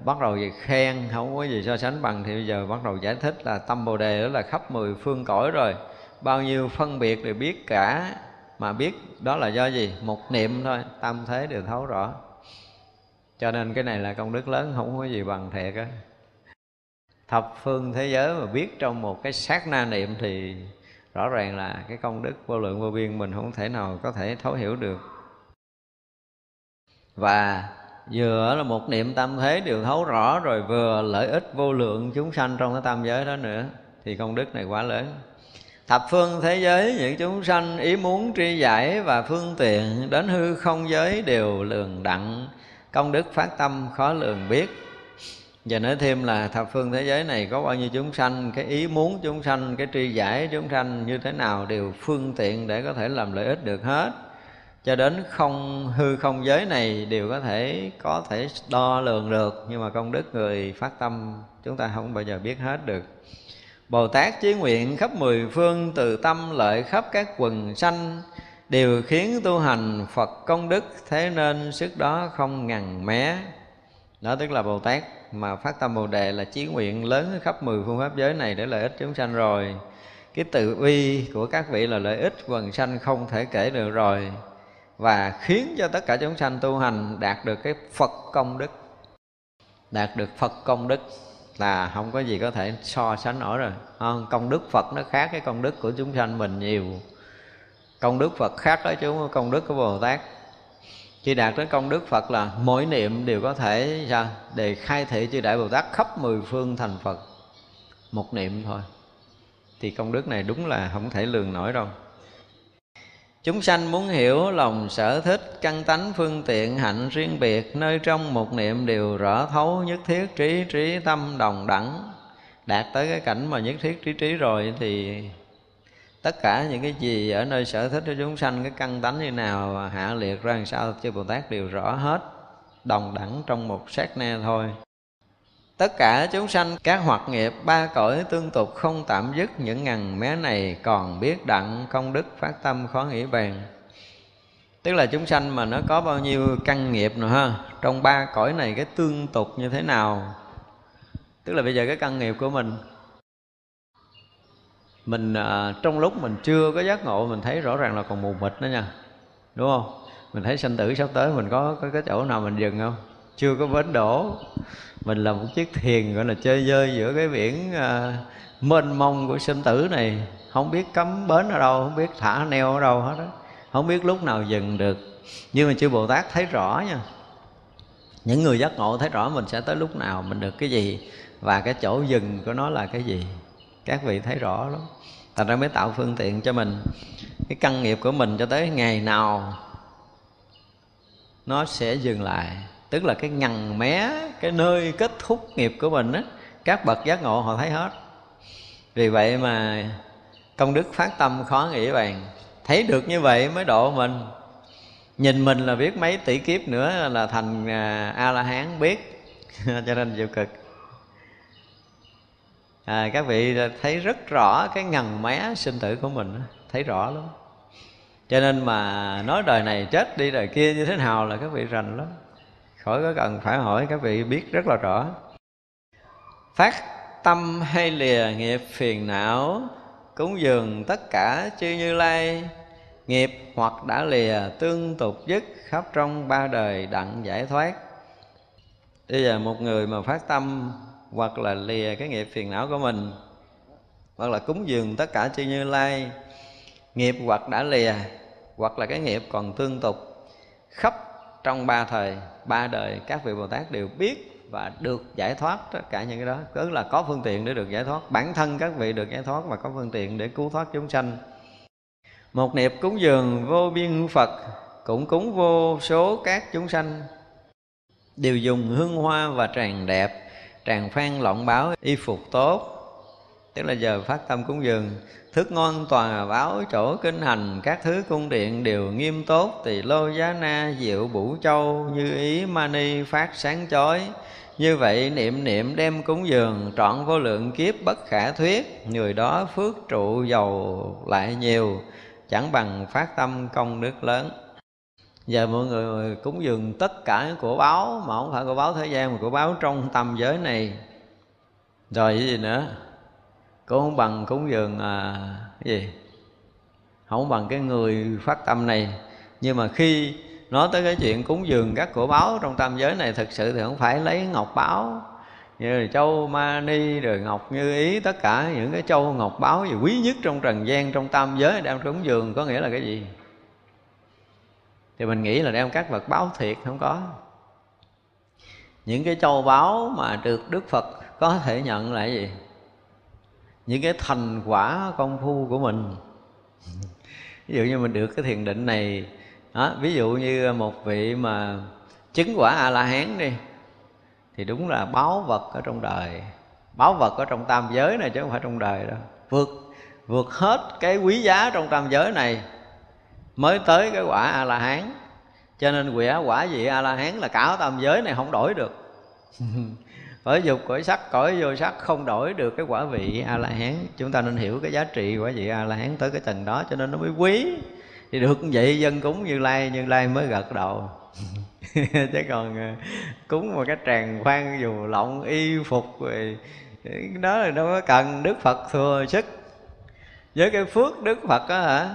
bắt đầu về khen, không có gì so sánh bằng, thì bây giờ bắt đầu giải thích là tâm bồ đề đó là khắp mười phương cõi rồi bao nhiêu phân biệt đều biết cả, mà biết đó là do gì? Một niệm thôi, tâm thế đều thấu rõ. Cho nên cái này là công đức lớn, không có gì bằng thiệt á. Thập phương thế giới mà biết trong một cái sát na niệm thì rõ ràng là cái công đức vô lượng vô biên mình không thể nào có thể thấu hiểu được. Và vừa là một niệm tâm thế đều thấu rõ rồi vừa lợi ích vô lượng chúng sanh trong cái tam giới đó nữa, thì công đức này quá lớn thập phương thế giới, những chúng sanh ý muốn tri giải và phương tiện đến hư không giới đều lường đặng. Công đức phát tâm khó lường biết. Và nói thêm là thập phương thế giới này có bao nhiêu chúng sanh, cái ý muốn chúng sanh, cái tri giải chúng sanh như thế nào đều phương tiện để có thể làm lợi ích được hết. Cho đến không, hư không giới này đều có thể có thể đo lường được. Nhưng mà công đức người phát tâm, chúng ta không bao giờ biết hết được. Bồ Tát chí nguyện khắp mười phương từ tâm lợi khắp các quần sanh, đều khiến tu hành Phật công đức thế nên sức đó không ngằn mé. Đó tức là Bồ Tát mà phát tâm Bồ Đề là chí nguyện lớn khắp mười phương pháp giới này để lợi ích chúng sanh rồi. Cái tự uy của các vị là lợi ích quần sanh không thể kể được rồi và khiến cho tất cả chúng sanh tu hành đạt được cái Phật công đức, đạt được Phật công đức là không có gì có thể so sánh nổi rồi. Không? công đức phật nó khác cái công đức của chúng sanh mình nhiều. Công đức phật khác đó chứ không công đức của bồ tát. Chỉ đạt tới công đức phật là mỗi niệm đều có thể, sao? Để khai thị chư đại bồ tát khắp mười phương thành phật. Một niệm thôi. Thì công đức này đúng là không thể lường nổi đâu. Chúng sanh muốn hiểu lòng sở thích, căn tánh phương tiện, hạnh riêng biệt, nơi trong một niệm đều rõ thấu nhất thiết trí trí tâm đồng đẳng. Đạt tới cái cảnh mà nhất thiết trí trí rồi thì tất cả những cái gì ở nơi sở thích của chúng sanh, cái căn tánh như nào, hạ liệt ra làm sao, chư Bồ Tát đều rõ hết, đồng đẳng trong một sát na thôi tất cả chúng sanh các hoạt nghiệp ba cõi tương tục không tạm dứt những ngàn mé này còn biết đặng công đức phát tâm khó nghĩ bàn tức là chúng sanh mà nó có bao nhiêu căn nghiệp nữa ha trong ba cõi này cái tương tục như thế nào? Tức là bây giờ cái căn nghiệp của mình mình à, trong lúc mình chưa có giác ngộ mình thấy rõ ràng là còn mù mịt đó nha đúng không? Mình thấy sanh tử sắp tới mình có, có cái chỗ nào mình dừng không? Chưa có bến đổ. Mình là một chiếc thuyền gọi là chơi dơi giữa cái biển uh, mênh mông của sinh tử này. Không biết cấm bến ở đâu không biết thả neo ở đâu hết đó không biết lúc nào dừng được. Nhưng mà chư bồ tát thấy rõ nha. Những người giác ngộ thấy rõ mình sẽ tới lúc nào mình được cái gì và cái chỗ dừng của nó là cái gì. Các vị thấy rõ lắm. Thành ra mới tạo phương tiện cho mình. Cái căn nghiệp của mình cho tới ngày nào nó sẽ dừng lại tức là cái ngằn mé cái nơi kết thúc nghiệp của mình á các bậc giác ngộ họ thấy hết. Vì vậy mà công đức phát tâm khó nghĩ bàn. Thấy được như vậy mới độ mình. Nhìn mình là biết mấy tỷ kiếp nữa là thành à, a la hán biết. Cho nên chịu cực. À, các vị thấy rất rõ cái ngần mé sinh tử của mình thấy rõ lắm. Cho nên mà nói đời này chết đi đời kia như thế nào là các vị rành lắm khỏi có cần phải hỏi, các vị biết rất là rõ. Phát tâm hay lìa nghiệp phiền não, cúng dường tất cả chư như lai. Nghiệp hoặc đã lìa, tương tục dứt khắp trong ba đời đặng giải thoát. Bây giờ một người mà phát tâm hoặc là lìa cái nghiệp phiền não của mình, hoặc là cúng dường tất cả chư như lai, nghiệp hoặc đã lìa, hoặc là cái nghiệp còn tương tục, khắp trong ba thời, ba đời, các vị bồ tát đều biết và được giải thoát tất cả những cái đó. Tức là có phương tiện để được giải thoát. Bản thân các vị được giải thoát và có phương tiện để cứu thoát chúng sanh. Một niệm cúng dường vô biên phật cũng cúng vô số các chúng sanh. Đều dùng hương hoa và tràng đẹp, tràng phan lộng báo y phục tốt. Tức là giờ phát tâm cúng dường thức ngon tòa báo chỗ kinh hành, các thứ cung điện đều nghiêm tốt. Tỳ lô giá na diệu bủ châu, như ý mani phát sáng chói. Như vậy niệm niệm đem cúng dường, trọn vô lượng kiếp bất khả thuyết. Người đó phước trụ giàu lại nhiều, chẳng bằng phát tâm công đức lớn. Giờ mọi người cúng dường tất cả của báo, mà không phải của báo thế gian, mà của báo trong tâm giới này. Rồi cái gì nữa? Cũng không bằng cúng dường à, cái gì? Không bằng cái người phát tâm này. Nhưng mà khi nói tới cái chuyện cúng dường các của báo trong tam giới này thực sự thì không phải lấy ngọc báo như là châu ma ni rồi ngọc như ý tất cả những cái châu ngọc báo gì quý nhất trong trần gian trong tam giới đem cúng dường có nghĩa là cái gì? Thì mình nghĩ là đem các vật báo thiệt không có. Những cái châu báu mà được đức phật có thể nhận là cái gì? Những cái thành quả công phu của mình. Ví dụ như mình được cái thiền định này đó, ví dụ như một vị mà chứng quả a la hán đi thì đúng là báo vật ở trong đời. Báo vật ở trong tam giới này chứ không phải trong đời đâu. Vượt vượt hết cái quý giá trong tam giới này mới tới cái quả a la hán cho nên quả quả gì a la hán là cả tam giới này không đổi được. phải dục cõi sắc cõi vô sắc, không đổi được cái quả vị a la hán chúng ta nên hiểu cái giá trị quả vị a la hán tới cái tầng đó, cho nên nó mới quý. Thì được vậy, dân cúng như lai như lai mới gật đầu. Chứ còn ờ, cúng một cái tràng khoan, dù lộng, y phục rồi đó là đâu có cần. Đức phật thừa sức. Với cái phước đức phật á hả?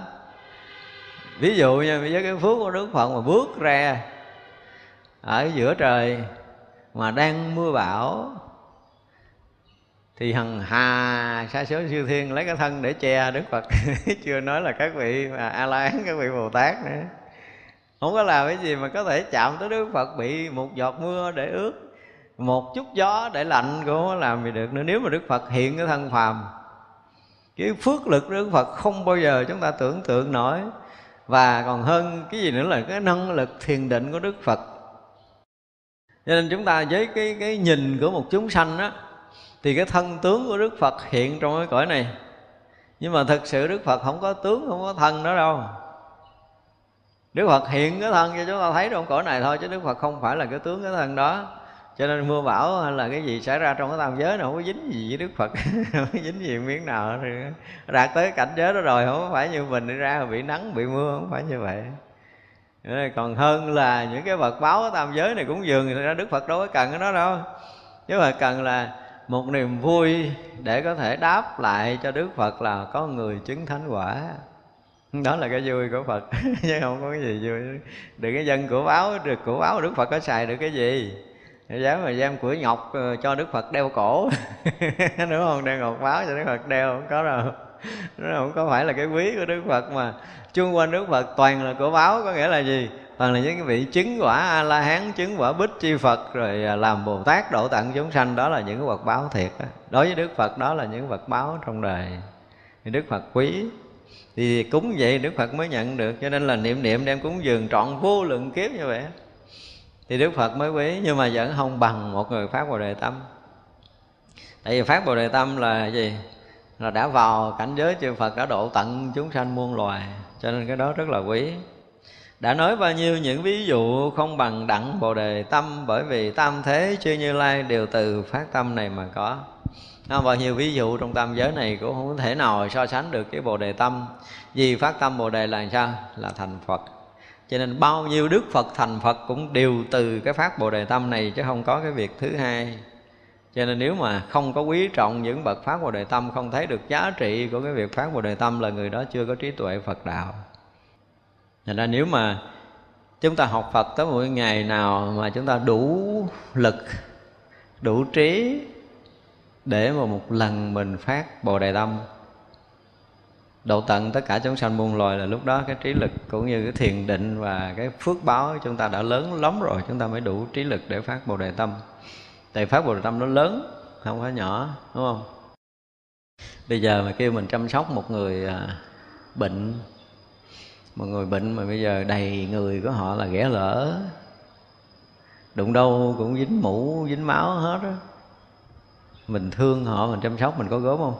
Ví dụ như với cái phước của đức phật mà bước ra ở giữa trời mà đang mưa bão, thì hằng hà sa số siêu thiên lấy cái thân để che đức phật. Chưa nói là các vị mà a la hán, các vị bồ tát nữa. Không có làm cái gì mà có thể chạm tới đức phật, bị một giọt mưa để ướt, một chút gió để lạnh cũng không làm gì được nữa. Nếu mà đức phật hiện cái thân phàm, cái phước lực đức phật không bao giờ chúng ta tưởng tượng nổi. Và còn hơn cái gì nữa là cái năng lực thiền định của đức phật cho nên chúng ta với cái cái nhìn của một chúng sanh đó thì cái thân tướng của đức phật hiện trong cái cõi này. Nhưng mà thực sự đức phật không có tướng, không có thân đó đâu. Đức phật hiện cái thân cho chúng ta thấy trong cõi này thôi, chứ đức phật không phải là cái tướng cái thân đó. Cho nên mưa bão hay là cái gì xảy ra trong cái tam giới này, không có dính gì với đức phật, không có dính gì miếng nào thì đạt tới cảnh giới đó rồi, không phải như mình đi ra bị nắng, bị mưa, không phải như vậy còn hơn là những cái vật báo ở tam giới này cũng dường thì ra đức phật đâu có cần cái đó đâu. Chứ mà cần là một niềm vui để có thể đáp lại cho đức phật là có người chứng thánh quả. Đó là cái vui của phật, chứ không có cái gì vui. Được cái dân của báo, được của báo đức phật có xài được cái gì? Dám mà giam của ngọc cho đức phật đeo cổ. Đúng không? Đeo ngọc báo cho đức phật đeo không có đâu. Nó không có phải là cái quý của đức phật mà chung quanh đức phật, toàn là của báo, có nghĩa là gì? Toàn là những cái vị chứng quả a la hán chứng quả bích chi phật, rồi à, làm bồ tát độ tặng chúng sanh. Đó là những cái vật báo thiệt đó. đối với đức phật, đó là những vật báo trong đời. Thì đức phật quý. Thì cúng vậy đức phật mới nhận được, cho nên là niệm niệm đem cúng dường trọn vô lượng kiếp như vậy thì đức phật mới quý, nhưng mà vẫn không bằng một người phát bồ đề tâm. Tại vì phát bồ đề tâm là gì? Là đã vào cảnh giới chư phật, đã độ tận chúng sanh muôn loài cho nên cái đó rất là quý. Đã nói bao nhiêu những ví dụ không bằng đặng bồ đề tâm, bởi vì tam thế chư như lai đều từ phát tâm này mà có. Không bao nhiêu ví dụ trong tam giới này cũng không thể nào so sánh được cái bồ đề tâm. Vì phát tâm bồ đề là sao? Là thành phật. Cho nên bao nhiêu đức phật thành phật cũng đều từ cái phát bồ đề tâm này, chứ không có cái việc thứ hai cho nên nếu mà không có quý trọng những bậc phát bồ đề tâm không thấy được giá trị của cái việc phát bồ đề tâm là người đó chưa có trí tuệ phật đạo. Thành ra nếu mà chúng ta học Phật tới mỗi ngày nào mà chúng ta đủ lực, đủ trí để mà một lần mình phát Bồ Đề Tâm độ tận tất cả chúng sanh muôn loài là lúc đó cái trí lực cũng như cái thiền định và cái phước báo chúng ta đã lớn lắm rồi chúng ta mới đủ trí lực để phát bồ đề tâm tại phát bồ đề tâm nó lớn, không phải nhỏ, đúng không? Bây giờ mà kêu mình chăm sóc một người à, bệnh, một người bệnh mà bây giờ đầy người của họ là ghẻ lỡ đụng đâu cũng dính mũ, dính máu hết á. Mình thương họ, mình chăm sóc, mình có gớm không?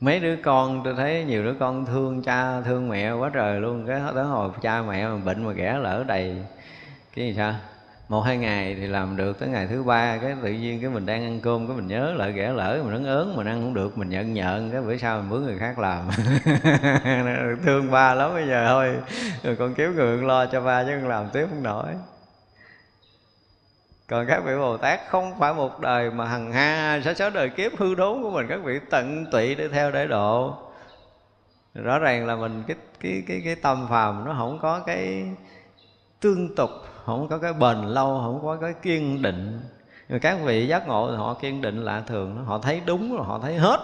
Mấy đứa con, tôi thấy nhiều đứa con thương cha, thương mẹ quá trời luôn. Cái tới hồi cha mẹ mà bệnh mà ghẻ lỡ đầy, cái gì sao? Một, hai ngày thì làm được, tới ngày thứ ba cái tự nhiên cái mình đang ăn cơm cái mình nhớ lại ghẻ lỡ, mình ấn ớn, mình ăn không được, mình nhận nhận cái bữa sau mình mướn người khác làm. Thương ba lắm bây giờ thôi. Rồi con kiếm người lo cho ba chứ con làm tiếp không nổi. Còn các vị bồ tát không phải một đời mà hằng ha sáu sáu đời kiếp hư đốn của mình? Các vị tận tụy để theo để độ. Rõ ràng là mình cái cái cái cái tâm phàm nó không có cái tương tục không có cái bền lâu, không có cái kiên định. Các vị giác ngộ thì họ kiên định lạ thường họ thấy đúng rồi, họ thấy hết.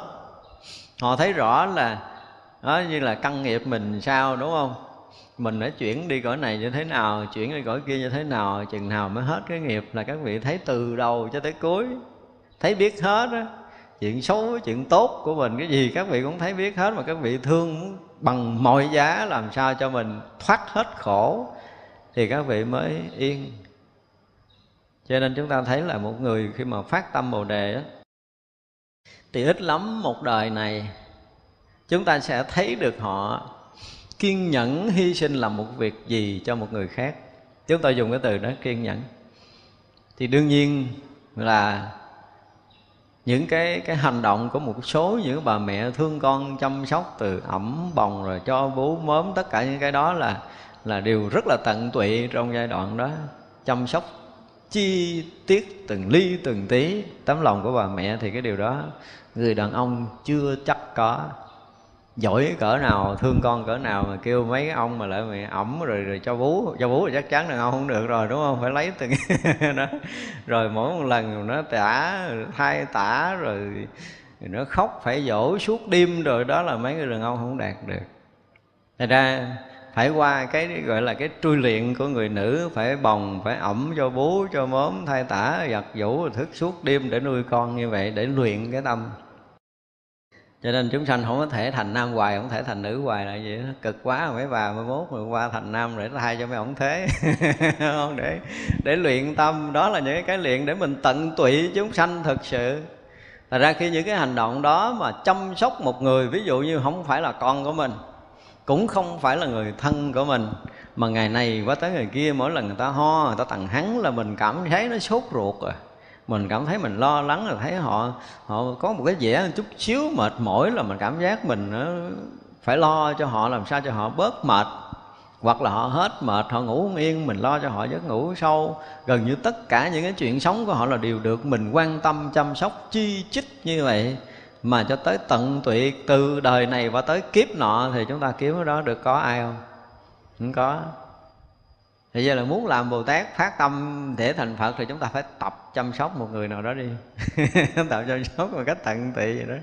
Họ thấy rõ là, đó, như là căn nghiệp mình sao, đúng không? Mình đã chuyển đi cõi này như thế nào, chuyển đi cõi kia như thế nào, chừng nào mới hết cái nghiệp là các vị thấy từ đầu cho tới cuối. Thấy biết hết á. Chuyện xấu, chuyện tốt của mình, cái gì các vị cũng thấy biết hết, mà các vị thương bằng mọi giá làm sao cho mình thoát hết khổ thì các vị mới yên. Cho nên chúng ta thấy là một người khi mà phát tâm bồ đề đó, thì ít lắm một đời này chúng ta sẽ thấy được họ kiên nhẫn hy sinh làm một việc gì cho một người khác. Chúng ta dùng cái từ đó kiên nhẫn. Thì đương nhiên là những cái cái hành động của một số những bà mẹ thương con chăm sóc từ ẩm bồng rồi cho bú mớm tất cả những cái đó là là điều rất là tận tụy trong giai đoạn đó. Chăm sóc, chi tiết từng ly, từng tí tấm lòng của bà mẹ thì cái điều đó, người đàn ông chưa chắc có. Giỏi cỡ nào, thương con cỡ nào mà kêu mấy cái ông mà lại mẹ ẩm rồi rồi cho bú cho bú thì chắc chắn đàn ông không được rồi, đúng không? Phải lấy từng đó. Rồi mỗi một lần nó tả thay tả rồi nó khóc, phải dỗ suốt đêm rồi, đó là mấy người đàn ông không đạt được. Thật ra phải qua cái gọi là cái trui luyện của người nữ, phải bồng, phải ẩm cho bú, cho mớm thay tả, giặt vũ thức suốt đêm để nuôi con như vậy, để luyện cái tâm. Cho nên chúng sanh không có thể thành nam hoài, không thể thành nữ hoài là vậy đó. cực quá, mấy bà mới mốt rồi qua thành nam để thay cho mấy ổng thế. Không để để luyện tâm, đó là những cái luyện để mình tận tụy chúng sanh thực sự. Thật ra khi những cái hành động đó mà chăm sóc một người, Ví dụ như không phải là con của mình cũng không phải là người thân của mình Mà ngày này qua tới ngày kia Mỗi lần người ta ho, người ta tặng hắn là mình cảm thấy nó sốt ruột rồi mình cảm thấy mình lo lắng là thấy họ họ có một cái vẻ chút xíu mệt mỏi là mình cảm giác mình phải lo cho họ làm sao cho họ bớt mệt. Hoặc là họ hết mệt họ ngủ không yên mình lo cho họ giấc ngủ sâu. Gần như tất cả những cái chuyện sống của họ là đều được mình quan tâm chăm sóc chi chích như vậy mà cho tới tận tụy từ đời này và tới kiếp nọ thì chúng ta kiếm cái đó được có ai không? Không có. Thì giờ là muốn làm bồ tát phát tâm để thành phật thì chúng ta phải tập chăm sóc một người nào đó đi. Tập chăm sóc một cách tận tụy vậy đó.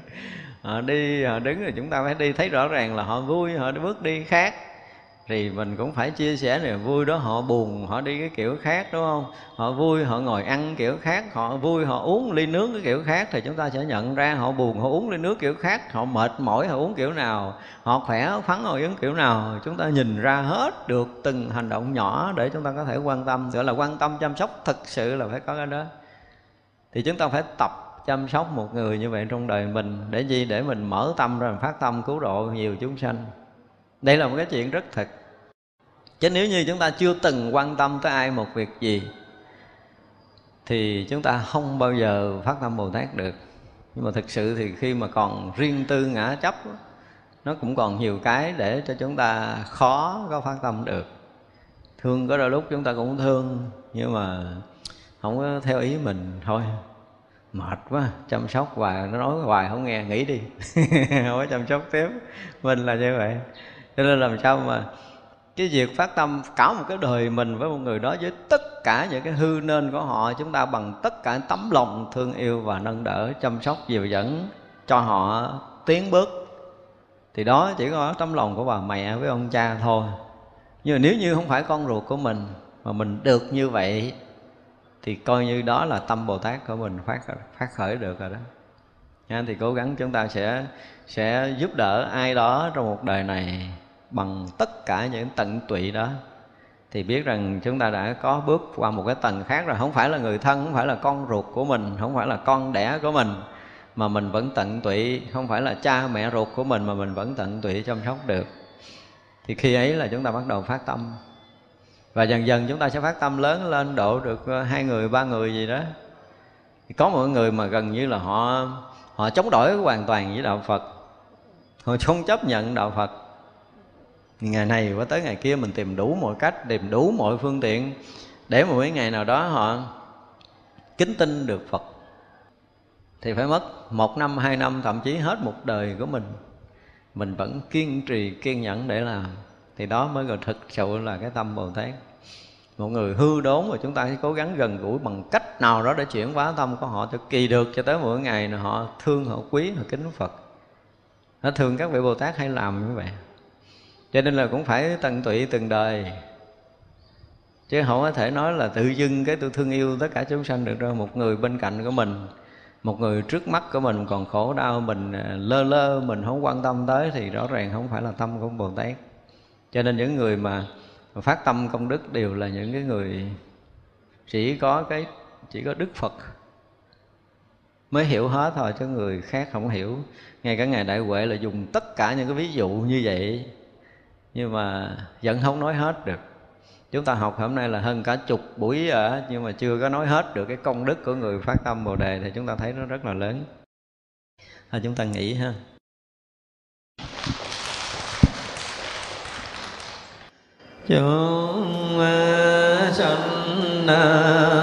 Họ đi, họ đứng rồi chúng ta phải đi thấy rõ ràng là họ vui, họ đi bước đi khác thì mình cũng phải chia sẻ niềm vui đó, họ buồn, họ đi cái kiểu khác, đúng không? Họ vui, họ ngồi ăn kiểu khác, họ vui, họ uống ly nước cái kiểu khác thì chúng ta sẽ nhận ra họ buồn, họ uống ly nước kiểu khác, họ mệt mỏi, họ uống kiểu nào, họ khỏe, phấn, họ uống kiểu nào, chúng ta nhìn ra hết được từng hành động nhỏ để chúng ta có thể quan tâm. Gọi là quan tâm, chăm sóc thực sự là phải có cái đó. Thì chúng ta phải tập chăm sóc một người như vậy trong đời mình. Để gì? Để mình mở tâm ra, mình phát tâm cứu độ nhiều chúng sanh đây là một cái chuyện rất thật. Chứ nếu như chúng ta chưa từng quan tâm tới ai một việc gì, thì chúng ta không bao giờ phát tâm bồ tát được. Nhưng mà thực sự thì khi mà còn riêng tư ngã chấp, nó cũng còn nhiều cái để cho chúng ta khó có phát tâm được. Thương có đôi lúc chúng ta cũng thương, nhưng mà không có theo ý mình thôi. Mệt quá, chăm sóc hoài, nó nói hoài không nghe nghỉ đi. Không có chăm sóc tiếp. Mình là như vậy cho nên làm sao mà cái việc phát tâm cả một cái đời mình với một người đó với tất cả những cái hư nên của họ chúng ta bằng tất cả tấm lòng thương yêu và nâng đỡ chăm sóc dìu dẫn cho họ tiến bước thì đó chỉ có tấm lòng của bà mẹ với ông cha thôi. Nhưng mà nếu như không phải con ruột của mình mà mình được như vậy thì coi như đó là tâm bồ tát của mình phát phát khởi được rồi đó. Nha, thì cố gắng chúng ta sẽ sẽ giúp đỡ ai đó trong một đời này bằng tất cả những tận tụy đó, thì biết rằng chúng ta đã có bước qua một cái tầng khác rồi. Không phải là người thân, không phải là con ruột của mình, không phải là con đẻ của mình mà mình vẫn tận tụy. Không phải là cha mẹ ruột của mình mà mình vẫn tận tụy chăm sóc được. Thì khi ấy là chúng ta bắt đầu phát tâm. Và dần dần chúng ta sẽ phát tâm lớn lên độ được ờ, hai người, ba người gì đó. Thì có một người mà gần như là họ họ chống đổi hoàn toàn với đạo phật. Họ không chấp nhận đạo phật ngày này qua tới ngày kia mình tìm đủ mọi cách, tìm đủ mọi phương tiện để một ngày nào đó họ kính tin được phật. Thì phải mất một năm, hai năm, thậm chí hết một đời của mình mình vẫn kiên trì, kiên nhẫn để làm. Thì đó mới gọi thực sự là cái tâm bồ tát. Một người hư đốn mà chúng ta sẽ cố gắng gần gũi bằng cách nào đó để chuyển hóa tâm của họ cho kỳ được cho tới mỗi ngày là họ thương, họ quý, họ kính phật. Nó thường các vị bồ tát hay làm như vậy cho nên là cũng phải tận tụy từng đời. Chứ không có thể nói là tự dưng cái tôi thương yêu tất cả chúng sanh được đâu một người bên cạnh của mình, một người trước mắt của mình còn khổ đau, mình à, lơ lơ, mình không quan tâm tới thì rõ ràng không phải là tâm của bồ tát. Cho nên những người mà phát tâm công đức đều là những cái người chỉ có cái, chỉ có đức phật mới hiểu hết thôi, chứ người khác không hiểu. Ngay cả ngày đại huệ là dùng tất cả những cái ví dụ như vậy nhưng mà vẫn không nói hết được. Chúng ta học hôm nay là hơn cả chục buổi ở nhưng mà chưa có nói hết được cái công đức của người phát tâm bồ đề thì chúng ta thấy nó rất là lớn. À, chúng ta nghĩ ha. Chúng à, sanh à,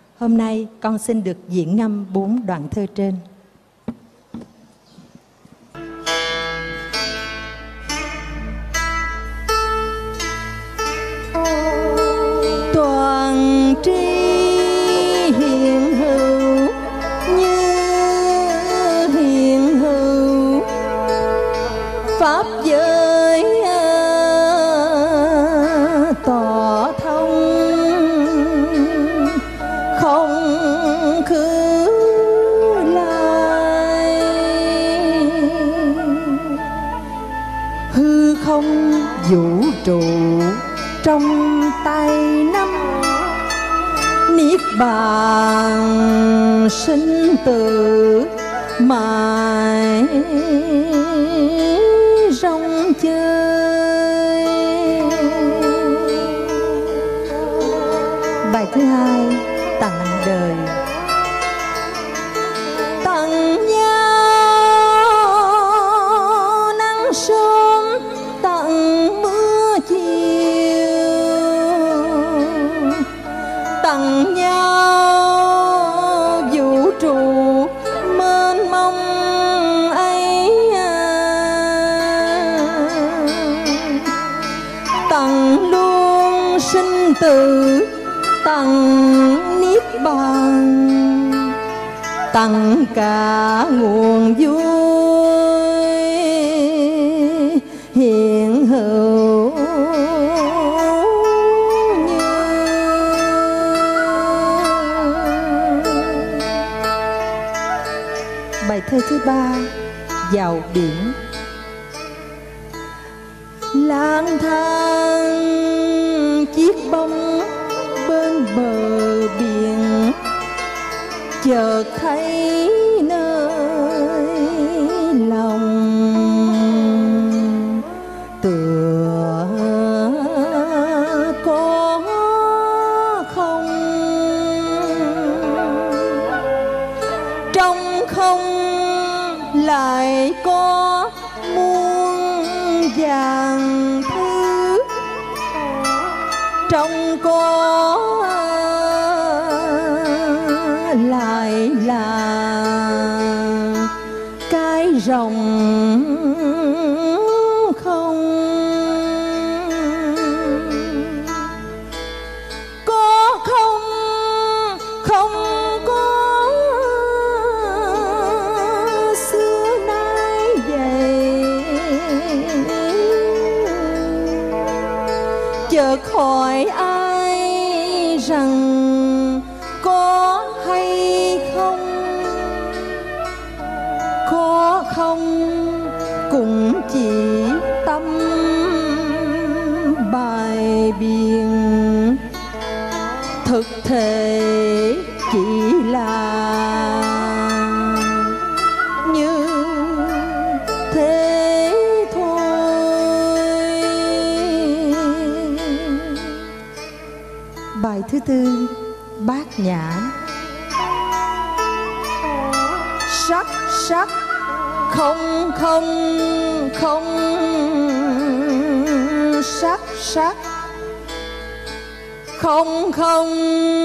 Hôm nay con xin được diễn ngâm bốn đoạn thơ trên. Vũ trụ trong tay năm niết bàn sinh tử mãi rong cả nguồn vui. Hiện hữu như bài thơ thứ ba, vào biển. Lang thang, chiếc bóng bên bờ biển. Chợt không không.